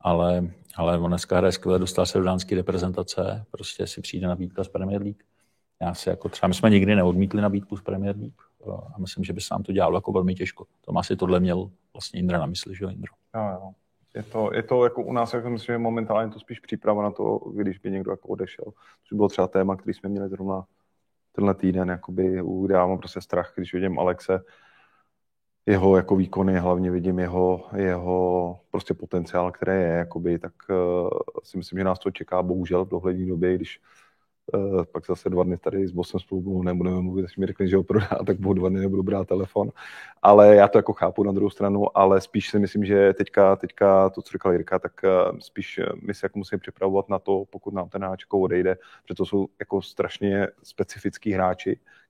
Ale, ale on dneska hraje skvěle, dostal se do dánské reprezentace, prostě si přijde nabídka z Premier League. Já si jako třeba, my jsme nikdy neodmítli nabídku z Premier League a myslím, že by se nám to dělalo jako velmi těžko. To má si tohle měl vlastně Indra na mysli, že jo, Indro? Jo, jo je to, je to jako u nás, jako myslím, že momentálně to spíš příprava na to, když by někdo jako odešel. To bylo třeba téma, který jsme měli zrovna tenhle týden, jakoby, já mám prostě strach, když vidím Alexe, jeho jako výkony, hlavně vidím jeho, jeho prostě potenciál, který je, jakoby, tak uh, si myslím, že nás to čeká bohužel v dohlední době, když Uh, pak zase dva dny tady s Bosem spolu nebudeme mluvit, až mi řekli, že ho prodá, tak budu dva dny nebudu brát telefon. Ale já to jako chápu na druhou stranu, ale spíš si myslím, že teďka, teďka to, co říkal Jirka, tak uh, spíš my se jako musíme připravovat na to, pokud nám ten hráč odejde, protože to jsou jako strašně specifický hráči, uh,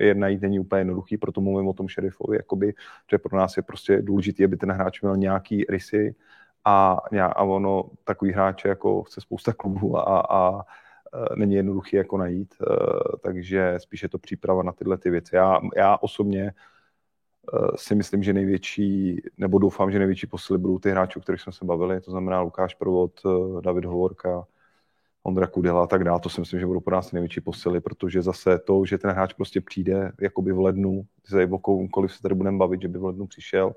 je najít není úplně jednoduchý, proto mluvím o tom šerifovi, jakoby, že pro nás je prostě důležité, aby ten hráč měl nějaký rysy a, a ono takový hráče jako chce spousta klubů a, a není jednoduchý jako najít, takže spíše je to příprava na tyhle ty věci. Já, já osobně si myslím, že největší, nebo doufám, že největší posily budou ty hráči, o kterých jsme se bavili, to znamená Lukáš Provod, David Hovorka, Ondra Kudela a tak dále, to si myslím, že budou pro nás největší posily, protože zase to, že ten hráč prostě přijde jakoby v lednu, se o se tady budeme bavit, že by v lednu přišel,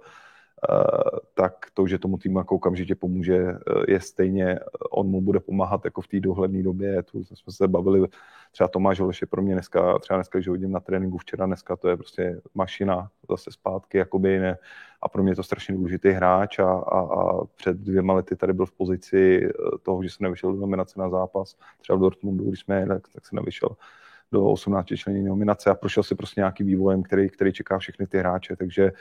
tak to, že tomu týmu jako okamžitě pomůže, eh, je stejně, on mu bude pomáhat jako v té dohledné době. Tu jsme se bavili, třeba Tomáš Holeš je pro mě dneska, třeba dneska, když ho vidím na tréninku včera, dneska to je prostě mašina zase zpátky, jakoby ne, a pro mě je to strašně důležitý hráč a, a, a před dvěma lety tady byl v pozici eh, toho, že se nevyšel do nominace na zápas, třeba v Dortmundu, když jsme jeli, tak, se nevyšel do 18 člení nominace a prošel si prostě nějaký vývojem, který, který čeká všechny ty hráče, takže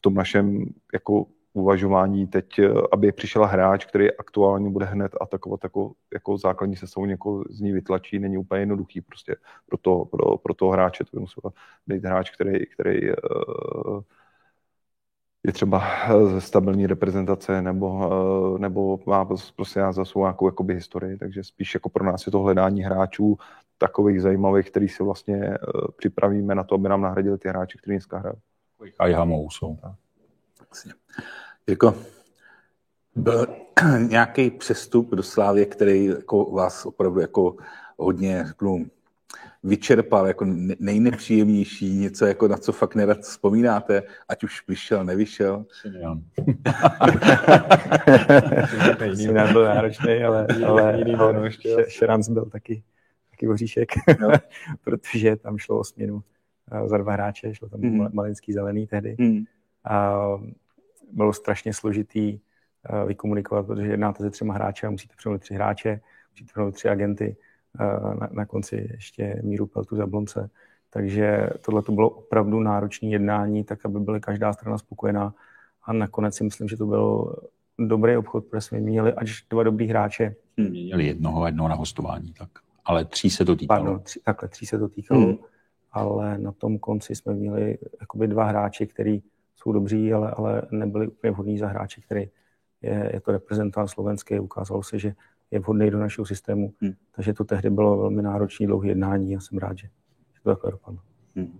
v tom našem jako uvažování teď, eh, aby přišel hráč, který aktuálně bude hned atakovat jako, jako základní sestavu, někoho z ní vytlačí, není úplně jednoduchý prostě pro, to, pro, pro toho hráče. To by musel být hráč, který, který uh, je třeba ze stabilní reprezentace nebo, nebo má prostě za svou nějakou jakoby, historii, takže spíš jako pro nás je to hledání hráčů takových zajímavých, který si vlastně připravíme na to, aby nám nahradili ty hráči, kteří dneska hrají. A Jamou jsou. Jako byl nějaký přestup do Slávě, který jako vás opravdu jako hodně řeknu, vyčerpal jako nejnepříjemnější, něco jako na co fakt nerad vzpomínáte, ať už vyšel, nevyšel. Jiný byl náročný, ale, ale jiný byl, Šeranc byl taky, taky oříšek, no. protože tam šlo o směnu za dva hráče, šlo tam mm. Malinský zelený tehdy. Mm. A bylo strašně složitý vykomunikovat, protože jednáte se třema hráči a musíte přemluvit tři hráče, musíte přemluvit tři agenty, na, na konci ještě míru peltu za blonce. Takže tohle to bylo opravdu náročné jednání, tak aby byla každá strana spokojená. A nakonec si myslím, že to byl dobrý obchod, protože jsme měli až dva dobrý hráče. Měli jednoho a jednoho na hostování, tak. Ale tří se to týkalo. Pardon, tři, takhle, tří se to týkalo. Hmm ale na tom konci jsme měli jakoby dva hráče, který jsou dobří, ale, ale nebyli úplně vhodní za hráče, který je, je to reprezentant slovenský. Ukázalo se, že je vhodný do našeho systému. Hmm. Takže to tehdy bylo velmi náročné, dlouhé jednání a jsem rád, že, že to takhle dopadlo. Hmm.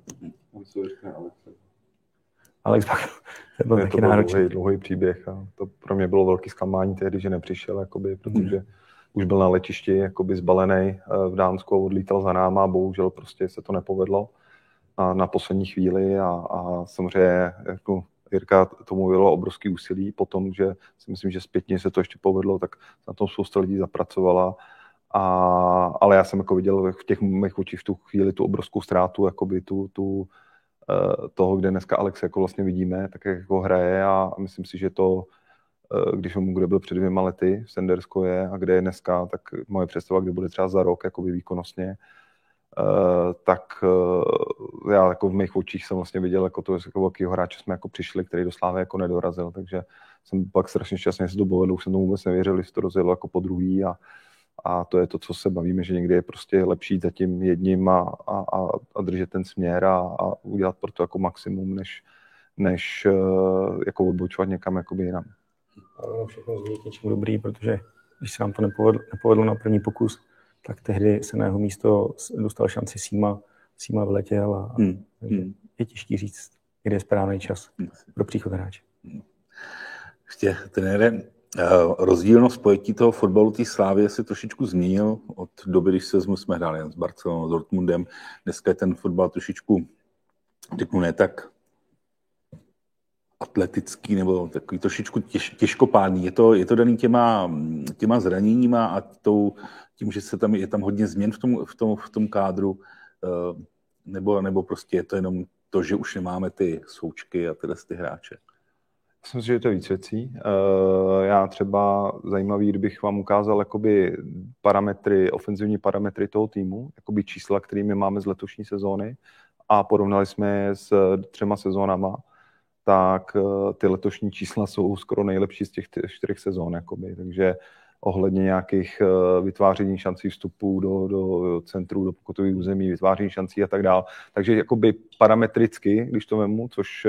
Alex Bach, to byl taky náročný. Dlouhý, dlouhý příběh a to pro mě bylo velký zklamání tehdy, že nepřišel, jakoby, protože hmm už byl na letišti jakoby zbalený eh, v Dánsku a odlítal za náma, bohužel prostě se to nepovedlo na, na poslední chvíli a, a samozřejmě jako Jirka tomu bylo obrovský úsilí potom, že si myslím, že zpětně se to ještě povedlo, tak na tom spousta lidí zapracovala. A, ale já jsem jako viděl v těch mých očích v tu chvíli tu obrovskou ztrátu, jakoby tu, tu, eh, toho, kde dneska Alex jako vlastně vidíme, tak jak jako hraje a myslím si, že to když mu kde byl před dvěma lety v je a kde je dneska, tak moje představa, kde bude třeba za rok jakoby výkonnostně, Uh, tak uh, já jako v mých očích jsem vlastně viděl jako to, jako velkýho hráče jsme jako přišli, který do Slávy jako nedorazil, takže jsem pak strašně šťastně se to povedl, už jsem tomu vůbec nevěřil, že to rozjelo jako po druhý a, a to je to, co se bavíme, že někdy je prostě lepší za tím jedním a, a, a, držet ten směr a, a udělat pro to jako maximum, než, než jako odbočovat někam jakoby jinam ono všechno zní k něčemu dobrý, protože když se nám to nepovedlo, nepovedlo na první pokus, tak tehdy se na jeho místo dostal šanci Sima, Sima vyletěl a hmm. takže hmm. je těžký říct, kdy je správný čas hmm. pro příchod hráče. Ještě, trenére, eh, rozdílnost pojetí toho fotbalu té Slávy se trošičku změnil od doby, když se jsme hráli s Barcelonou, s Dortmundem. Dneska je ten fotbal trošičku, řeknu ne tak atletický nebo takový trošičku těž, těžkopádný. Je to, je to daný těma, těma zraněníma a tou, tím, že se tam, je tam hodně změn v tom, v tom, v tom kádru, eh, nebo, nebo prostě je to jenom to, že už nemáme ty součky a tyhle ty hráče? Myslím si, že je to víc věcí. Eh, já třeba zajímavý, kdybych vám ukázal jakoby parametry, ofenzivní parametry toho týmu, jakoby čísla, kterými máme z letošní sezóny a porovnali jsme je s třema sezónama, tak eh, ty letošní čísla jsou skoro nejlepší z těch čtyřech sezón. Jakoby. Takže ohledně nějakých vytváření šancí vstupu do, do centru, do pokotových území, vytváření šancí a tak dále. Takže jakoby parametricky, když to vemu, což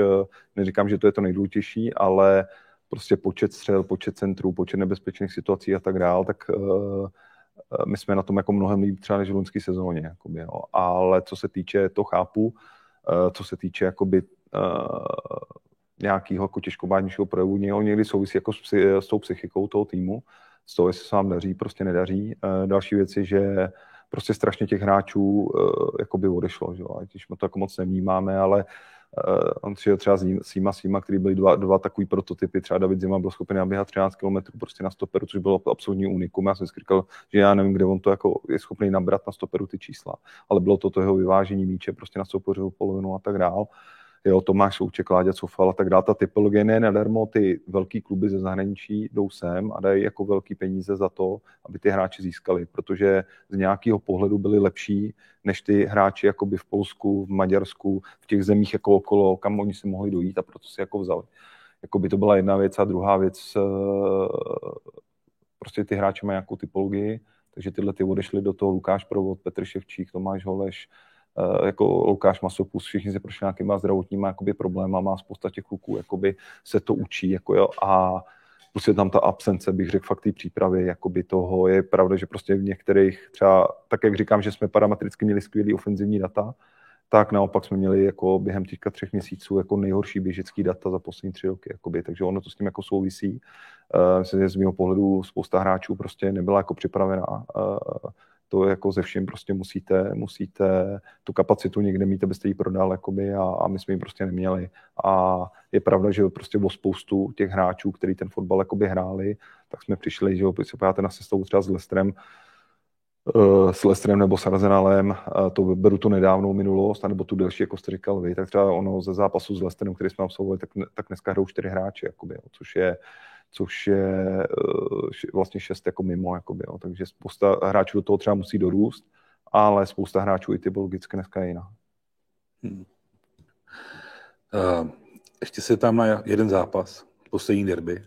neříkám, že to je to nejdůležitější, ale prostě počet střel, počet centrů, počet nebezpečných situací a tak dále, tak my jsme na tom jako mnohem líp třeba než v loňské sezóně. Jakoby, no. Ale co se týče, to chápu, co se týče jakoby, nějakého jako těžkobádnějšího projevu, někdy souvisí jako s, psy, s tou psychikou toho týmu, z toho, jestli se vám daří, prostě nedaří. Uh, další věc je, že prostě strašně těch hráčů uh, jakoby odešlo, že? když my to jako moc nevnímáme, ale Uh, on přijel třeba s Sima Sima, který byli dva, dva takový prototypy, třeba David Zima byl schopen naběhat 13 km prostě na stoperu, což bylo absolutní unikum. Já jsem si říkal, že já nevím, kde on to jako je schopný nabrat na stoperu ty čísla, ale bylo to to jeho vyvážení míče prostě na soupeřovou polovinu a tak dál jo, Tomáš Souček, Láďa Cofal a tak dále. Ta typologie ne nadarmo, ty velký kluby ze zahraničí jdou sem a dají jako velký peníze za to, aby ty hráči získali, protože z nějakého pohledu byli lepší než ty hráči jakoby v Polsku, v Maďarsku, v těch zemích jako okolo, kam oni si mohli dojít a proto si jako vzali. Jakoby to byla jedna věc a druhá věc, eh, prostě ty hráči mají nějakou typologii, takže tyhle ty odešly do toho Lukáš Provod, Petr Ševčík, Tomáš Holeš, jako Lukáš Masopus, všichni se prošli nějakýma zdravotníma jakoby problémama, spousta těch kluků jakoby se to učí jako jo, a je tam ta absence, bych řekl, fakt té přípravy jakoby toho. Je pravda, že prostě v některých třeba, tak jak říkám, že jsme parametricky měli skvělý ofenzivní data, tak naopak jsme měli jako během teďka třech měsíců jako nejhorší běžecký data za poslední tři roky. Jakoby. Takže ono to s tím jako souvisí. Uh, myslím, že z mého pohledu spousta hráčů prostě nebyla jako připravená. Uh, to jako ze vším prostě musíte, musíte tu kapacitu někde mít, abyste ji prodal jakoby, a, a my jsme ji prostě neměli. A je pravda, že prostě o spoustu těch hráčů, který ten fotbal jakoby hráli, tak jsme přišli, že se pojáte na sestavu třeba s Lestrem, eh, s Lestrem nebo s Arsenalem, to beru tu nedávnou minulost, nebo tu delší, jako jste říkal vy, tak třeba ono ze zápasu s Lestrem, který jsme absolvovali, tak, tak dneska hrajou čtyři hráči, jakoby, což je což je eh, vlastně šest jako mimo, jakoby, jo. takže spousta hráčů do toho třeba musí dorůst, ale spousta hráčů i typologicky dneska je jiná. Hmm. Uh, ještě se tam na jeden zápas, poslední derby.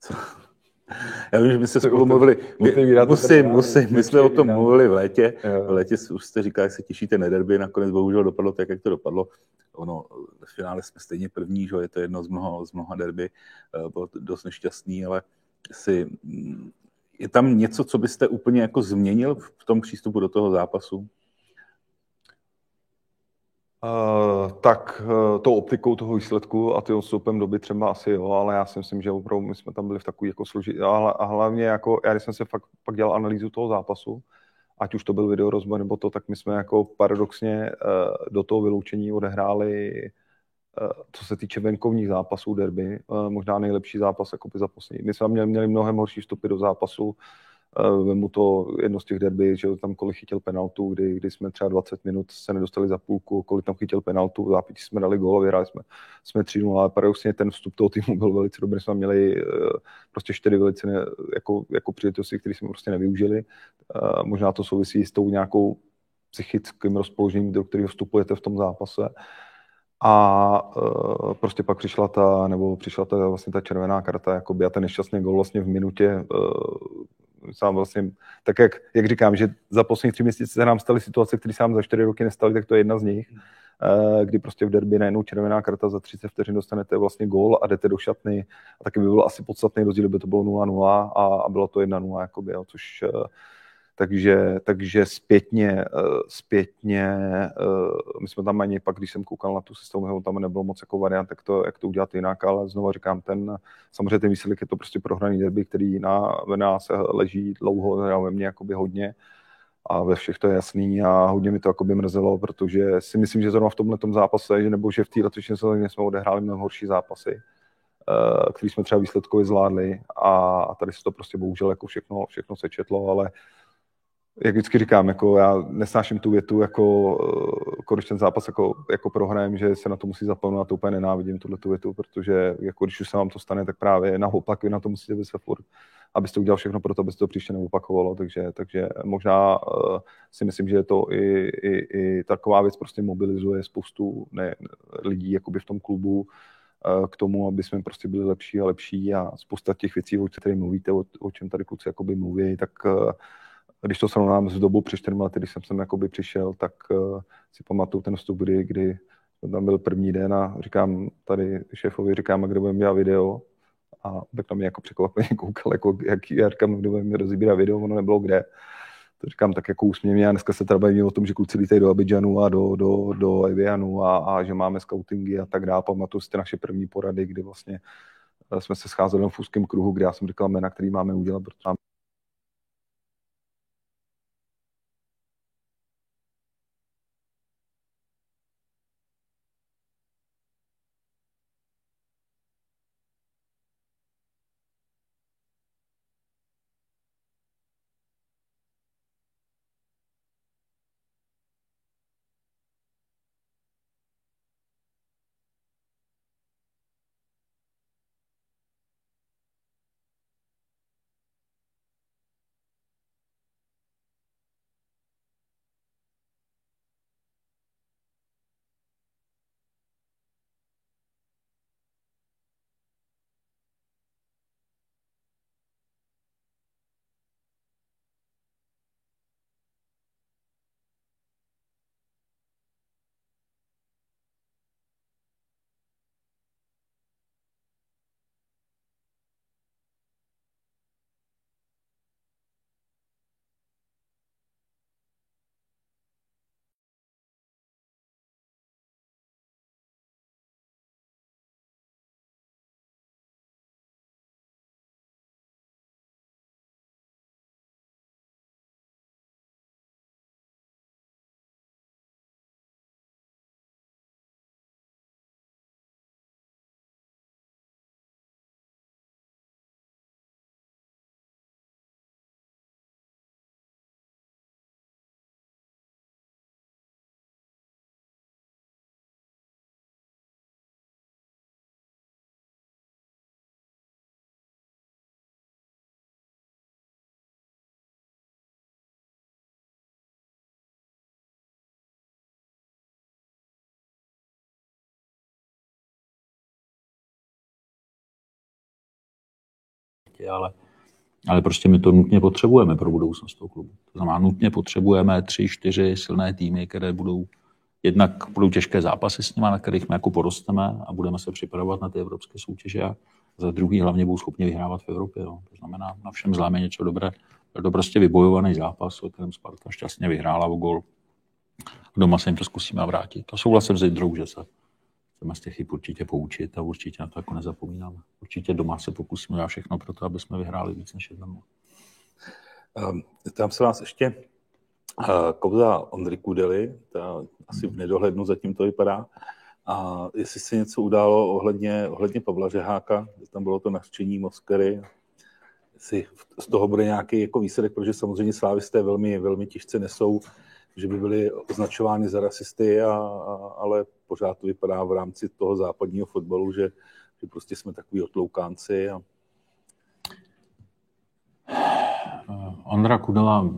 Co? Já vím, že my se spolu mluvili. My, musím, musím. My jsme o tom mluvili v létě. V létě už jste říkali, jak se těšíte na derby. Nakonec bohužel dopadlo tak, jak to dopadlo. Ono, v finále jsme stejně první, že je to jedno z mnoha, z mnoha derby. Eh, bylo to dost nešťastný, ale si, mm, je tam něco, co byste úplně jako změnil v tom přístupu do toho zápasu? Uh, tak uh, tou optikou toho výsledku a tím odstupem doby třeba asi jo, ale já si myslím, že opravdu my jsme tam byli v takový jako složitý, a, a hlavně jako, já když jsem se fakt pak dělal analýzu toho zápasu, ať už to byl video rozbor nebo to, tak my jsme jako paradoxně uh, do toho vyloučení odehráli, co se týče venkovních zápasů derby, možná nejlepší zápas jako by za poslední. My jsme měli, měli mnohem horší vstupy do zápasu, Vemu to jedno z těch derby, že tam kolik chytil penaltu, kdy, kdy jsme třeba 20 minut se nedostali za půlku, kolik tam chytil penaltu, v zápětí jsme dali gól, vyhráli jsme, jsme 3-0, ale paradoxně ten vstup toho týmu byl velice dobrý, jsme měli eh, prostě čtyři velice ne, jako, jako příležitosti, které jsme prostě nevyužili. Možná to souvisí s tou nějakou psychickým rozpoložením, do kterého vstupujete v tom zápase. A uh, prostě pak přišla ta, nebo přišla ta vlastně ta červená karta, jakoby, a ten nešťastný gol vlastně v minutě sám vlastně, tak jak, jak říkám, že za poslední tři měsíce se nám staly situace, které se nám za čtyři roky nestaly, tak to je jedna z nich, eh, kdy prostě v derby najednou červená karta za 30 vteřin dostanete vlastně gól a jdete do šatny. A taky by bylo asi podstatný rozdíl, by to bylo 0-0 a, a bylo to 1-0, jakoby, jo, což uh, takže, takže zpětně, eh, zpětně, eh, my jsme tam ani pak, když jsem koukal na tu systému, tam nebylo moc jako variant, jak to, jak to udělat jinak, ale znovu říkám, ten, samozřejmě ten výsledek je to prostě prohraný derby, který na, ve nás leží dlouho, ve mně jakoby hodně a ve všech to je jasný a hodně mi to jakoby mrzelo, protože si myslím, že zrovna v tomhle zápase, že nebo že v té letošní sezóně jsme odehráli mnohem horší zápasy, eh, který jsme třeba výsledkově zvládli a tady se to prostě bohužel jako všechno, všechno sečetlo, ale jak vždycky říkám, jako já nesnáším tu větu, jako, jako když ten zápas jako, jako prohrajem, že se na to musí zapomenout, to úplně nenávidím, tuhle tu větu, protože jako když už se vám to stane, tak právě naopak vy na to musíte myslet furt, abyste udělal všechno pro to, aby se to příště neopakovalo, takže, takže možná uh, si myslím, že je to i, i, i taková věc prostě mobilizuje spoustu ne, lidí jakoby v tom klubu, k tomu, aby jsme prostě byli lepší a lepší a spousta těch věcí, o kterých mluvíte, o, o čem tady kluci jakoby mluví, tak když to srovnám s dobou před čtyřmi lety, když jsem sem jakoby přišel, tak si pamatuju ten vstup, kdy, kdy tam byl první den a říkám tady šéfovi, říkám, a kde budeme dělat video a tak na mě jako překvapeně koukal, jako, jak říkám, kdo mi rozbírá video, ono nebylo kde. To říkám tak jako úsměvně a dneska se bavíme o tom, že kluci lítají do Abidžanu a do, do, do Evianu a, a, že máme scoutingy a tak dále. Pamatuju si ty naše první porady, kdy vlastně eh, jsme se scházeli v úzkém kruhu, kde já jsem říkal jména, který máme udělat, protože světě, ale, ale prostě my to nutně potřebujeme pro budoucnost toho klubu. To znamená, nutně potřebujeme tři, čtyři silné týmy, které budou jednak budou těžké zápasy s nimi, na kterých my jako porosteme a budeme se připravovat na ty evropské soutěže a za druhý hlavně budou schopni vyhrávat v Evropě. Jo. To znamená, na všem zláme něco dobré. Byl to prostě vybojovaný zápas, o kterém Sparta šťastně vyhrála o gol. Doma se jim to zkusíme vrátit. A souhlasím s Jindrou, že se chceme z těch chyb určitě poučit a určitě na to jako nezapomínáme. Určitě doma se pokusíme dělat všechno pro to, aby jsme vyhráli víc než jednou. Um, tam se vás ještě uh, kouza Ondry Kudely, ta asi v nedohlednu zatím to vypadá. A jestli se něco událo ohledně, ohledně Pavla Řeháka, tam bylo to nařčení Moskery, jestli z toho bude nějaký jako výsledek, protože samozřejmě slávisté velmi, velmi těžce nesou že by byli označováni za rasisty, a, a, ale pořád to vypadá v rámci toho západního fotbalu, že, že prostě jsme takový otloukánci. A... Ondra Kudela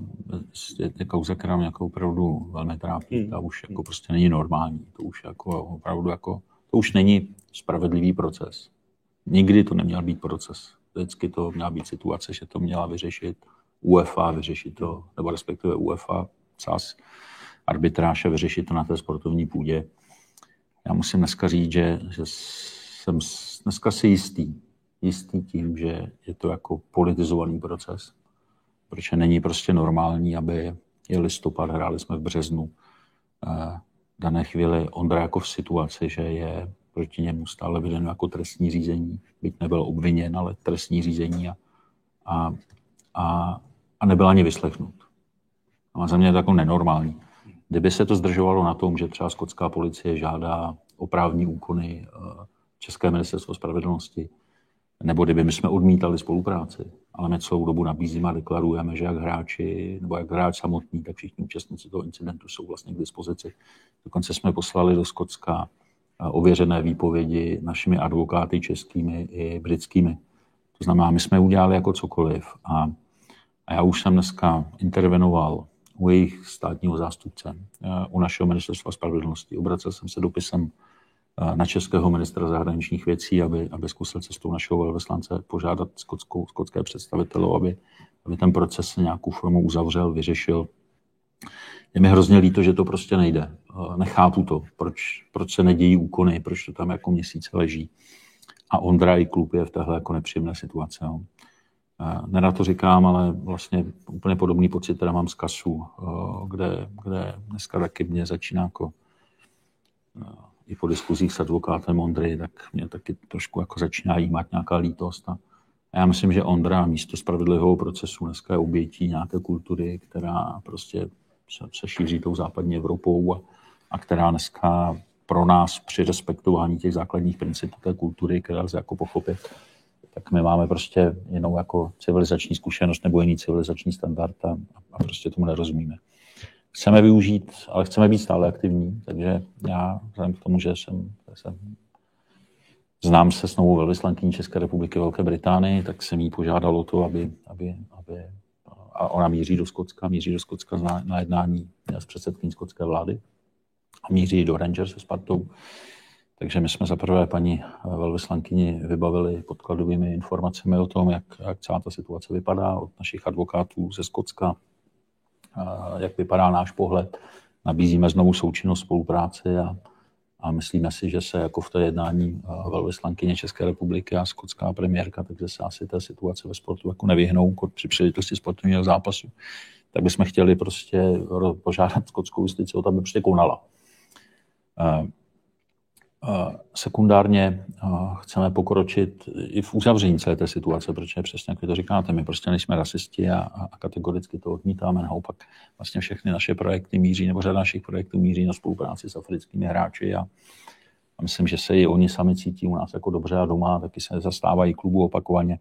je kauza, která mě jako opravdu velmi trápí. Hmm. Ta už jako prostě není normální. To už jako opravdu jako, to už není spravedlivý proces. Nikdy to neměl být proces. Vždycky to měla být situace, že to měla vyřešit UEFA, vyřešit to, nebo respektive UEFA SAS arbitráž a vyřešit to na té sportovní půdě. Já musím dneska říct, že, že jsem dneska si jistý, jistý tím, že je to jako politizovaný proces, protože není prostě normální, aby je listopad, hráli jsme v březnu, v dané chvíli Ondra jako v situaci, že je proti němu stále vedeno jako trestní řízení, byť nebyl obviněn, ale trestní řízení a, a, a, a nebyl ani vyslechnut. A za mě je to jako nenormální. Kdyby se to zdržovalo na tom, že třeba skotská policie žádá o právní úkony eh, České ministerstvo spravedlnosti, nebo kdyby my jsme odmítali spolupráci, ale my celou dobu nabízíme a deklarujeme, že jak hráči, nebo jak hráč samotný, tak všichni účastníci toho incidentu jsou vlastně k dispozici. Dokonce jsme poslali do Skotska eh, ověřené výpovědi našimi advokáty českými i britskými. To znamená, my jsme udělali jako cokoliv a, a já už jsem dneska intervenoval u jejich státního zástupce, eh, u našeho ministerstva spravedlnosti. Obracel jsem se dopisem na českého ministra zahraničních věcí, aby, aby zkusil cestou našeho velvyslance požádat skotskou, skotské představitelů, aby, aby ten proces nějakou formou uzavřel, vyřešil. Je mi hrozně líto, že to prostě nejde. Nechápu to, proč, proč se nedějí úkony, proč to tam jako měsíce leží. A Ondra i klub je v téhle jako nepříjemné situaci. No. Nerad to říkám, ale vlastně úplně podobný pocit teda mám z kasu, kde, kde dneska taky mě začíná jako i po diskuzích s advokátem Ondry, tak mě taky trošku jako začíná jímat nějaká lítost. A já myslím, že Ondra místo spravedlivého procesu dneska je obětí nějaké kultury, která prostě se, se šíří tou západní Evropou a, a která dneska pro nás při respektování těch základních principů té kultury, které lze jako pochopit, tak my máme prostě jinou jako civilizační zkušenost nebo jiný civilizační standard a, a prostě tomu nerozumíme chceme využít, ale chceme být stále aktivní, takže já vzhledem k tomu, že jsem, jsem znám se s novou velvyslankyní České republiky Velké Británii, tak jsem jí požádal o to, aby, aby, aby a ona míří do Skotska, míří do Skotska na, na jednání s předsedkyní skotské vlády a míří do Rangers se Spartou. Takže my jsme zaprvé paní velvyslankyni vybavili podkladovými informacemi o tom, jak, jak celá ta situace vypadá od našich advokátů ze Skotska, jak vypadá náš pohled. Nabízíme znovu součinnost spolupráci a, a myslíme si, že se jako v té jednání velvyslankyně České republiky a skotská premiérka, takže se asi té situace ve sportu jako nevyhnou při příležitosti sportovního zápasu. Tak bychom chtěli prostě požádat skotskou justici o to, aby prostě konala. Sekundárně chceme pokročit i v uzavření celé té situace, protože přesně jak vy to říkáte, my prostě nejsme rasisti a, a kategoricky to odmítáme. Naopak vlastně všechny naše projekty míří, nebo řada našich projektů míří na spolupráci s africkými hráči a, a myslím, že se i oni sami cítí u nás jako dobře a doma, taky se zastávají klubu opakovaně.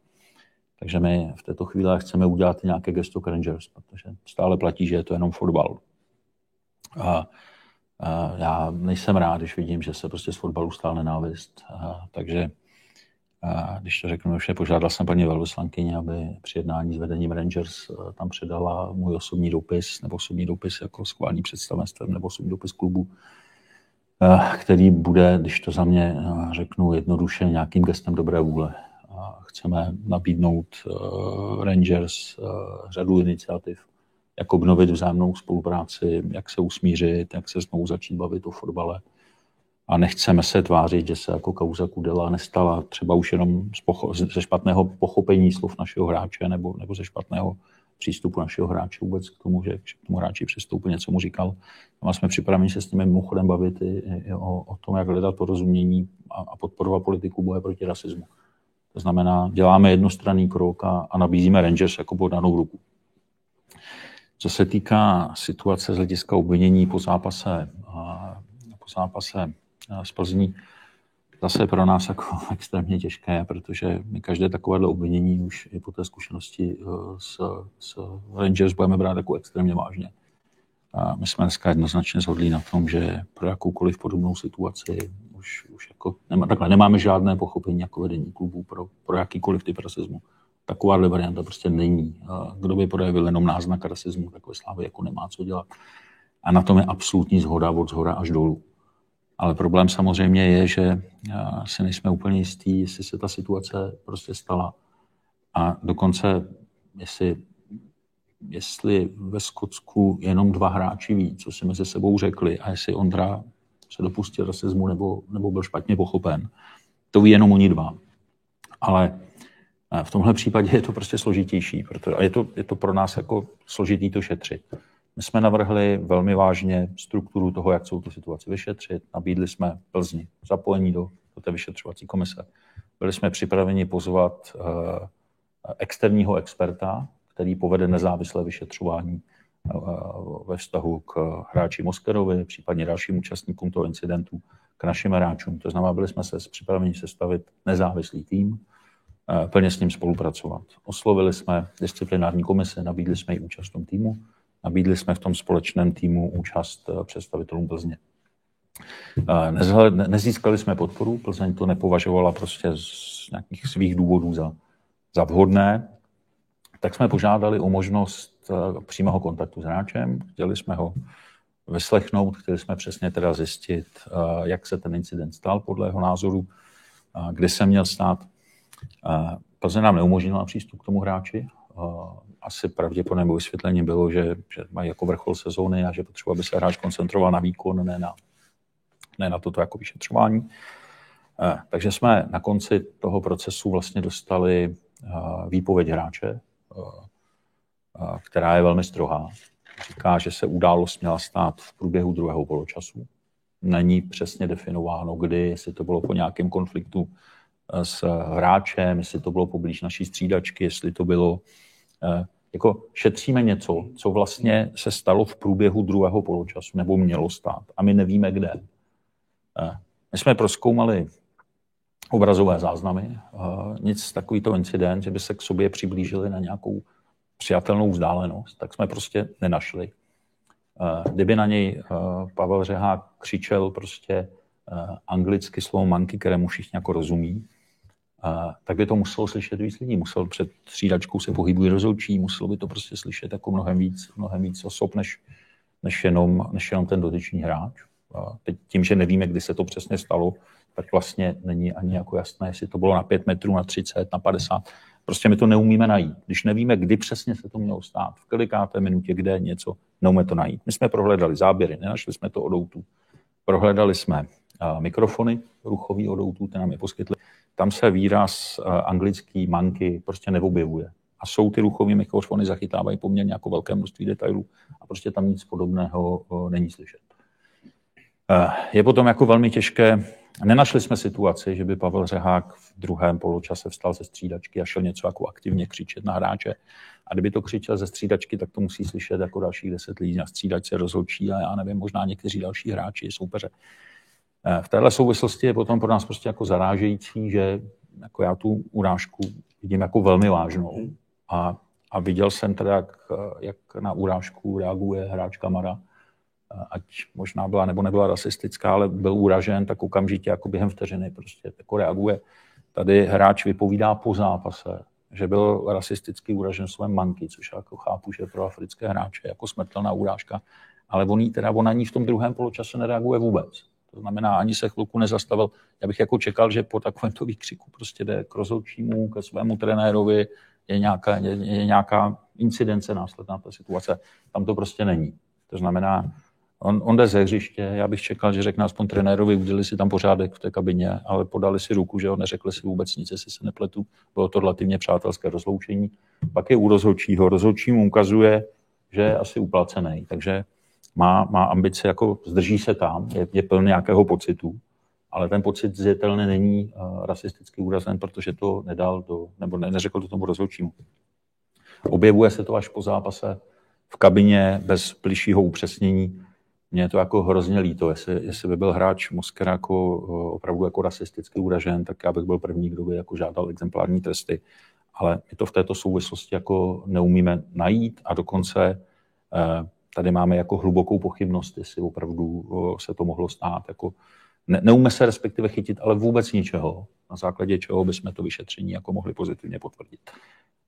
Takže my v této chvíli chceme udělat nějaké gesto Rangers, protože stále platí, že je to jenom fotbal. A já nejsem rád, když vidím, že se prostě z fotbalu stal nenávist. Takže když to řeknu vše, požádal jsem paní velvyslankyni, aby při jednání s vedením Rangers tam předala můj osobní dopis, nebo osobní dopis jako schválný představenstvem, nebo osobní dopis klubu, který bude, když to za mě řeknu jednoduše, nějakým gestem dobré vůle. Chceme nabídnout Rangers řadu iniciativ, jak obnovit vzájemnou spolupráci, jak se usmířit, jak se znovu začít bavit o fotbale. A nechceme se tvářit, že se jako kauza Kudela nestala třeba už jenom z pocho- ze špatného pochopení slov našeho hráče nebo, nebo ze špatného přístupu našeho hráče vůbec k tomu, že k tomu hráči přistoupil, něco mu říkal. A jsme připraveni se s nimi mimochodem bavit i, i o, o tom, jak hledat porozumění a, a podporovat politiku boje proti rasismu. To znamená, děláme jednostranný krok a, a nabízíme Rangers jako podanou ruku. Co se týká situace z hlediska obvinění po zápase, po zápase s Plzní, zase pro nás jako extrémně těžké, protože my každé takovéhle obvinění už i po té zkušenosti e, s, s Rangers budeme brát jako extrémně vážně. A my jsme dneska jednoznačně zhodli na tom, že pro jakoukoliv podobnou situaci už, už jako nemá, takhle nemáme žádné pochopení jako vedení klubu pro, pro jakýkoliv typ rasismu takováhle varianta prostě není. Kdo by projevil jenom náznak rasismu, tak ve Slávě jako nemá co dělat. A na tom je absolutní zhoda od zhora až dolů. Ale problém samozřejmě je, že si nejsme úplně jistí, jestli se ta situace prostě stala. A dokonce, jestli, jestli ve Skotsku jenom dva hráči ví, co si mezi sebou řekli a jestli Ondra se dopustil rasismu nebo, nebo byl špatně pochopen, to ví jenom oni dva. Ale v tomhle případě je to prostě složitější, protože, a je to, je to pro nás jako složitý to šetřit. My jsme navrhli velmi vážně strukturu toho, jak celou tu situaci vyšetřit. Nabídli jsme Plzni zapojení do, do té vyšetřovací komise. Byli jsme připraveni pozvat uh, externího experta, který povede nezávislé vyšetřování uh, ve vztahu k hráči Moskerovi, případně dalším účastníkům toho incidentu, k našim hráčům. To znamená, byli jsme se připraveni sestavit nezávislý tým, plně s ním spolupracovat. Oslovili jsme disciplinární komise, nabídli jsme i účast v tom týmu, nabídli jsme v tom společném týmu účast eh, představitelům Plzně. Eh, nezískali jsme podporu, Plzeň to nepovažovala prostě z nějakých svých důvodů za, za vhodné, tak jsme požádali o možnost přímého kontaktu s hráčem, chtěli jsme ho vyslechnout, chtěli jsme přesně teda zjistit, jak se ten incident stal podle jeho názoru, kdy se měl stát. Plzeň nám neumožnila přístup k tomu hráči. Asi pravděpodobně vysvětlení bylo, že, že mají jako vrchol sezóny a že potřeba, aby se hráč koncentroval na výkon, ne na, ne na toto jako vyšetřování. Takže jsme na konci toho procesu vlastně dostali výpověď hráče, která je velmi strohá. Říká, že se událost měla stát v průběhu druhého poločasu. Není přesně definováno, kdy, jestli to bylo po nějakém konfliktu s hráčem, jestli to bylo poblíž naší střídačky, jestli to bylo... Eh, jako šetříme něco, co vlastně se stalo v průběhu druhého poločasu, nebo mělo stát, a my nevíme kde. Eh, my jsme proskoumali obrazové záznamy, nic takovýto incident, že by se k sobě přiblížili na nějakou přijatelnou vzdálenost, tak jsme prostě nenašli. Eh, kdyby na něj eh, Pavel Řehák křičel prostě eh, anglicky slovo manky, kterému všichni jako rozumí, tak by to muselo slyšet víc lidí. Musel před střídačkou se pohybuje rozhodčí, muselo by to prostě slyšet jako mnohem víc, mnohem víc osob, než, než, jenom, než jenom ten dotyčný hráč. Teď tím, že nevíme, kdy se to přesně stalo, tak vlastně není ani jako jasné, jestli to bylo na 5 metrů, na 30, na 50. Prostě my to neumíme najít. Když nevíme, kdy přesně se to mělo stát, v kolikáté minutě, kde něco, neumíme to najít. My jsme prohledali záběry, nenašli jsme to odoutu. Prohledali jsme mikrofony ruchový odoutu, ten nám je poskytli. Tam se výraz anglický manky prostě neobjevuje. A jsou ty ruchové mikrofony, zachytávají poměrně jako velké množství detailů a prostě tam nic podobného není slyšet. Je potom jako velmi těžké Nenašli jsme situaci, že by Pavel Řehák v druhém poločase vstal ze střídačky a šel něco jako aktivně křičet na hráče. A kdyby to křičel ze střídačky, tak to musí slyšet jako dalších deset lidí na střídačce rozhodčí a já nevím, možná někteří další hráči, soupeře. Eh, v téhle souvislosti je potom pro nás prostě jako zarážející, že jako já tu urážku vidím jako velmi vážnou. A, a viděl jsem teda, jak, jak na urážku reaguje hráč Kamara ať možná byla nebo nebyla rasistická, ale byl uražen, tak okamžitě jako během vteřiny prostě jako reaguje. Tady hráč vypovídá po zápase, že byl rasisticky uražen svém manky, což jako chápu, že pro africké hráče jako smrtelná urážka, ale on, jí, teda, on na ní v tom druhém poločase nereaguje vůbec. To znamená, ani se chvilku nezastavil. Já bych jako čekal, že po takovémto výkřiku prostě jde k rozhodčímu, ke svému trenérovi, je nějaká, je, je nějaká incidence následná ta situace. Tam to prostě není. To znamená, On, on jde ze hřiště, já bych čekal, že řekne aspoň trenérovi, udělali si tam pořádek v té kabině, ale podali si ruku, že ho neřekli si vůbec nic, jestli se nepletu. Bylo to relativně přátelské rozloučení. Pak je u rozhodčího. Rozhodčí mu ukazuje, že je asi uplacený, takže má, má ambice, jako zdrží se tam, je, je plný nějakého pocitu, ale ten pocit zjetelně není uh, rasisticky úrazen, protože to nedal do, nebo ne, neřekl to tomu rozhodčímu. Objevuje se to až po zápase v kabině bez bližšího upřesnění mě je to jako hrozně líto, jestli, jestli by byl hráč Moskera jako opravdu jako rasisticky uražen, tak já bych byl první, kdo by jako žádal exemplární tresty. Ale my to v této souvislosti jako neumíme najít a dokonce eh, tady máme jako hlubokou pochybnost, jestli opravdu se to mohlo stát. Jako ne, neumíme se respektive chytit, ale vůbec ničeho, na základě čeho bychom to vyšetření jako mohli pozitivně potvrdit.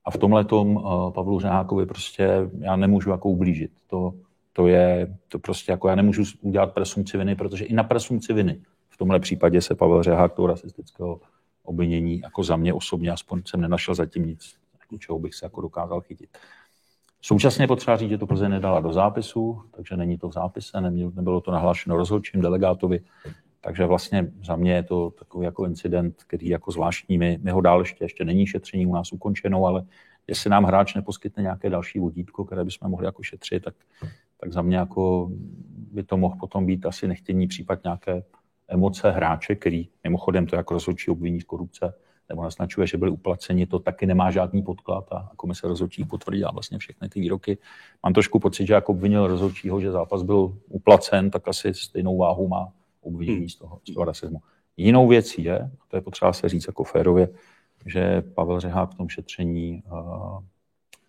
A v tomhle tom Pavlu Řehákovi prostě já nemůžu jako ublížit. To, to je, to prostě jako já nemůžu udělat presumci viny, protože i na presumci viny v tomhle případě se Pavel Řehák toho rasistického obvinění jako za mě osobně aspoň jsem nenašel zatím nic, čeho bych se jako dokázal chytit. Současně potřeba říct, že to Plzeň nedala do zápisu, takže není to v zápise, nebylo to nahlášeno rozhodčím delegátovi, takže vlastně za mě je to takový jako incident, který jako zvláštní. My, my ho dál ještě, ještě není šetření u nás ukončeno, ale jestli nám hráč neposkytne nějaké další vodítko, které bychom mohli jako šetřit, tak tak za mě jako by to mohl potom být asi nechtěný případ nějaké emoce hráče, který mimochodem to jako rozhodčí obviní z korupce, nebo naznačuje, že byli uplaceni, to taky nemá žádný podklad a komise rozhodčí potvrdila vlastně všechny ty výroky. Mám trošku pocit, že jako obvinil rozhodčího, že zápas byl uplacen, tak asi stejnou váhu má obvinění hmm. z toho, z toho rasismu. Jinou věcí je, to je potřeba se říct jako férově, že Pavel Řehák v tom šetření, eh,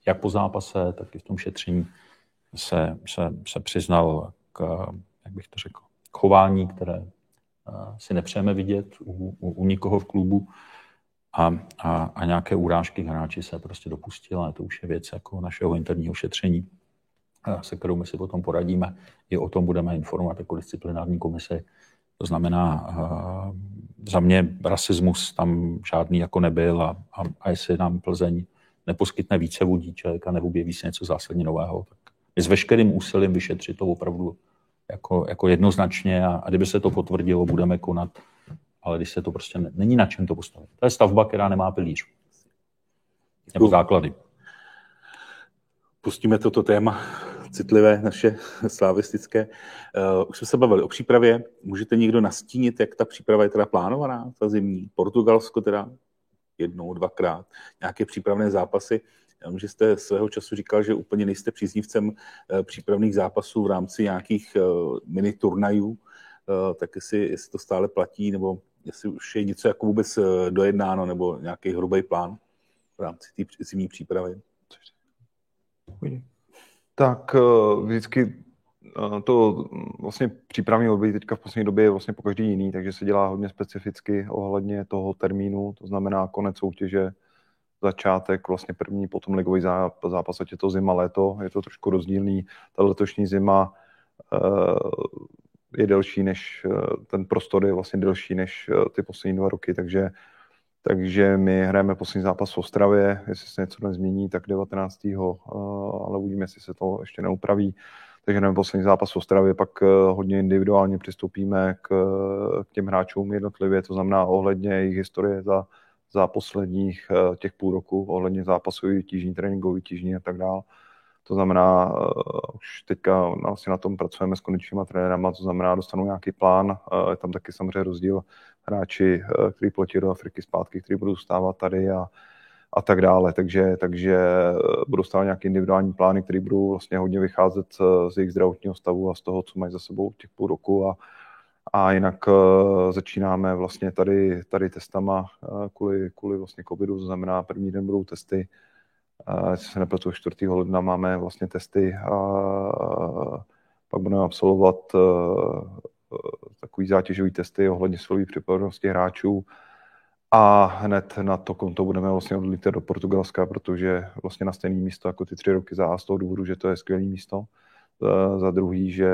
jak po zápase, tak i v tom šetření se, se, se přiznal k, jak bych to řekl, k chování, které eh, si nepřejeme vidět u, u, u nikoho v klubu a, a, a nějaké urážky hráči se prostě dopustil, ale to už je věc jako našeho interního šetření. se kterou my si potom poradíme. I o tom budeme informovat jako disciplinární komisi. To znamená, za mě rasismus tam žádný jako nebyl a, a, a jestli nám Plzeň neposkytne více vodíček a neobjeví se něco zásadně nového, tak my s veškerým úsilím vyšetřit to opravdu jako, jako jednoznačně a, a kdyby se to potvrdilo, budeme konat, ale když se to prostě ne, není na čem to postavit. To je stavba, která nemá pilíř. Nebo základy. Pustíme toto téma citlivé, naše slavistické. Uh, už jsme se bavili o přípravě. Můžete někdo nastínit, jak ta příprava je teda plánovaná, ta zimní? Portugalsko teda jednou, dvakrát, nějaké přípravné zápasy. Já vím, že jste svého času říkal, že úplně nejste příznivcem eh, přípravných zápasů v rámci nějakých eh, mini turnajů, tak jestli, jestli to stále platí, nebo jestli už je něco jako vůbec dojednáno, nebo nějaký hrubý plán v rámci té zimní přípravy. Tak eh, vždycky eh, to vlastně přípravní období teďka v poslední době je vlastně po každý jiný, takže se dělá hodně specificky ohledně toho termínu, to znamená konec soutěže, začátek, vlastně první, potom ligový zápas, ať je to zima, léto, je to trošku rozdílný. Ta letošní zima eh, je delší než, ten prostor je vlastně delší než ty poslední dva roky, takže takže my hrajeme poslední zápas v Ostravě, jestli se něco nezmění, tak 19. Eh, ale uvidíme, jestli se to ještě neupraví. Takže hrajeme poslední zápas v Ostravě, pak eh, hodně individuálně přistoupíme k, k těm hráčům jednotlivě, to znamená ohledně jejich historie za, za posledních eh, těch půl roku, ohledně zápasů, týžní, tréninkový týžní a tak dále. To znamená, uh, už teďka vlastně na tom pracujeme s kondičníma trenérama, to znamená, dostanou nějaký plán, uh, je tam taky samozřejmě rozdíl hráči, uh, který platí do Afriky zpátky, kteří budou stávat tady a, a tak dále. Takže, takže budou stávat nějaké individuální plány, které budou vlastně hodně vycházet z jejich zdravotního stavu a z toho, co mají za sebou těch půl roku. A, a jinak uh, začínáme vlastně tady, tady testama uh, kvůli, kvůli vlastně covidu, to znamená první den budou testy, jestli se nepletu, 4. ledna máme vlastně testy a pak budeme absolvovat e, e, takový zátěžový testy ohledně silové připravenosti hráčů a hned na to konto budeme vlastně odlítat do Portugalska, protože vlastně na stejné místo jako ty tři roky za A z toho důvodu, že to je skvělé místo. E, za druhý, že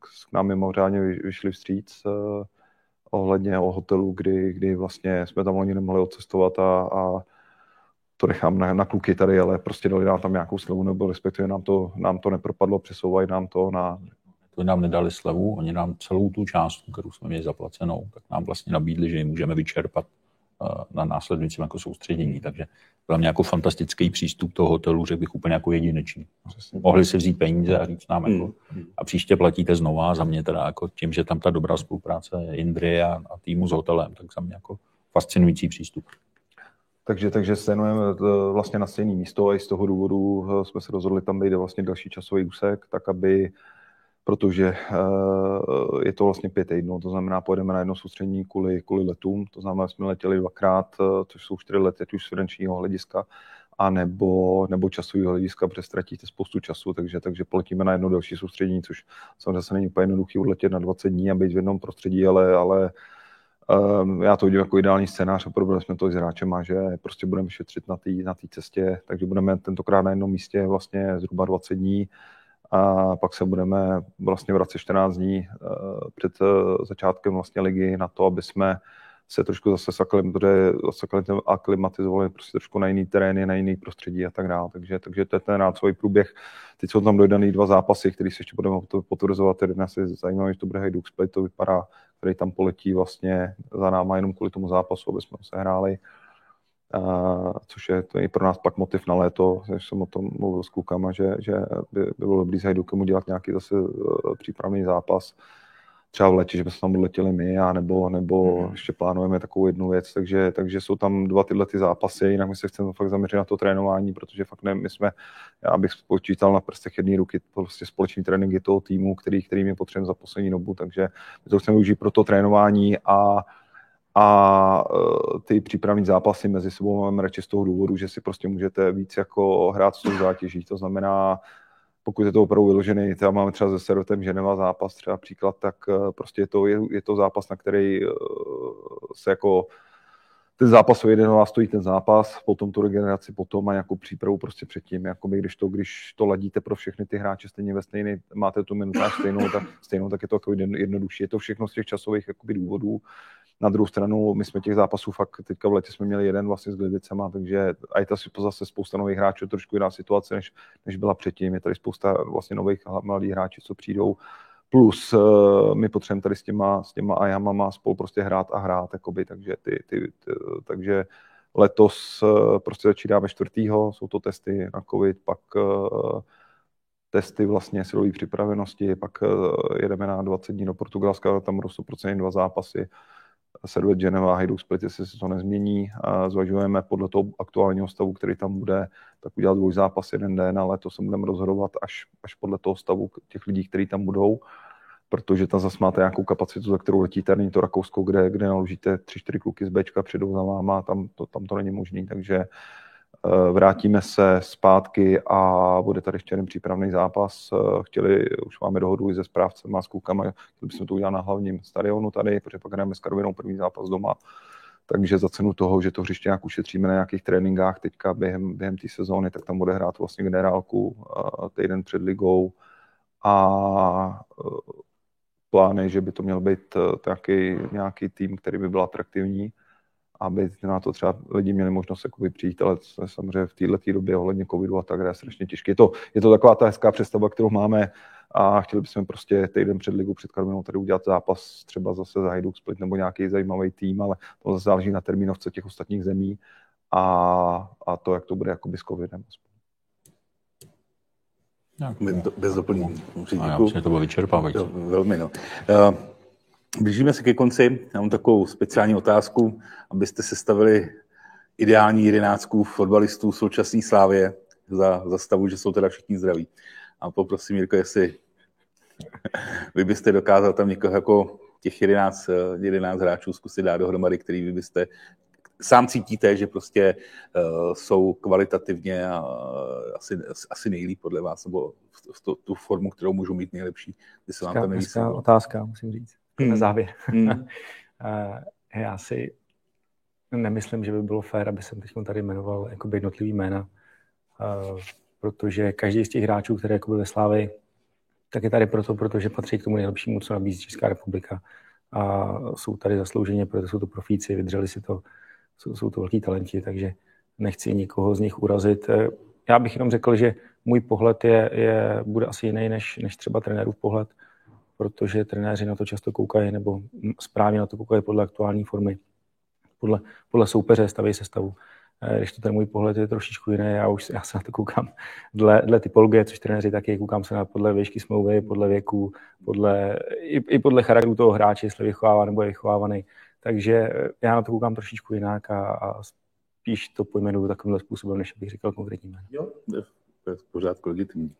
k nám mimořádně vyšli vstříc ohledně o hotelu, kdy, kdy vlastně jsme tam oni nemohli odcestovat a, a to nechám na, na kluky tady, ale prostě dali nám tam nějakou slevu, nebo respektive nám to, nám to nepropadlo, přesouvají nám to na... To nám nedali slevu, oni nám celou tu částku, kterou jsme měli zaplacenou, tak nám vlastně nabídli, že ji můžeme vyčerpat eh, na následujícím jako soustředění. Takže byl mě jako fantastický přístup toho hotelu, řekl bych úplně jako jedinečný. Přesně. Mohli si vzít peníze a říct nám, jako, hmm. a příště platíte znova, za mě teda jako tím, že tam ta dobrá spolupráce Indry a, a týmu s hotelem, tak za mě jako fascinující přístup. Takže, takže stenujeme eh, vlastně na stejné místo a i z toho důvodu eh, jsme se rozhodli tam být vlastně další časový úsek, tak aby, protože eh, je to vlastně pět týdnů, to znamená, pojedeme na jedno soustředění kvůli, kvůli letům, to znamená, jsme letěli dvakrát, což jsou čtyři lety, ať už z finančního hlediska, a nebo, nebo časového hlediska, protože ztratíte spoustu času, takže, takže poletíme na jedno další soustředění, což samozřejmě není úplně jednoduchý odletět na 20 dní a být v jednom prostředí, ale, ale Um, já to vidím jako ideální scénář a probrali jsme to i s hráčem, že prostě budeme šetřit na té na cestě, takže budeme tentokrát na jednom místě vlastně zhruba 20 dní a pak se budeme vlastně vracet 14 dní uh, před uh, začátkem vlastně ligy na to, aby jsme se trošku zase aklimatizovali prostě trošku na jiný terény, na jiný prostředí a tak dále. Takže, takže to je ten svůj průběh. Teď jsou tam dodaný dva zápasy, které se ještě budeme potvrzovat. Jeden asi zajímavý, že to bude Hajduk Split, to vypadá, který tam poletí vlastně za náma jenom kvůli tomu zápasu, aby jsme se hráli. Uh, což je to je pro nás pak motiv na léto, že jsem o tom mluvil s klukama, že, že by, by bylo dobrý s Hajdukem udělat nějaký zase uh, přípravný zápas, třeba v letě, že bychom tam odletěli my, a nebo, nebo mm. ještě plánujeme takovou jednu věc, takže, takže jsou tam dva tyhle ty zápasy, jinak my se chceme fakt zaměřit na to trénování, protože fakt ne, my jsme, já bych spočítal na prstech jedné ruky prostě společný tréninky toho týmu, který, který mi potřebujeme za poslední dobu, takže my to chceme využít pro to trénování a a uh, ty přípravní zápasy mezi sebou máme radši z toho důvodu, že si prostě můžete víc jako hrát s tou zátěží. To znamená, pokud je to opravdu vyložený, třeba máme třeba se Serotem Ženeva zápas, třeba příklad, tak eh, prostě je to, je, je to zápas, na který eh, se jako ten zápas o jeden vás stojí ten zápas, potom tu regeneraci potom a nějakou přípravu prostě předtím. Jakoby, když, to, když to ladíte pro všechny ty hráče stejně ve stejný, máte tu minutáž stejnou, tak, stejnou, tak je to jako jednodušší. Je to všechno z těch časových jakoby, důvodů. Na druhou stranu, my jsme těch zápasů fakt teďka v letě jsme měli jeden vlastně s Glivicema, takže a je to zase spousta nových hráčů, trošku jiná situace, než, než byla předtím. Je tady spousta vlastně nových mladých hráčů, co přijdou Plus uh, my potřebujeme tady s těma, s těma ajamama spolu prostě hrát a hrát, jakoby, takže, ty, ty, ty, takže letos uh, prostě začínáme čtvrtýho, jsou to testy na covid, pak uh, testy vlastně silové připravenosti, pak jedeme na 20 dní do Portugalska, tam budou 100% dva zápasy, Servet Geneva, Hajduk Split, jestli se to nezmění. A zvažujeme podle toho aktuálního stavu, který tam bude, tak udělat dvoj zápas jeden den, ale to se budeme rozhodovat až, až podle toho stavu těch lidí, kteří tam budou protože tam zase máte nějakou kapacitu, za kterou letíte, není to Rakousko, kde, kde naložíte tři, čtyři kluky z Bčka, přijdou za váma, tam to, tam to není možné, takže uh, vrátíme se zpátky a bude tady jeden přípravný zápas. Uh, chtěli, už máme dohodu i se správcem a s klukama, chtěli bychom to udělat na hlavním stadionu tady, protože pak hrajeme s Karvinou první zápas doma. Takže za cenu toho, že to hřiště nějak ušetříme na nějakých tréninkách teďka během, během té sezóny, tak tam bude hrát vlastně generálku uh, týden před ligou a plány, že by to měl být taky nějaký tým, který by byl atraktivní, aby na to třeba lidi měli možnost jakoby přijít, ale samozřejmě v této době ohledně covidu a tak je strašně těžké. Je to, je to taková ta hezká představa, kterou máme a chtěli bychom prostě týden před ligou před Karvinou tady udělat zápas třeba zase za Hajduk Split nebo nějaký zajímavý tým, ale to zase záleží na termínovce těch ostatních zemí a, a to, jak to bude jakoby s covidem. Bez, bez doplnění. Já myslím, že to bylo vyčerpávající. Velmi, no. Uh, blížíme se ke konci. Já mám takovou speciální otázku, abyste sestavili ideální jedenáctku fotbalistů současné slávě za, za stavu, že jsou teda všichni zdraví. A poprosím, Jirko, jestli vy byste dokázal tam někoho jako těch 11, 11 hráčů zkusit dát dohromady, který vy byste sám cítíte, že prostě uh, jsou kvalitativně uh, asi, asi nejlíp podle vás, nebo v, v tu formu, kterou můžou mít nejlepší, se vám to neví. otázka, musím říct. Na závěr. Hmm. uh, já si nemyslím, že by bylo fér, aby jsem teď tady jmenoval jakoby jednotlivý jména, uh, protože každý z těch hráčů, které jako ve Slávy, tak je tady proto, protože patří k tomu nejlepšímu, co nabízí Česká republika. A jsou tady zaslouženě, protože jsou to profíci, vydrželi si to jsou, jsou to velký talenti, takže nechci nikoho z nich urazit. Eh, já bych jenom řekl, že můj pohled je, je, bude asi jiný než, než třeba trenérův pohled, protože trenéři na to často koukají, nebo správně na to koukají podle aktuální formy, podle, podle soupeře staví se stavu. Eh, když to ten můj pohled je trošičku jiný, já už já se na to koukám dle, dle typologie, což trenéři taky, koukám se na podle výšky smlouvy, podle věku, podle, i, i podle charakteru toho hráče, jestli vychovává nebo je vychovávaný. Takže eh, já na to koukám trošičku jinak a, a spíš to pojmenuju takovýmhle způsobem, než bych říkal konkrétní jméno. Jo, to je v pořádku legitimní.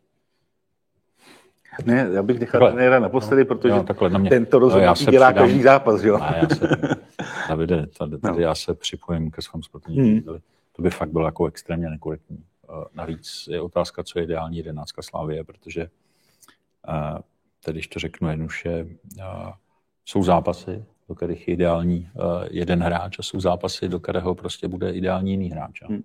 Ne, já bych nechal trenéra naposledy, protože jo, takhle na mě. tento rozhodnutí no, dělá přidám, každý zápas, jo? Ne, já se, Davide, tady, tady no. já se připojím ke svému sportovnímu hmm. To by fakt bylo jako extrémně nekorektní. Eh, navíc je otázka, co je ideální jedenáctka Slávie, protože uh, tedy, když to řeknu jednoduše, uh, jsou zápasy, do kterých je ideální jeden hráč a jsou zápasy, do kterého prostě bude ideální jiný hráč. Hmm.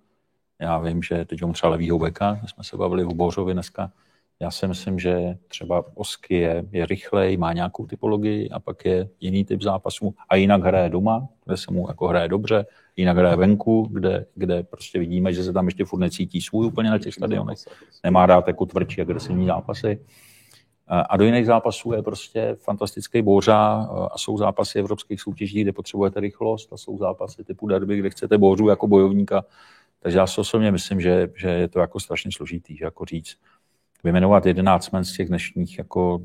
Já vím, že teď mám třeba levýho beka, jsme se bavili v Bořovi dneska, já si myslím, že třeba Osky je, je rychlej, má nějakou typologii a pak je jiný typ zápasů a jinak hraje doma, kde se mu jako hraje dobře, jinak hraje venku, kde, kde prostě vidíme, že se tam ještě furt necítí svůj úplně na těch stadionech. Nemá rád jako tvrdší agresivní zápasy. A do jiných zápasů je prostě fantastický bouřa a jsou zápasy evropských soutěží, kde potřebujete rychlost a jsou zápasy typu derby, kde chcete bouřu jako bojovníka. Takže já si osobně myslím, že, že je to jako strašně složitý, že jako říct, vyjmenovat 11 men z těch dnešních jako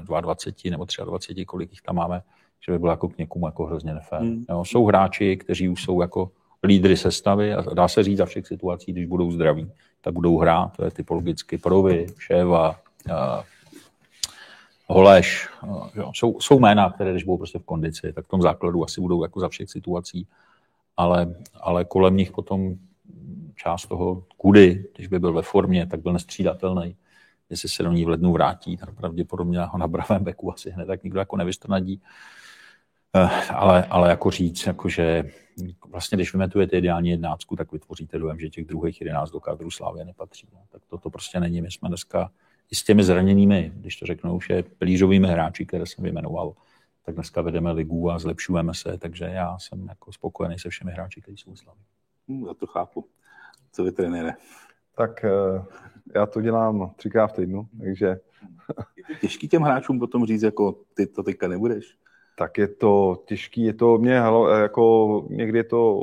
22 nebo 23, kolik jich tam máme, že by bylo jako k někomu jako hrozně nefér. Hmm. Jo, jsou hráči, kteří už jsou jako lídry sestavy a dá se říct za všech situací, když budou zdraví, tak budou hrát, to je typologicky Provy, Šéva, Holeš, jo, jsou, jsou jména, které když budou prostě v kondici, tak v tom základu asi budou jako za všech situací, ale, ale kolem nich potom část toho kudy, když by byl ve formě, tak byl nestřídatelný. Jestli se do ní v lednu vrátí, tak pravděpodobně ho na pravém beku asi hned tak nikdo jako nevystrnadí. Eh, ale, ale jako říct, jako že vlastně když vymetujete ideální jednáctku, tak vytvoříte dojem, že těch druhých jedenáct do kádru Slávě nepatří. No, tak to, to prostě není. My jsme dneska i s těmi zraněnými, když to řeknu, už je plířovými hráči, které jsem vyjmenoval, tak dneska vedeme ligu a zlepšujeme se, takže já jsem jako spokojený se všemi hráči, kteří jsou v Slavě. Hmm, já to chápu. Co vy, trenére? Tak eh, já to dělám třikrát v týdnu, takže... Je těžký těm hráčům potom říct, jako ty to teďka nebudeš? tak je to těžký, je to mě jako někdy je to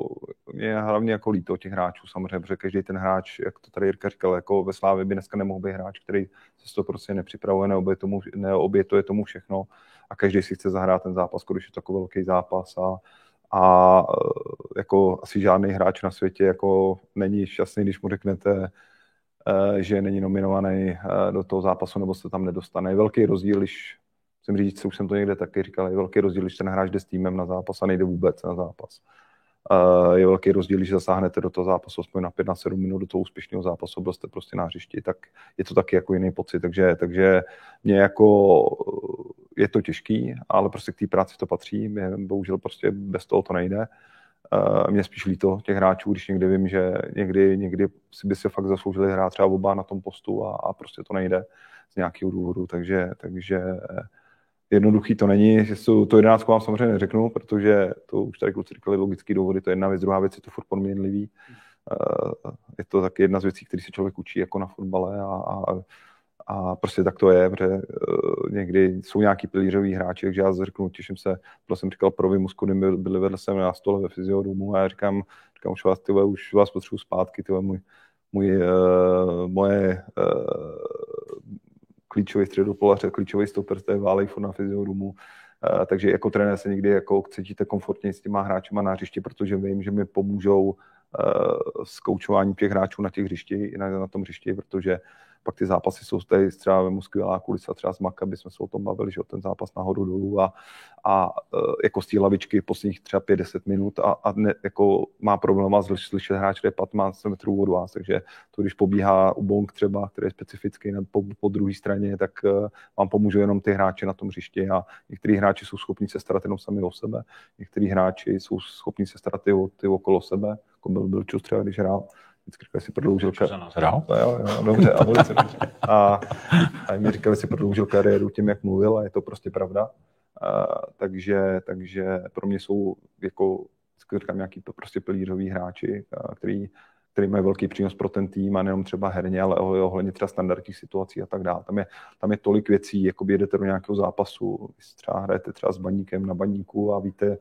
mě hlavně jako líto těch hráčů samozřejmě, protože každý ten hráč, jak to tady Jirka říkal, jako ve Slávě by dneska nemohl být hráč, který se to prostě nepřipravuje, neobě tomu, neobětuje tomu všechno a každý si chce zahrát ten zápas, když je to takový velký zápas a, a jako asi žádný hráč na světě jako není šťastný, když mu řeknete, eh, že není nominovaný eh, do toho zápasu nebo se tam nedostane. Je velký rozdíl, když musím říct, už jsem to někde taky říkal, je velký rozdíl, když ten hráč jde s týmem na zápas a nejde vůbec na zápas. Je velký rozdíl, když zasáhnete do toho zápasu aspoň na 5 na 7 minut do toho úspěšného zápasu, byl jste prostě na hřišti, tak je to taky jako jiný pocit. Takže, takže mě jako je to těžký, ale prostě k té práci to patří. Mě, bohužel prostě bez toho to nejde. Uh, mě spíš líto těch hráčů, když někdy vím, že někdy, někdy si by se fakt zasloužili hrát třeba oba na tom postu a, a prostě to nejde z nějakého důvodu. Takže, takže jednoduchý to není. To jedenáctku vám samozřejmě neřeknu, protože to už tady kluci říkali logický důvody, to je jedna věc, druhá věc je to furt podměnlivý. Eh, je to taky jedna z věcí, které se člověk učí jako na fotbale a, a, a prostě tak to je, protože uh, někdy jsou nějaký pilířový hráči, takže já řeknu, těším se, to jsem říkal pro Vimusku, kdy byli vedle jsem na stole ve fyziodomu a já říkám, říkám už vás, tyhle, už vás potřebuji zpátky, tyhle, můj, můj, uh, moje uh, klíčový středopolař klíčový stoper, to je Válej na fyziorumu. Uh, takže jako trenér se někdy jako cítíte komfortně s těma hráčima na hřišti, protože vím, že mi pomůžou uh, s koučováním těch hráčů na těch hřišti, na, na tom hřišti, protože pak ty zápasy jsou tady třeba ve skvělá kulisa, třeba z Maka, aby jsme se o tom bavili, že o ten zápas nahoru dolů a, a e, jako z té lavičky posledních třeba 5-10 minut a, a ne, jako má problém slyšet hráč, který je 15 metrů od vás, takže to, když pobíhá u Bong třeba, který je specifický po, po druhé straně, tak uh, vám pomůžou jenom ty hráči na tom hřišti a některý hráči jsou schopni se starat jenom sami o sebe, některý hráči jsou schopni se starat i o ty okolo sebe, jako byl Bilčus třeba, když hrál, vždycky si prodloužil kariéru. No, jo, jo, dobře, a, dobře. a, a mi říkali, si prodloužil kariéru tím, jak mluvil a je to prostě pravda. A, takže, takže pro mě jsou jako říkám, nějaký prostě pilířový hráči, a, který, který mají velký přínos pro ten tým a nejenom třeba herně, ale ohledně třeba standardních situací a tak dále. Tam je, tam je tolik věcí, jako jedete do nějakého zápasu, třeba hrajete třeba s baníkem na baníku a víte,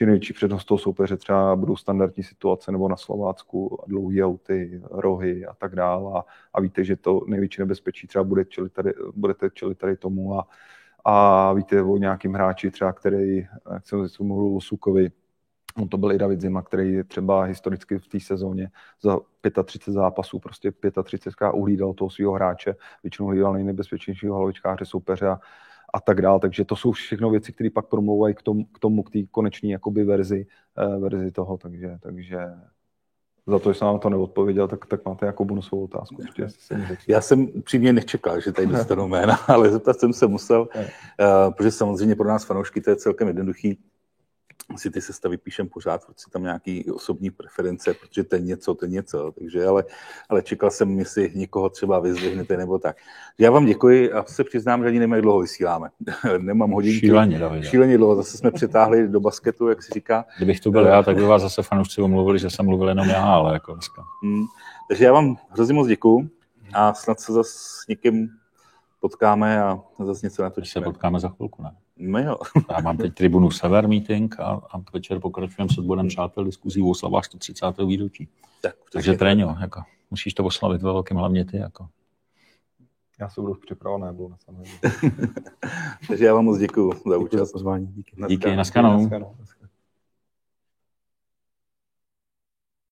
že největší přednost toho soupeře třeba budou standardní situace nebo na Slovácku dlouhé auty, rohy a tak dále a, a víte, že to největší nebezpečí třeba bude čelit tady, budete čelit tady tomu a, a víte o nějakým hráči třeba, který, jak jsem si mluvil o Sukovi, On to byl i David Zima, který třeba historicky v té sezóně za 35 zápasů, prostě 35 uhlídal toho svého hráče, většinou hlídal nejnebezpečnějšího hlavičkáře soupeře a, a tak dále. Takže to jsou všechno věci, které pak promlouvají k tomu, k, tomu, k té koneční jakoby verzi, uh, verzi toho. Takže, takže za to, že jsem vám to neodpověděl, tak, tak máte jako bonusovou otázku. Určitě Já jsem přímě nečekal, že tady dostanu jména, ale zeptat jsem se musel, uh, protože samozřejmě pro nás fanoušky to je celkem jednoduchý si ty sestavy píšem pořád, protože si tam nějaký osobní preference, protože to je něco, to je něco, takže ale, ale čekal jsem, jestli někoho třeba vyzvihnete nebo tak. Já vám děkuji a se přiznám, že ani nevím, jak dlouho vysíláme. Nemám hodinky. Šíleně. Šíleně dlouho, zase jsme přetáhli do basketu, jak se říká. Kdybych tu byl já, tak by vás zase fanoušci omluvili, že jsem mluvil jenom já, ale jako dneska. Hmm. Takže já vám hrozně moc děkuji a snad se zase s někým potkáme a zase něco natočíme. Se potkáme za chvilku, ne? No jo. Já mám teď tribunu Sever meeting a, a večer pokračujeme s odborem přátel diskuzí o oslavách 130. výročí. Tak, Takže tréňo, jako, musíš to oslavit ve velkém hlavně ty. Jako. Já se budu připravovat, nebudu na Takže já vám moc děkuji za účast. pozvání. Díky, Díky naskanou.